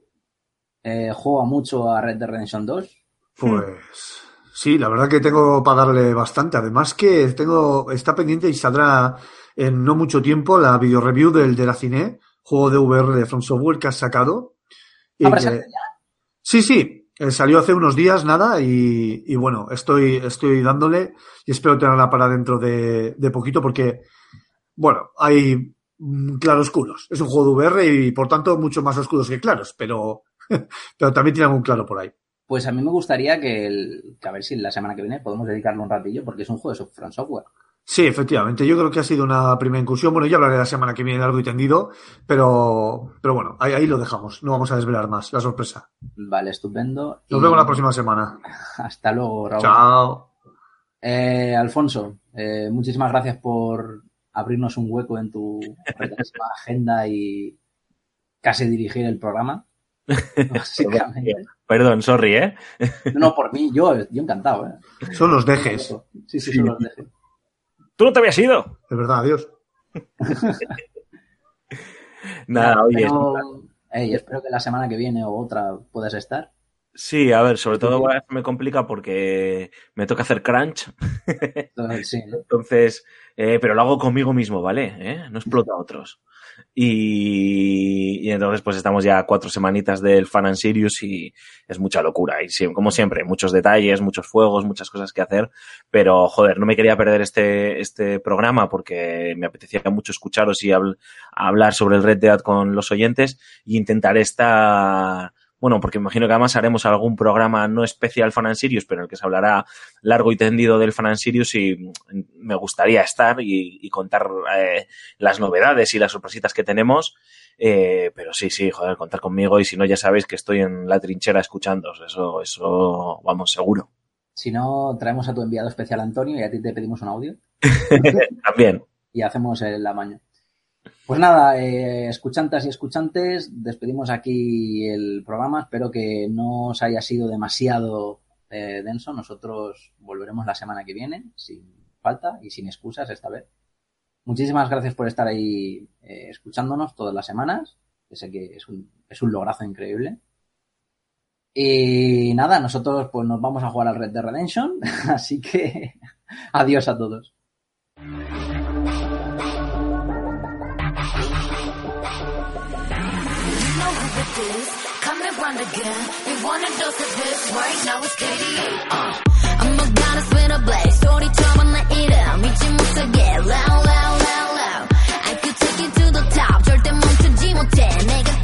Eh, juego mucho a Red Dead Redemption 2.
Pues sí, la verdad que tengo para darle bastante. Además que tengo, está pendiente y saldrá en no mucho tiempo la video review del de la Cine, juego de VR de From Software que has sacado. Y
¿Va
que-
ya?
Sí, sí, eh, salió hace unos días, nada, y, y bueno, estoy, estoy dándole y espero tenerla para dentro de, de poquito porque, bueno, hay mm, claroscuros. Es un juego de VR y por tanto mucho más oscuros que claros, pero, pero también tiene algún claro por ahí.
Pues a mí me gustaría que, el- que a ver si la semana que viene podemos dedicarle un ratillo, porque es un juego de From Software.
Sí, efectivamente, yo creo que ha sido una primera incursión. Bueno, ya hablaré la semana que viene largo y tendido, pero, pero bueno, ahí, ahí lo dejamos. No vamos a desvelar más, la sorpresa.
Vale, estupendo.
Nos
Y
vemos la próxima semana.
Hasta luego, Raúl.
Chao.
Eh, Alfonso, eh, muchísimas gracias por abrirnos un hueco en tu agenda y casi dirigir el programa. Básicamente.
Perdón, sorry, ¿eh?
No, por mí, yo, yo encantado. ¿eh?
Son los dejes.
Sí, sí, son los dejes.
Tú no te habías ido.
De verdad, adiós.
Nada, oye.
Espero que la semana que viene o otra puedas estar.
Sí, a ver, sobre todo me complica porque me toca hacer crunch.
Sí, ¿no?
Entonces, eh, pero lo hago conmigo mismo, ¿vale? ¿Eh? No explota a otros. Y, y entonces, pues estamos ya cuatro semanitas del Fan and Sirius y es mucha locura. Y sí, como siempre, muchos detalles, muchos fuegos, muchas cosas que hacer. Pero, joder, no me quería perder este, este programa porque me apetecía mucho escucharos y habl- hablar sobre el Red Dead con los oyentes y intentaré estar bueno, porque imagino que además haremos algún programa no especial Fan and Sirius, pero en el que se hablará largo y tendido del Fan and Sirius y mm, me gustaría estar y, y contar eh, las novedades y las sorpresitas que tenemos. Eh, pero sí, sí, joder, contar conmigo y si no ya sabéis que estoy en la trinchera escuchándoos. Eso, eso, vamos, seguro.
Si no, traemos a tu enviado especial Antonio y a ti te pedimos un audio
También.
y hacemos el amaño. Pues nada, eh, escuchantas y escuchantes, despedimos aquí el programa. Espero que no os haya sido demasiado eh, denso. Nosotros volveremos la semana que viene, sin falta y sin excusas esta vez. Muchísimas gracias por estar ahí eh, escuchándonos todas las semanas. Que sé que es un, es un lograzo increíble. Y nada, nosotros pues nos vamos a jugar al Red Dead Redemption. Así que adiós a todos.
around again. We want a dose of this right now. It's KDA. Uh. I'm a goddess with a blade. Story time on the eater. 믿지 못하게. Loud, loud, loud, loud. I could take you to the top. 절대 멈추지 못해. 내가